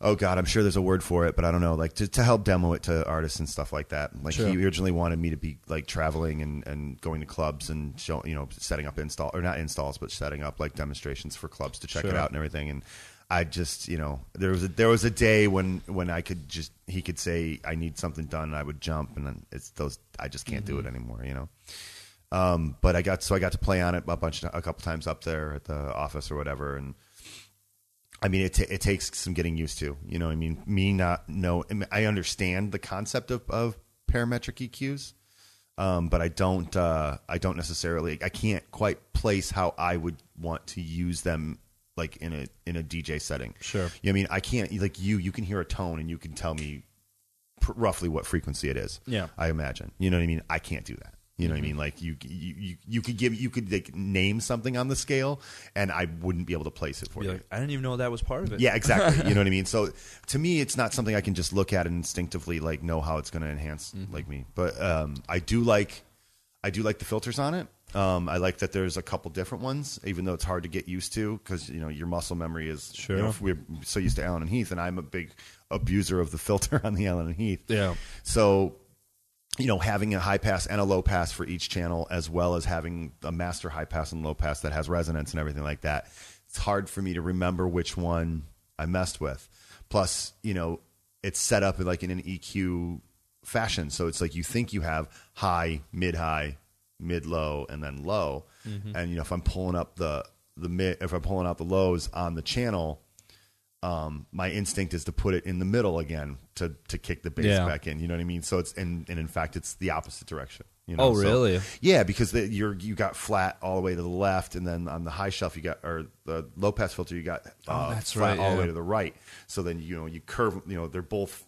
oh God, I'm sure there's a word for it, but I don't know. Like to, to help demo it to artists and stuff like that. Like Sure. he originally wanted me to be like traveling and, and going to clubs and show, you know, setting up install or not installs, but setting up like demonstrations for clubs to check it out and everything. And I just, you know, there was a, there was a day when when I could just he could say I need something done and I would jump and then it's those I just can't do it anymore, you know. Um, but I got so I got to play on it a bunch a couple times up there at the office or whatever and I mean, it, ta it takes some getting used to. You know, what I mean, me not know. I, understand the concept of, of parametric EQs, um, but I don't. Uh, I don't necessarily. I can't quite place how I would want to use them, like in a in a DJ setting. Sure. You know what I mean, I can't. Like you, you can hear a tone and you can tell me pr- roughly what frequency it is. Yeah. I imagine. You know what I mean? I can't do that. You know what I mean? Like you, you, you, you could give, you could like name something on the scale, and I wouldn't be able to place it for Be you. like, I didn't even know that was part of it. Yeah, exactly. you know what I mean? So to me, it's not something I can just look at and instinctively like know how it's going to enhance like me. But um, I do like, I do like the filters on it. Um, I like that there's a couple different ones, even though it's hard to get used to because you know your muscle memory is. Sure. You know, if we're so used to Allen and Heath, and I'm a big abuser of the filter on the Allen and Heath. Yeah. So, you know, having a high pass and a low pass for each channel, as well as having a master high pass and low pass that has resonance and everything like that, it's hard for me to remember which one I messed with. Plus, you know, it's set up like in an EQ fashion, so it's like you think you have high, mid high, mid low, and then low. Mm-hmm. And you know, if I'm pulling up the the mid, if I'm pulling out the lows on the channel, um, my instinct is to put it in the middle again to to kick the bass Yeah. back in. You know what I mean? So it's and and in fact, it's the opposite direction. You know? Oh, So- really? yeah, because the, you're you got flat all the way to the left, and then on the high shelf you got or the low pass filter you got uh, Oh, that's flat right, all the way to the right. So then you know you curve. You know they're both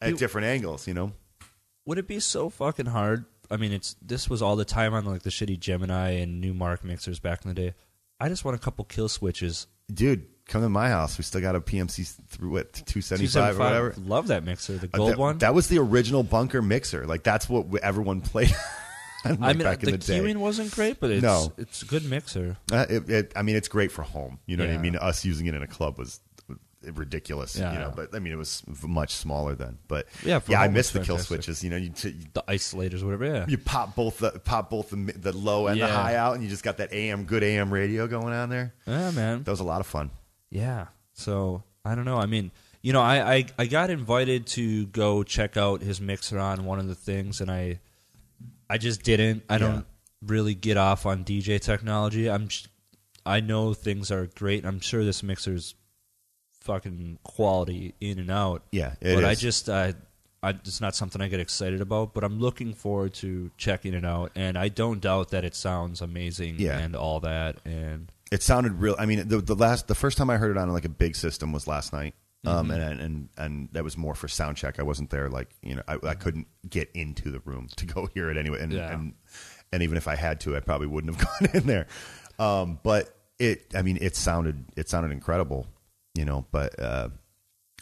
at You- different angles. You know. Would it be so fucking hard? I mean, it's this was all the time on like the shitty Gemini and Numark mixers back in the day. I just want a couple kill switches. Dude, come to my house. We still got a PMC through what two seventy five or whatever. Love that mixer, the Uh, gold that, one. That was the original bunker mixer. Like that's what everyone played. on, I mean, back the, in the wasn't great, but it's No. it's a good mixer. Uh, it, it, I mean, it's great for home. You know what I mean? Us using it in a club was ridiculous. Yeah. You know, but I mean, it was much smaller then. But Yeah, yeah, I miss the kill switches. You know, you, t- The isolators, whatever. Yeah, you pop both the pop both the the low and the high out, and you just got that AM good AM radio going on there. yeah, man. That was a lot of fun. Yeah. So I don't know. I mean, you know, I, I I got invited to go check out his mixer on one of the things, and I I just didn't. I don't really get off on DJ technology. I'm I know things are great. I'm sure this mixer's fucking quality in and out. Yeah, but I just uh, I, it's not something I get excited about. But I'm looking forward to checking it out, and I don't doubt that it sounds amazing Yeah. and all that. And It sounded real. I mean, the the last the first time I heard it on like a big system was last night. Um, Mm-hmm. and, and and that was more for sound check. I wasn't there, like you know, I, I couldn't get into the room to go hear it anyway. And, Yeah. and and even if I had to, I probably wouldn't have gone in there. Um, but it, I mean, it sounded it sounded incredible, you know. But uh,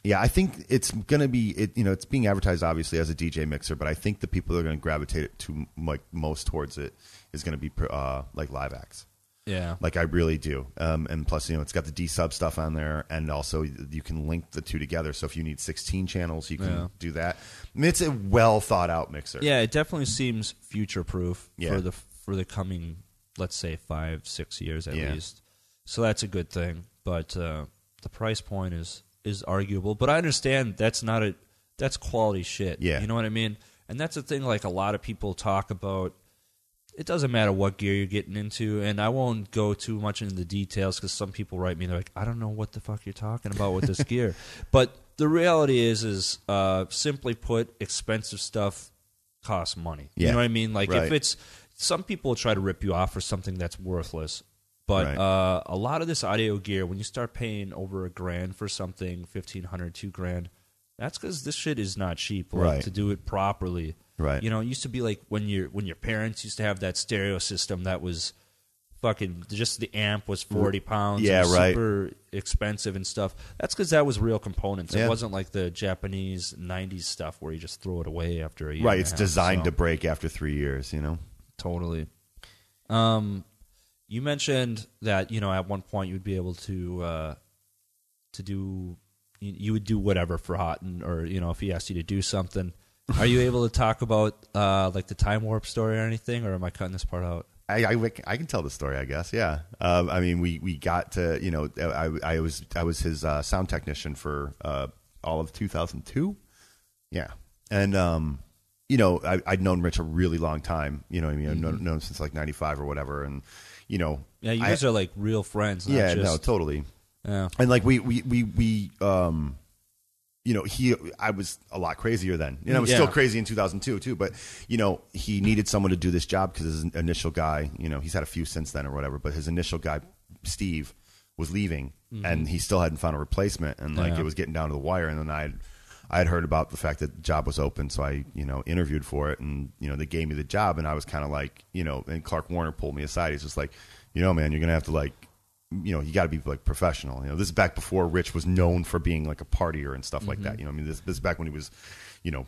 yeah, I think it's gonna be it. You know, it's being advertised obviously as a DJ mixer, but I think the people that are gonna gravitate it to like most towards it is gonna be uh, like live acts. Yeah, Like I really do. Um, and plus, you know, it's got the D sub stuff on there, and also you can link the two together. So if you need 16 channels, you can Yeah. do that. I mean, it's a well thought out mixer. Yeah, it definitely seems future proof Yeah. for the for the coming, let's say five six years at Yeah. least. So that's a good thing. But uh, the price point is is arguable. But I understand that's not a that's quality shit. Yeah. you know what I mean. And that's the thing. Like a lot of people talk about. It doesn't matter what gear you're getting into, and I won't go too much into the details because some people write me. They're like, "I don't know what the fuck you're talking about with this gear," but the reality is, is uh, simply put, expensive stuff costs money. Yeah. You know what I mean? Like Right. if it's some people try to rip you off for something that's worthless, but Right. uh, a lot of this audio gear, when you start paying over a grand for something, fifteen hundred, two grand, that's because this shit is not cheap. Like, Right. To do it properly, Right. You know, it used to be like when your when your parents used to have that stereo system that was fucking just the amp was forty pounds. Yeah, right. Super expensive and stuff. That's because that was real components. It wasn't like the Japanese '90s stuff where you just throw it away after a year. right. It's half, designed so- to break after three years. You know. Totally. Um, you mentioned that you know at one point you would be able to uh, to do you, you would do whatever for Hawtin, or you know if he asked you to do something. Are you able to talk about uh, like the time warp story or anything, or am I cutting this part out? I, I, I can tell the story, I guess. Yeah. Um, I mean, we, we got to, you know, I, I was I was his uh, sound technician for uh, all of 2002. Yeah. And, um, you know, I, I'd known Rich a really long time. You know what I mean? I've known, known him since like 95 or whatever. And, you know. Yeah, you I- guys are like real friends. Not Yeah, just, no, totally. Yeah. And like we, we, we, we, um, you know, he, I was a lot crazier then. You know, I was Yeah. still crazy in 2002 too, but you know, he needed someone to do this job because his initial guy, you know, he's had a few since then or whatever, but his initial guy, Steve, was leaving and he still hadn't found a replacement and like Mm-hmm. Yeah. it was getting down to the wire. And then I, I had heard about the fact that the job was open, so I, you know, interviewed for it, and you know, they gave me the job, and I was kind of like, you know, and Clark Warner pulled me aside. He's just like, you know, man, you're gonna have to like, you know, you got to be like professional. You know, this is back before Rich was known for being like a partier and stuff like that. You know, I mean, this, this is back when he was, you know,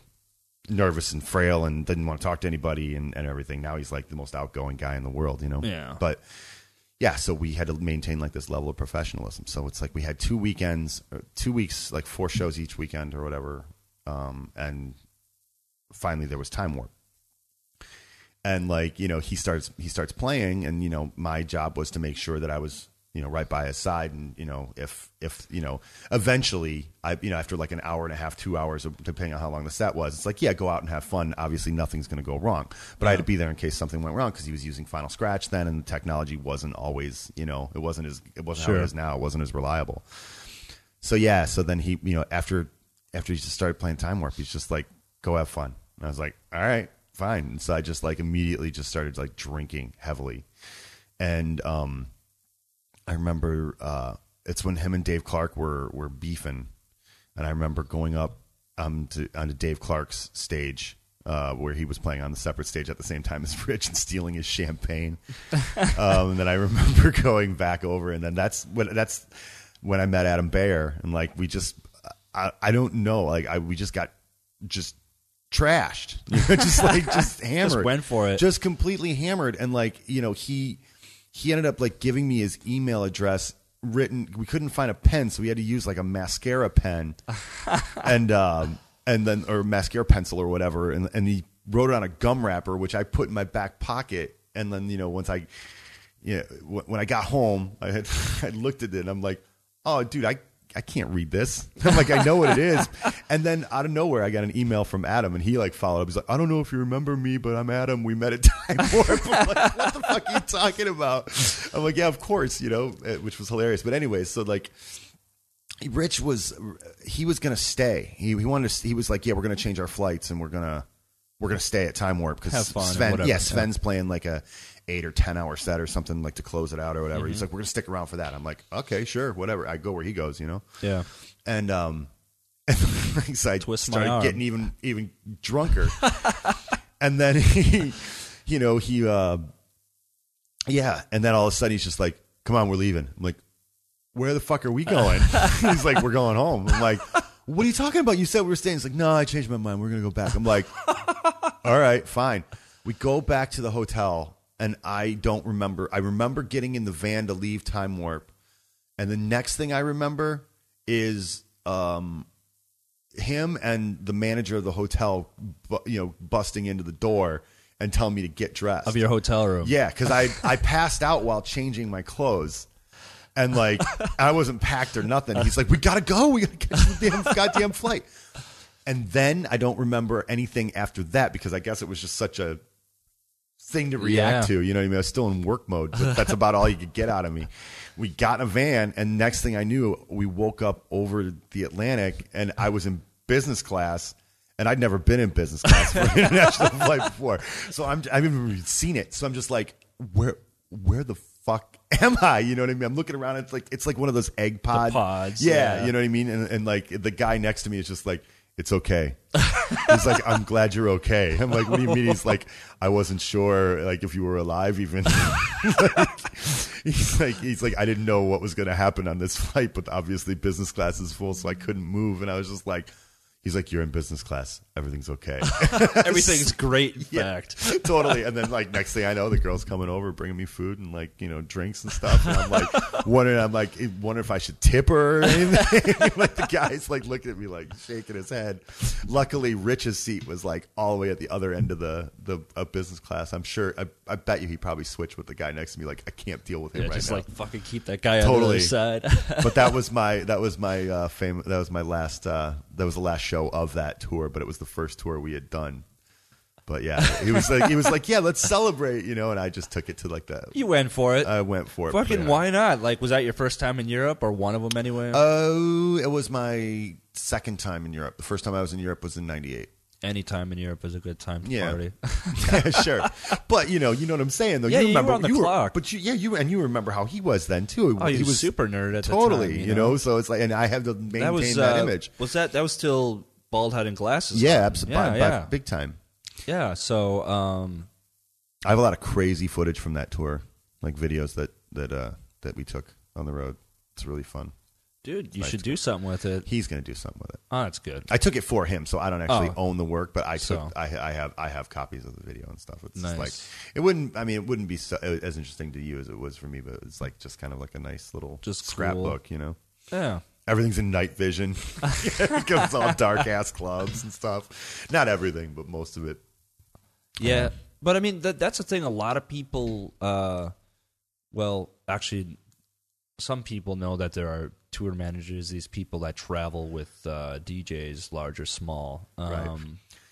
nervous and frail and didn't want to talk to anybody and, and everything. Now he's like the most outgoing guy in the world. You know, Yeah. but yeah, so we had to maintain like this level of professionalism. So it's like we had two weekends, uh, two weeks, like four shows each weekend or whatever. Um, and finally there was time warp. And like, you know, he starts he starts playing and you know, my job was to make sure that I was you know, right by his side, and you know, if if you know, eventually, I you know, after like an hour and a half, two hours, depending on how long the set was, it's like, yeah, go out and have fun. Obviously, nothing's going to go wrong, but I had to be there in case something went wrong because he was using Final Scratch then, and the technology wasn't always, you know, it wasn't as it wasn't how it is now. It wasn't as reliable. So yeah, so then he, you know, after after he just started playing Time Warp, he's just like, "Go have fun." And I was like, "All right, fine." And so I just like immediately just started like drinking heavily, and um, I remember uh, it's when him and Dave Clarke were were beefing, and I remember going up um to onto Dave Clarke's stage. Uh, where he was playing on the separate stage at the same time as Rich and stealing his champagne, um, and then I remember going back over, and then that's when that's when I met Adam Beyer, and like we just, I, I don't know, like I we just got just trashed, just like just hammered, went for it. just completely hammered, and like you know he he ended up like giving me his email address written. We couldn't find a pen, so we had to use like a mascara pen, and um and then or mascara pencil or whatever, and and he wrote it on a gum wrapper, which I put in my back pocket, and then you know once I yeah, wh- when I got home, I had I looked at it and I'm like, oh, dude, I I can't read this. I'm like, I know what it is. And then out of nowhere, I got an email from Adam, and he like followed up. He's like, I don't know if you remember me, but I'm Adam. We met at Time Warp. I'm like, what the fuck are you talking about? I'm like, yeah, of course, you know, eh, which was hilarious. But anyways, so like. Rich was he was gonna stay. He he wanted to, he was like, yeah, we're gonna change our flights and we're gonna we're gonna stay at Time Warp because Sven, yeah, yeah. Sven's playing like a eight or ten hour set or something like to close it out or whatever. Mm-hmm. He's like, we're gonna stick around for that. I'm like, okay, sure, whatever. I go where he goes, you know. Yeah. And um, and so I Twist started getting even even drunker. and then he, you know, he, uh, yeah, and then all of a sudden he's just like, "Come on, we're leaving." I'm like, "Where the fuck are we going?" he's like, "We're going home." I'm like, "What are you talking about? You said we were staying." He's like, "No, I changed my mind. We're gonna go back." I'm like, "All right, fine." We go back to the hotel, and I don't remember. I remember getting in the van to leave Time Warp, and the next thing I remember is um, him and the manager of the hotel, bu- you know, busting into the door and telling me to get dressed. Of your hotel room. Yeah, because I I passed out while changing my clothes, and like I wasn't packed or nothing. He's like, "We gotta go. We gotta catch the damn goddamn flight." And then I don't remember anything after that because I guess it was just such a thing to react Yeah. to. You know what I mean? I was still in work mode, but that's about all you could get out of me. We got in a van, and next thing I knew, we woke up over the Atlantic, and I was in business class. And I'd never been in business class for an international flight before, so I'm I haven't even seen it. So I'm just like, where where the fuck am I? You know what I mean? I'm looking around. It's like it's like one of those egg pod pods, Yeah, yeah. you know what I mean. And, and like the guy next to me is just like, it's okay. He's like, I'm glad you're okay. I'm like, what do you mean? He's like, I wasn't sure, like, if you were alive even. Like, he's like, he's like, I didn't know what was going to happen on this flight, but obviously business class is full, so I couldn't move. And I was just like, he's like, you're in business class. Everything's okay. Everything's great, in Yeah. fact. totally. And then like next thing I know, the girl's coming over, bringing me food and like you know drinks and stuff. And I'm like wondering, I'm like wondering if I should tip her or anything. like the guy's like looking at me like shaking his head. Luckily, Rich's seat was like all the way at the other end of the the uh, business class. I'm sure. I, I bet you he probably switched with the guy next to me. Like I can't deal with him Yeah, right just now. like fucking keep that guy on the Totally. other side. but that was my that was my uh, fame. That was my last. Uh, that was the last show of that tour. But it was the first tour we had done. But yeah, he was like he was like, yeah, let's celebrate, you know. And I just took it to like the. you went for it. I went for it. Fucking why not? Like, was that your first time in Europe or one of them anyway? Oh, it was my second time in Europe. The first time I was in Europe was in '98. Any time in Europe is a good time to Yeah. party. yeah, sure. But you know, you know what I'm saying though. Yeah, you you were remember on the you clock. but you, yeah, you and you remember how he was then too. Oh, he, was, super nerd at totally, the time. you know? So it's like, and I have to maintain that was that uh, image. Was that that was still bald head and glasses? Yeah, absolutely, Yeah, yeah. big time. yeah. So, um, I have a lot of crazy footage from that tour, like videos that that uh, that we took on the road. It's really fun. dude, you Nice. should do something with it. He's going to do something with it. Oh, that's good. I took it for him, so I don't actually Oh. own the work, but I took So. I, I have I have copies of the video and stuff. It's Nice. like it wouldn't. I mean, it wouldn't be so, as interesting to you as it was for me, but it's like just kind of like a nice little Just scrapbook, you know. Yeah. Everything's in night vision. it goes all dark ass clubs and stuff. Not everything, but most of it. Yeah, but I mean that that's the thing. A lot of people, uh, well, actually, some people know that there are tour managers, these people that travel with uh, DJs, large or small. Right.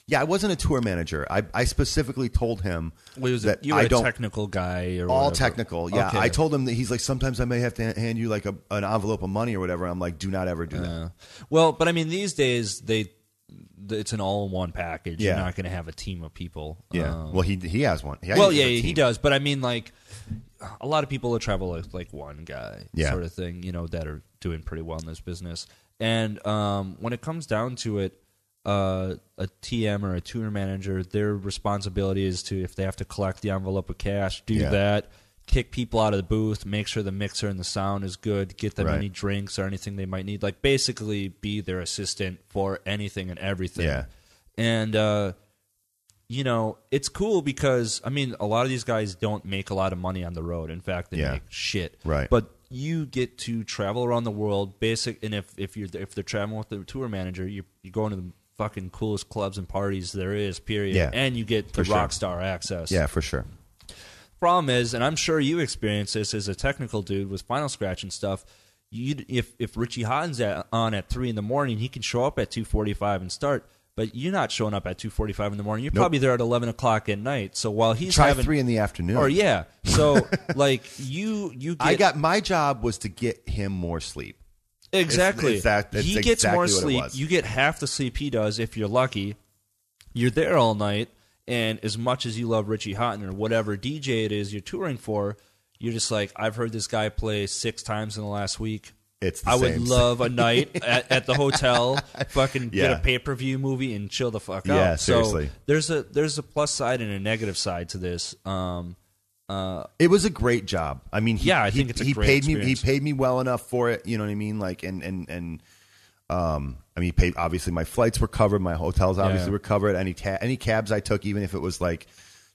Yeah, I wasn't a tour manager. I, I specifically told him was that? You were I a don't technical guy or all whatever. technical. Yeah, Okay. I told him that he's like sometimes I may have to hand you like a, an envelope of money or whatever. I'm like, do not ever do that. Uh, well, but I mean, these days they it's an all-in-one package. Yeah. You're not going to have a team of people. Yeah. Um, well, he he has one. He well, yeah, he does. But I mean, like a lot of people that travel with like one guy, Yeah. sort of thing. You know, that are doing pretty well in this business. And um, when it comes down to it, uh, a TM or a tour manager, their responsibility is to if they have to collect the envelope of cash, do Yeah. that. Kick people out of the booth, make sure the mixer and the sound is good, get them Right. any drinks or anything they might need. Like basically, be their assistant for anything and everything. Yeah. And uh, you know, it's cool because I mean, a lot of these guys don't make a lot of money on the road. In fact, they Yeah. make shit. Right. But you get to travel around the world, basic. And if if you're if they're traveling with the tour manager, you you're going to the fucking coolest clubs and parties there is. Period. Yeah. And you get the rock star access. Yeah, for sure. Problem is, and I'm sure you experience this as a technical dude with Final Scratch and stuff. You if if Richie Hawtin's at, on at three in the morning, he can show up at two forty five and start. But you're not showing up at two forty five in the morning. You're Nope. probably there at eleven o'clock at night. So while he's Try having three in the afternoon. or yeah, so like you you get I got my job was to get him more sleep. Exactly. it's that- it's he gets exactly more sleep. You get half the sleep he does if you're lucky. You're there all night, and as much as you love Richie Hawtin or whatever DJ it is you're touring for, you're just like, I've heard this guy play six times in the last week. It's the I would love a night at, at the hotel, fucking get a pay per view movie and chill the fuck out. Yeah, So seriously. there's a there's a plus side and a negative side to this. Um, uh, It was a great job. I mean, he, Yeah, I he- think it's he paid me. He paid me well enough for it. You know what I mean? Like, and and and um, I mean, he paid. Obviously, my flights were covered. My hotels obviously Yeah. were covered. Any ta- any cabs I took, even if it was like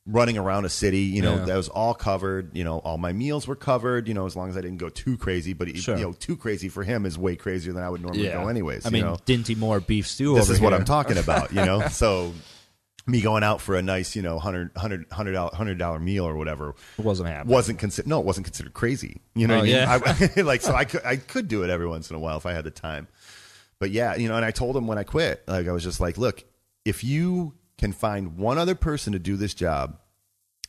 running around a city, you know, Yeah. that was all covered. You know, all my meals were covered. You know, as long as I didn't go too crazy. But Sure. you know, too crazy for him is way crazier than I would normally go, anyways. I mean, know? Dinty Moore beef stew. this is what. I'm talking about, you know. so me going out for a nice, you know, hundred hundred hundred dollar hundred dollar meal or whatever It wasn't happening. wasn't considered. No, it wasn't considered crazy. You know Oh, what I mean? yeah. I, like so, I could I could do it every once in a while if I had the time. But yeah, you know, and I told him when I quit, like I was just like, look, if you can find one other person to do this job,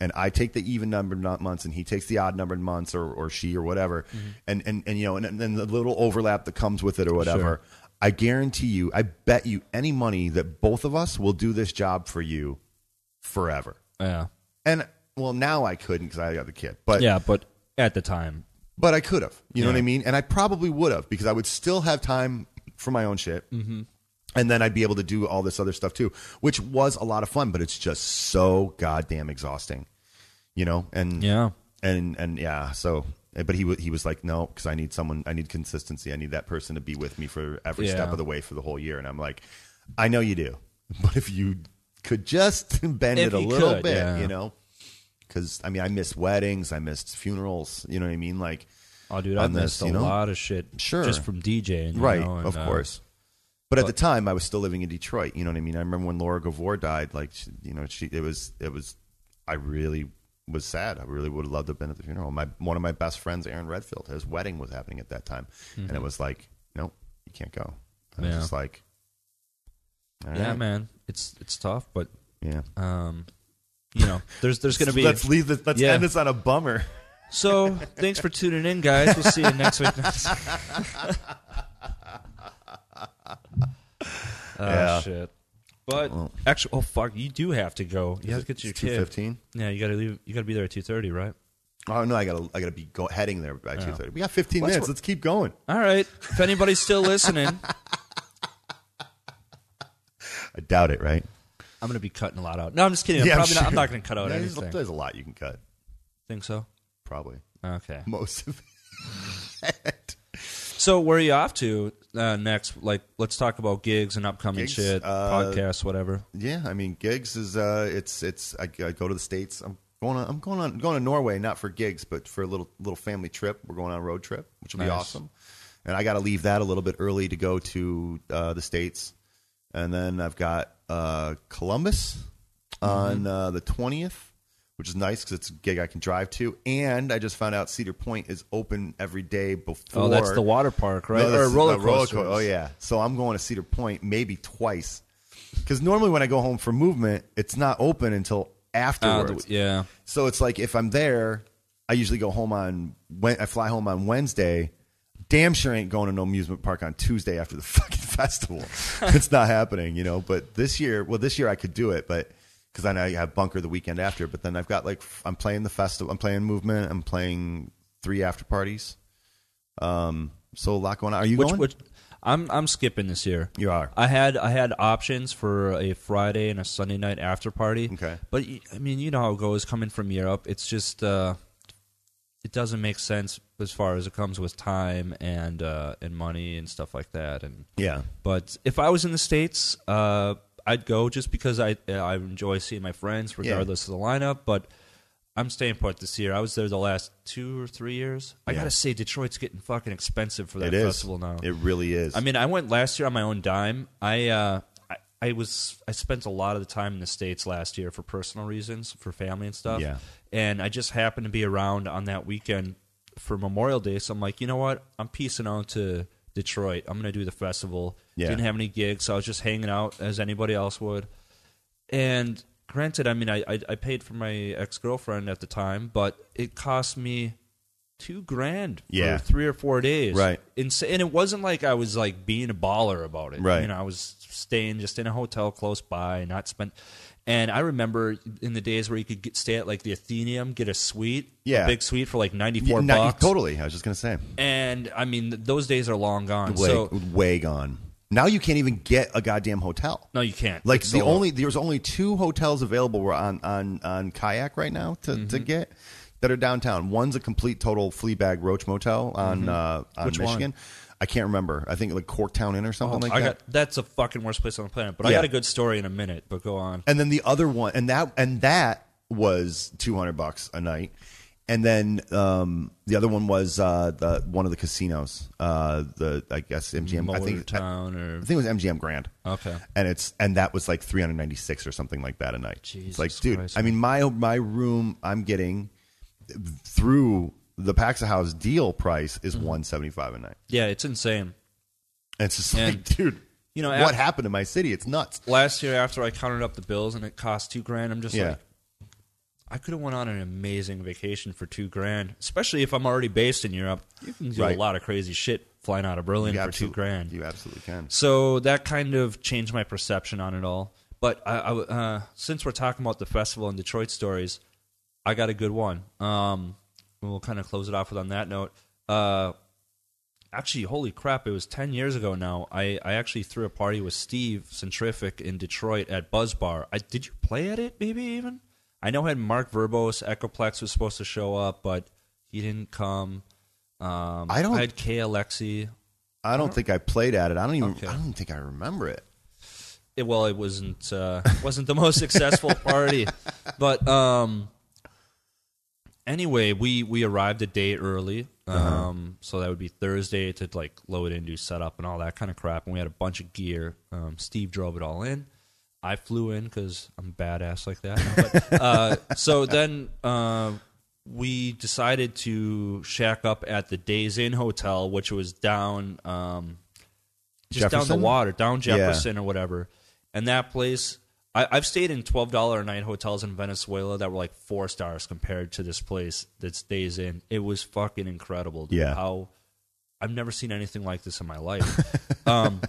and I take the even numbered months, and he takes the odd numbered months, or, or she, or whatever, Mm-hmm. and, and and you know, and then the little overlap that comes with it, or whatever. Sure. I guarantee you, I bet you any money that both of us will do this job for you forever. Yeah, And well, now I couldn't because I got the kid, but yeah, but at the time, but I could have. You know what I mean? And I probably would have because I would still have time for my own shit. Mm-hmm. And then I'd be able to do all this other stuff too, which was a lot of fun, but it's just so goddamn exhausting. You know? And yeah, and and yeah, so but he wa- he was like, "No, cuz I need someone I need consistency. I need that person to be with me for every step of the way for the whole year." And I'm like, "I know you do. But if you could just bend If it a little could, bit, yeah. you know?" Cuz I mean, I missed weddings, I missed funerals, you know what I mean? Like oh, dude, I on this, missed a know? lot of shit. Sure. just from DJing, you right, know, and, of uh, course. But, at the time, I was still living in Detroit. You know what I mean? I remember when Laura Gavor died. Like, you know, she it was it was. I really was sad. I really would have loved to have been at the funeral. My one of my best friends, Aaron Redfield, his wedding was happening at that time, and it was like, nope, you can't go. I was Mm-hmm. Yeah. just like, Yeah, right. man, it's it's tough, but yeah. um, you know, there's there's gonna be. Let's leave this. Let's Yeah. end this on a bummer. So thanks for tuning in, guys. We'll see you next week. oh Yeah. shit! But actually, oh fuck, you do have to go. You have to get to your Two kid. fifteen. Yeah, you gotta leave. You gotta be there at two thirty, right? Oh no, I gotta I gotta be go, heading there by two thirty. We got fifteen minutes. Let's keep going. All right. If anybody's still listening, I doubt it. Right? I'm gonna be cutting a lot out. No, I'm just kidding. I'm Yeah, I'm probably not. I'm sure. not gonna cut out There's, anything. there's a lot you can cut. Think so? Probably Okay. most of it. So where are you off to uh, next? Like, let's talk about gigs and upcoming Gigs, shit, uh, podcasts, whatever. Yeah, I mean, gigs is uh, it's it's I, I go to the states. I'm going on. I'm going on going to Norway, not for gigs, but for a little little family trip. We're going on a road trip, which will be Nice. awesome. And I got to leave that a little bit early to go to uh, the states, and then I've got uh, Columbus Mm-hmm. on uh, the twentieth, which is nice because it's a gig I can drive to. And I just found out Cedar Point is open every day before. Oh, that's the water park, right? No, or roller roller coaster. Oh yeah. So I'm going to Cedar Point maybe twice. Because normally when I go home for movement, it's not open until Uh, afterwards. the- yeah. So it's like if I'm there, I usually go home on when I fly home on Wednesday. Damn sure ain't going to no amusement park on Tuesday after the fucking festival. it's not happening, you know. But this year, well, this year I could do it, but because then I have bunker the weekend after. But then I've got like I'm playing the festival, I'm playing movement, I'm playing three after parties. Um, so a lot going on. Are you Which, going? which I'm I'm skipping this year. You are. I had I had options for a Friday and a Sunday night after party. Okay. But I mean, you know how it goes coming from Europe. It's just uh, it doesn't make sense as far as it comes with time and uh, and money and stuff like that. And yeah. but if I was in the states, uh, I'd go just because I I enjoy seeing my friends regardless of the lineup. But I'm staying put this year. I was there the last two or three years. I Yeah. gotta say, Detroit's getting fucking expensive for that It is. festival now. It really is. I mean, I went last year on my own dime. I, uh, I I was I spent a lot of the time in the states last year for personal reasons, for family and stuff. Yeah. And I just happened to be around on that weekend for Memorial Day, so I'm like, you know what? I'm piecing out to Detroit. I'm gonna do the festival. Yeah. Didn't have any gigs, so I was just hanging out as anybody else would. And granted, I mean, I I, I paid for my ex girlfriend at the time, but it cost me two grand Yeah. for three or four days. Right. Insa- and it wasn't like I was like being a baller about it. Right. You know, I was staying just in a hotel close by, not spend. And I remember in the days where you could get, stay at like the Athenaeum, get a suite, Yeah. a big suite for like ninety four Yeah, bucks. totally. I was just gonna say. And I mean, th- those days are long gone. way, So way gone. Now you can't even get a goddamn hotel. no, you can't. Like It's the so- only there's only two hotels available were on on on kayak right now to, to Mm-hmm. get that are downtown. One's a complete total flea bag Roach Motel on uh, on Mm-hmm. Which one? Michigan. I can't remember. I think like Corktown Inn or something like I that. got that's a fucking worst place on the planet. But I Yeah. got a good story in a minute. But go on. and then the other one, and that and that was two hundred bucks a night. And then um, the other one was uh, the one of the casinos. Uh, the I guess MGM. I think Motortown or I think it was MGM Grand. Okay. and it's and that was like 396 or something like that a night. it's Jesus like, dude, Christ, I mean, my my room I'm getting through the Paxahau deal price is Mm-hmm. 175 a night. yeah, it's insane. And it's just And, like, dude, you know, what af- happened to my city? It's nuts. last year after I counted up the bills and it cost two grand, I'm just Yeah. like, I could have went on an amazing vacation for two grand. Especially if I'm already based in Europe, you can do Right. a lot of crazy shit flying out of Berlin You for two grand. You absolutely can. So that kind of changed my perception on it all. But I, I, uh, since we're talking about the festival and Detroit stories, I got a good one. Um, we'll kind of close it off with on that note. Uh, actually, holy crap! It was ten years ago now. I, I actually threw a party with Steve Centrific in Detroit at Buzz Bar. I, did you play at it? Maybe even. I know had Mark Verbos Echoplex was supposed to show up, but he didn't come. Um, I don't- I had K Alexi. I don't think I played at it. I don't even. Okay. I don't think I remember it. it, well, it wasn't uh, wasn't the most successful party, but um, anyway, we we arrived a day early, um, so that would be Thursday to like load in, do setup, and all that kind of crap. And we had a bunch of gear. Um, Steve drove it all in. I flew in because I'm badass like that. But, uh, so then uh, we decided to shack up at the Days Inn Hotel, which was down um, just down the water, down. Jefferson or whatever. And that place, I, I've stayed in twelve dollar a night hotels in Venezuela that were like four stars compared to this place that stays in. It was fucking incredible. dude. Yeah. how I've never seen anything like this in my life. um,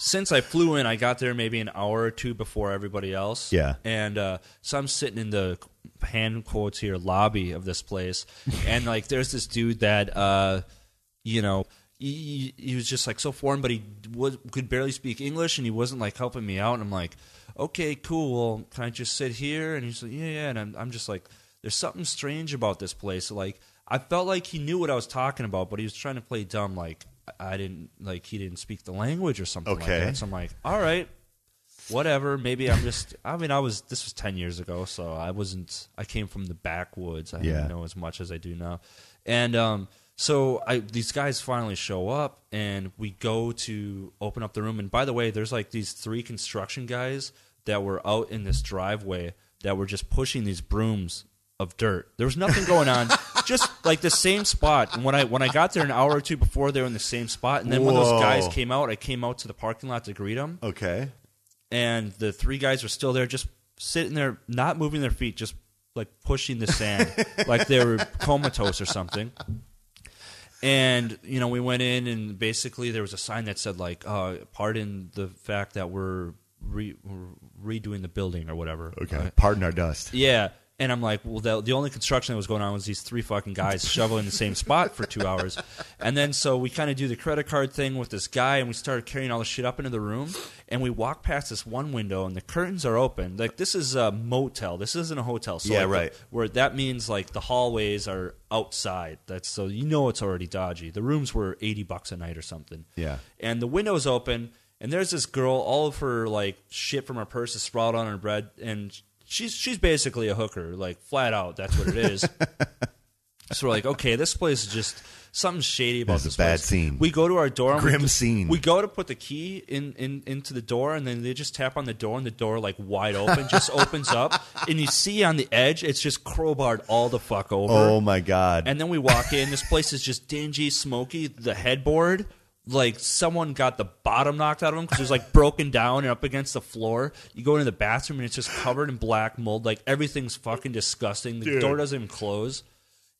since I flew in, I got there maybe an hour or two before everybody else. Yeah. And uh, so I'm sitting in the hand quotes here lobby of this place, and like there's this dude that uh, you know. He, he was just like so foreign, but he was, could barely speak English, and he wasn't like helping me out. And I'm like, okay, cool. Well, can I just sit here? And he's like, yeah, yeah. And I'm, I'm just like, there's something strange about this place. Like, I felt like he knew what I was talking about, but he was trying to play dumb. Like, I didn't like he didn't speak the language or something like that. So I'm like, all right, whatever. Maybe I'm just. I mean, I was. This was ten years ago, so I wasn't. I came from the backwoods. I Yeah. didn't know as much as I do now, and um, so I these guys finally show up, and we go to open up the room. And by the way, there's like these three construction guys that were out in this driveway that were just pushing these brooms of dirt. There was nothing going on, just like the same spot. And when I when I got there an hour or two before, they were in the same spot. And then when those guys came out, I came out to the parking lot to greet them, Okay. and the three guys were still there, just sitting there, not moving their feet, just like pushing the sand, like they were comatose or something. And you know, we went in, and basically there was a sign that said like, uh, "Pardon the fact that we're, re- redoing the building or whatever." Okay. Uh, Pardon our dust. yeah. And I'm like, well, the, the only construction that was going on was these three fucking guys shoveling the same spot for two hours. And then so we kind of do the credit card thing with this guy, and we started carrying all the shit up into the room. And we walk past this one window, and the curtains are open. Like this is a motel. This isn't a hotel. So Yeah, like, the- right. where that means like the hallways are outside. That's so you know it's already dodgy. The rooms were eighty bucks a night or something. Yeah. And the window's open, and there's this girl. All of her like shit from her purse is sprawled on her bed, and she's she's basically a hooker, like flat out. That's what it is. so we're like, okay, this place is just something shady about This is this a bad place. scene. We go to our door, and we Grim do- scene. We go to put the key in, in into the door, and then they just tap on the door, and the door like wide open, just opens up, and you see on the edge, it's just crowbarred all the fuck over. Oh my god. And then we walk in. This place is just dingy, smoky. The headboard, like someone got the bottom knocked out of him because it was like broken down and up against the floor. You go into the bathroom and it's just covered in black mold. Like everything's fucking disgusting. The Dude. door doesn't even close.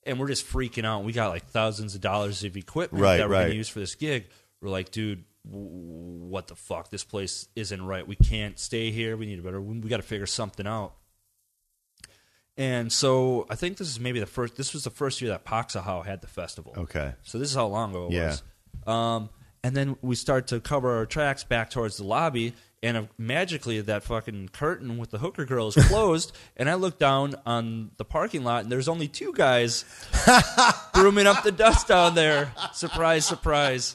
And we're just freaking out. We got like thousands of dollars of equipment Right, that we're gonna use for this gig. We're like, dude, w- what the fuck? This place isn't right. We can't stay here. We need a better. We got to figure something out. And so I think this is maybe the first. This was the first year that Paxahau had the festival. okay. So this is how long ago it Yeah. was. Um, and then we start to cover our tracks back towards the lobby, and uh, magically that fucking curtain with the hooker girl is closed. and I look down on the parking lot, and there's only two guys brooming up the dust down there. Surprise, surprise.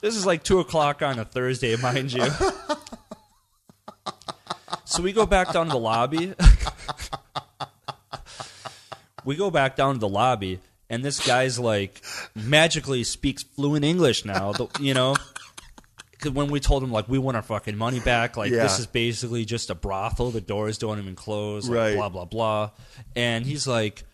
This is like two o'clock on a Thursday, mind you. So we go back down to the lobby. we go back down to the lobby, and this guy's like magically speaks fluent English now. The, you know, when we told him like we want our fucking money back, like Yeah. this is basically just a brothel. The doors don't even close. Like, Right. Blah blah blah. And he's like,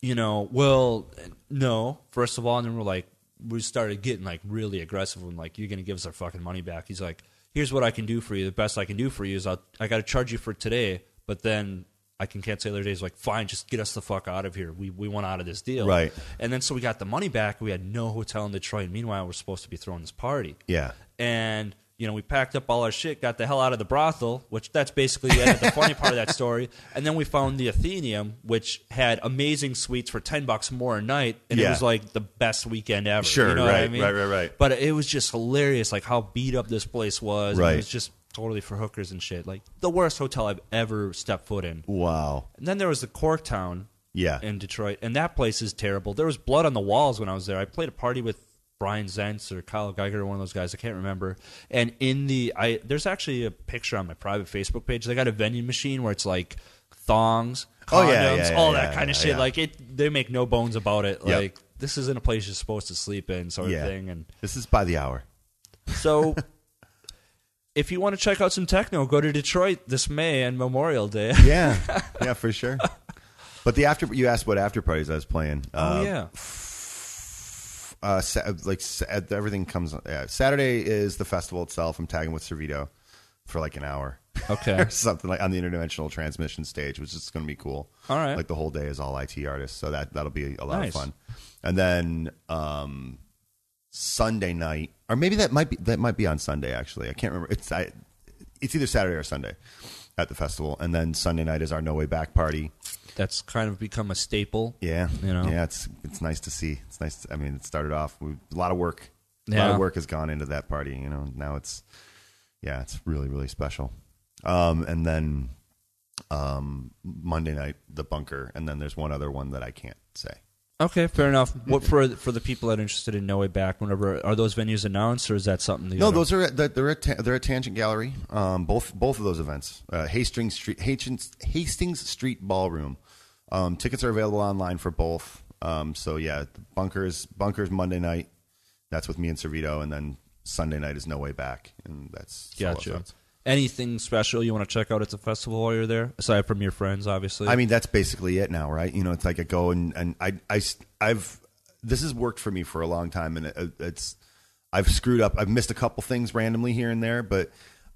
you know, well, no. First of all, and then we're like, we started getting like really aggressive. And like, you're gonna give us our fucking money back. He's like, here's what I can do for you. The best I can do for you is I'll, I got to charge you for today, but then I can cancel the other days. Like, fine, just get us the fuck out of here. We we want out of this deal. Right. And then so we got the money back. We had no hotel in Detroit. Meanwhile, we're supposed to be throwing this party Yeah. and you know we packed up all our shit, got the hell out of the brothel, which that's basically the, end the funny part of that story. And then we found the Athenaeum, which had amazing suites for ten bucks more a night, and it was like the best weekend ever. Sure, you know what I right, mean? right, right, right. But it was just hilarious, like how beat up this place was. and Right. it was just totally for hookers and shit. Like the worst hotel I've ever stepped foot in. Wow. And then there was the Corktown Yeah. in Detroit, and that place is terrible. There was blood on the walls when I was there. I played a party with Bryan Zentz or Kyle Geiger, one of those guys. I can't remember. And in the, I there's actually a picture on my private Facebook page. They got a vending machine where it's like thongs, condoms, Oh, yeah, yeah, yeah, all that kind of shit. Like it, they make no bones about it. Yep. Like this isn't a place you're supposed to sleep in, sort of thing. And This is by the hour. so. If you want to check out some techno, go to Detroit this May and Memorial Day. Yeah. yeah, for sure. But the after you asked what after parties I was playing. oh Uh, yeah, uh, like everything comes. Yeah, Saturday is the festival itself. I'm tagging with Servito for like an hour okay. or something like on the interdimensional transmission stage, which is going to be cool. All right. like the whole day is all IT artists, so that that'll be a lot Nice. of fun. And then um, Sunday night, or maybe that might be that might be on Sunday. Actually, I can't remember. It's I, it's either Saturday or Sunday at the festival, and then Sunday night is our No Way Back party. That's kind of become a staple. Yeah, You know? yeah, it's it's nice to see. It's nice. To, I mean, it started off with a lot of work. A lot Yeah. of work has gone into that party. You know, now it's yeah, it's really really special. Um, and then um, Monday night, the bunker, and then there's one other one that I can't say. Okay, fair enough. What for for the people that are interested in No Way Back? Whenever are those venues announced, or is that something? That you No, those are at, they're- they're at Ta- they're at Tangent Gallery. Um, both both of those events, uh, Hastings Street Hastings, Hastings Street Ballroom. Um, tickets are available online for both. Um, so yeah, bunkers bunkers Monday night. That's with me and Servito, and then Sunday night is No Way Back, and that's Gotcha. Anything special you want to check out at the festival while you're there, aside from your friends, obviously? I mean, that's basically it now, right? You know, it's like I go and and I I i've this has worked for me for a long time, and it, it's I've screwed up. I've missed a couple things randomly here and there, but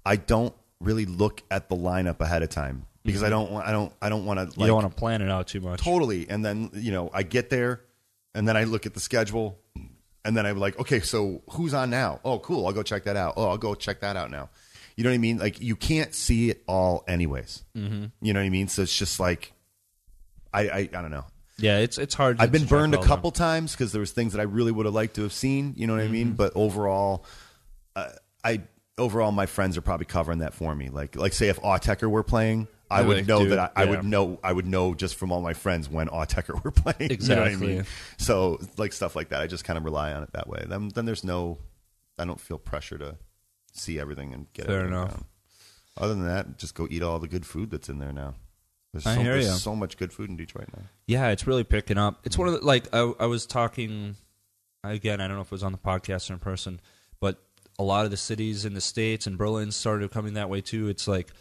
I don't really look at the lineup ahead of time because I don't want I don't I don't want to Mm-hmm. you don't want to plan it out too much. totally. And then you know I get there, and then I look at the schedule, and then I'm like, okay, so who's on now? Oh, cool. I'll go check that out. Oh, I'll go check that out now. You know what I mean? Like you can't see it all, anyways. Mm-hmm. You know what I mean? So it's just like I I, I don't know. Yeah, it's it's hard. to- I've been burned a couple times because there was things that I really would have liked to have seen. You know what I Mm-hmm. mean? But overall, uh, I overall my friends are probably covering that for me. Like like say if Autechre were playing, I They're would like, know dude, that I, I would know I would know just from all my friends when Autechre were playing. You know what I Exactly. mean? So like stuff like that, I just kind of rely on it that way. Then then there's no, I don't feel pressure to see everything and get it. Fair everything enough. down. Other than that, just go eat all the good food that's in there now. There's, I so, hear there's ya. so much good food in Detroit now. Yeah, it's really picking up. It's one of the like I, I was talking again. I don't know if it was on the podcast or in person, but a lot of the cities in the states and Berlin started coming that way too. It's like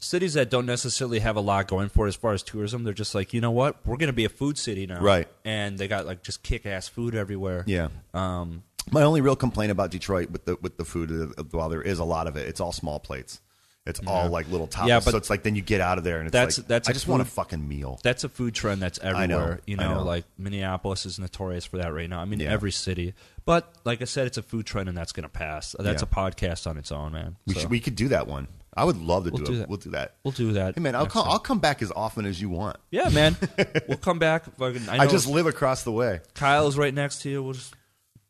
cities that don't necessarily have a lot going for it as far as tourism. They're just like, you know what, we're going to be a food city now, Right. And they got like just kick ass food everywhere. Yeah. Um, My only real complaint about Detroit with the with the food, uh, while there is a lot of it, it's all small plates. It's all like little tapas. Yeah, but so it's like then you get out of there and it's that's- like that's I just want a fucking meal. that's a food trend that's know, everywhere. You I know, know. like Minneapolis is notorious for that right now. I mean, Yeah. every city. But like I said, it's a food trend, and that's going to pass. That's Yeah. a podcast on its own, man. We So, should we could do that one. I would love to We'll do, do it. that. We'll do that. we'll do that. Hey man, I'll come. time. I'll come back as often as you want. Yeah, man. we'll come back. I, know I just live across the way. Kyle's right next to you. We'll just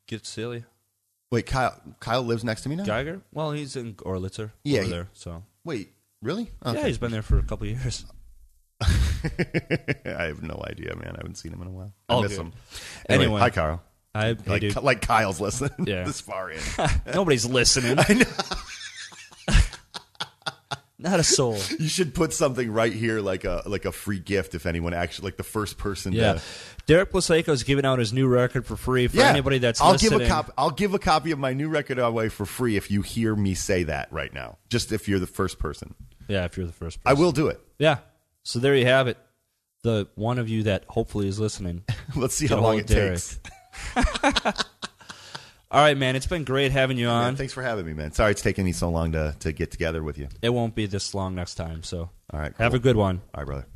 get silly. Wait, Kyle. Kyle lives next to me now. Geiger? Well, he's in Görlitzer. Yeah, over he- there. So Wait, really? yeah, Okay. he's been there for a couple of years. I have no idea, man. I haven't seen him in a while. I All miss good. him. Anyway, Anyway. hi, Carl. I, Like, like Kyle's listening Yeah. this far in. nobody's listening. Not a soul. You should put something right here, like a like a free gift, if anyone actually like the first person. Yeah. to, Derek is giving out his new record for free for anybody that's I'll listening. give a copy. I'll give a copy of my new record away for free if you hear me say that right now. Just if you're the first person, Yeah, if you're the first I will do it. Yeah. So there you have it. The one of you that hopefully is listening. Let's see how long it Derek. takes. All right, man. It's been great having you on. Thanks for having me, man. Sorry it's taking me so long to to get together with you. it won't be this long next time. So All right, have a good one. All right, brother.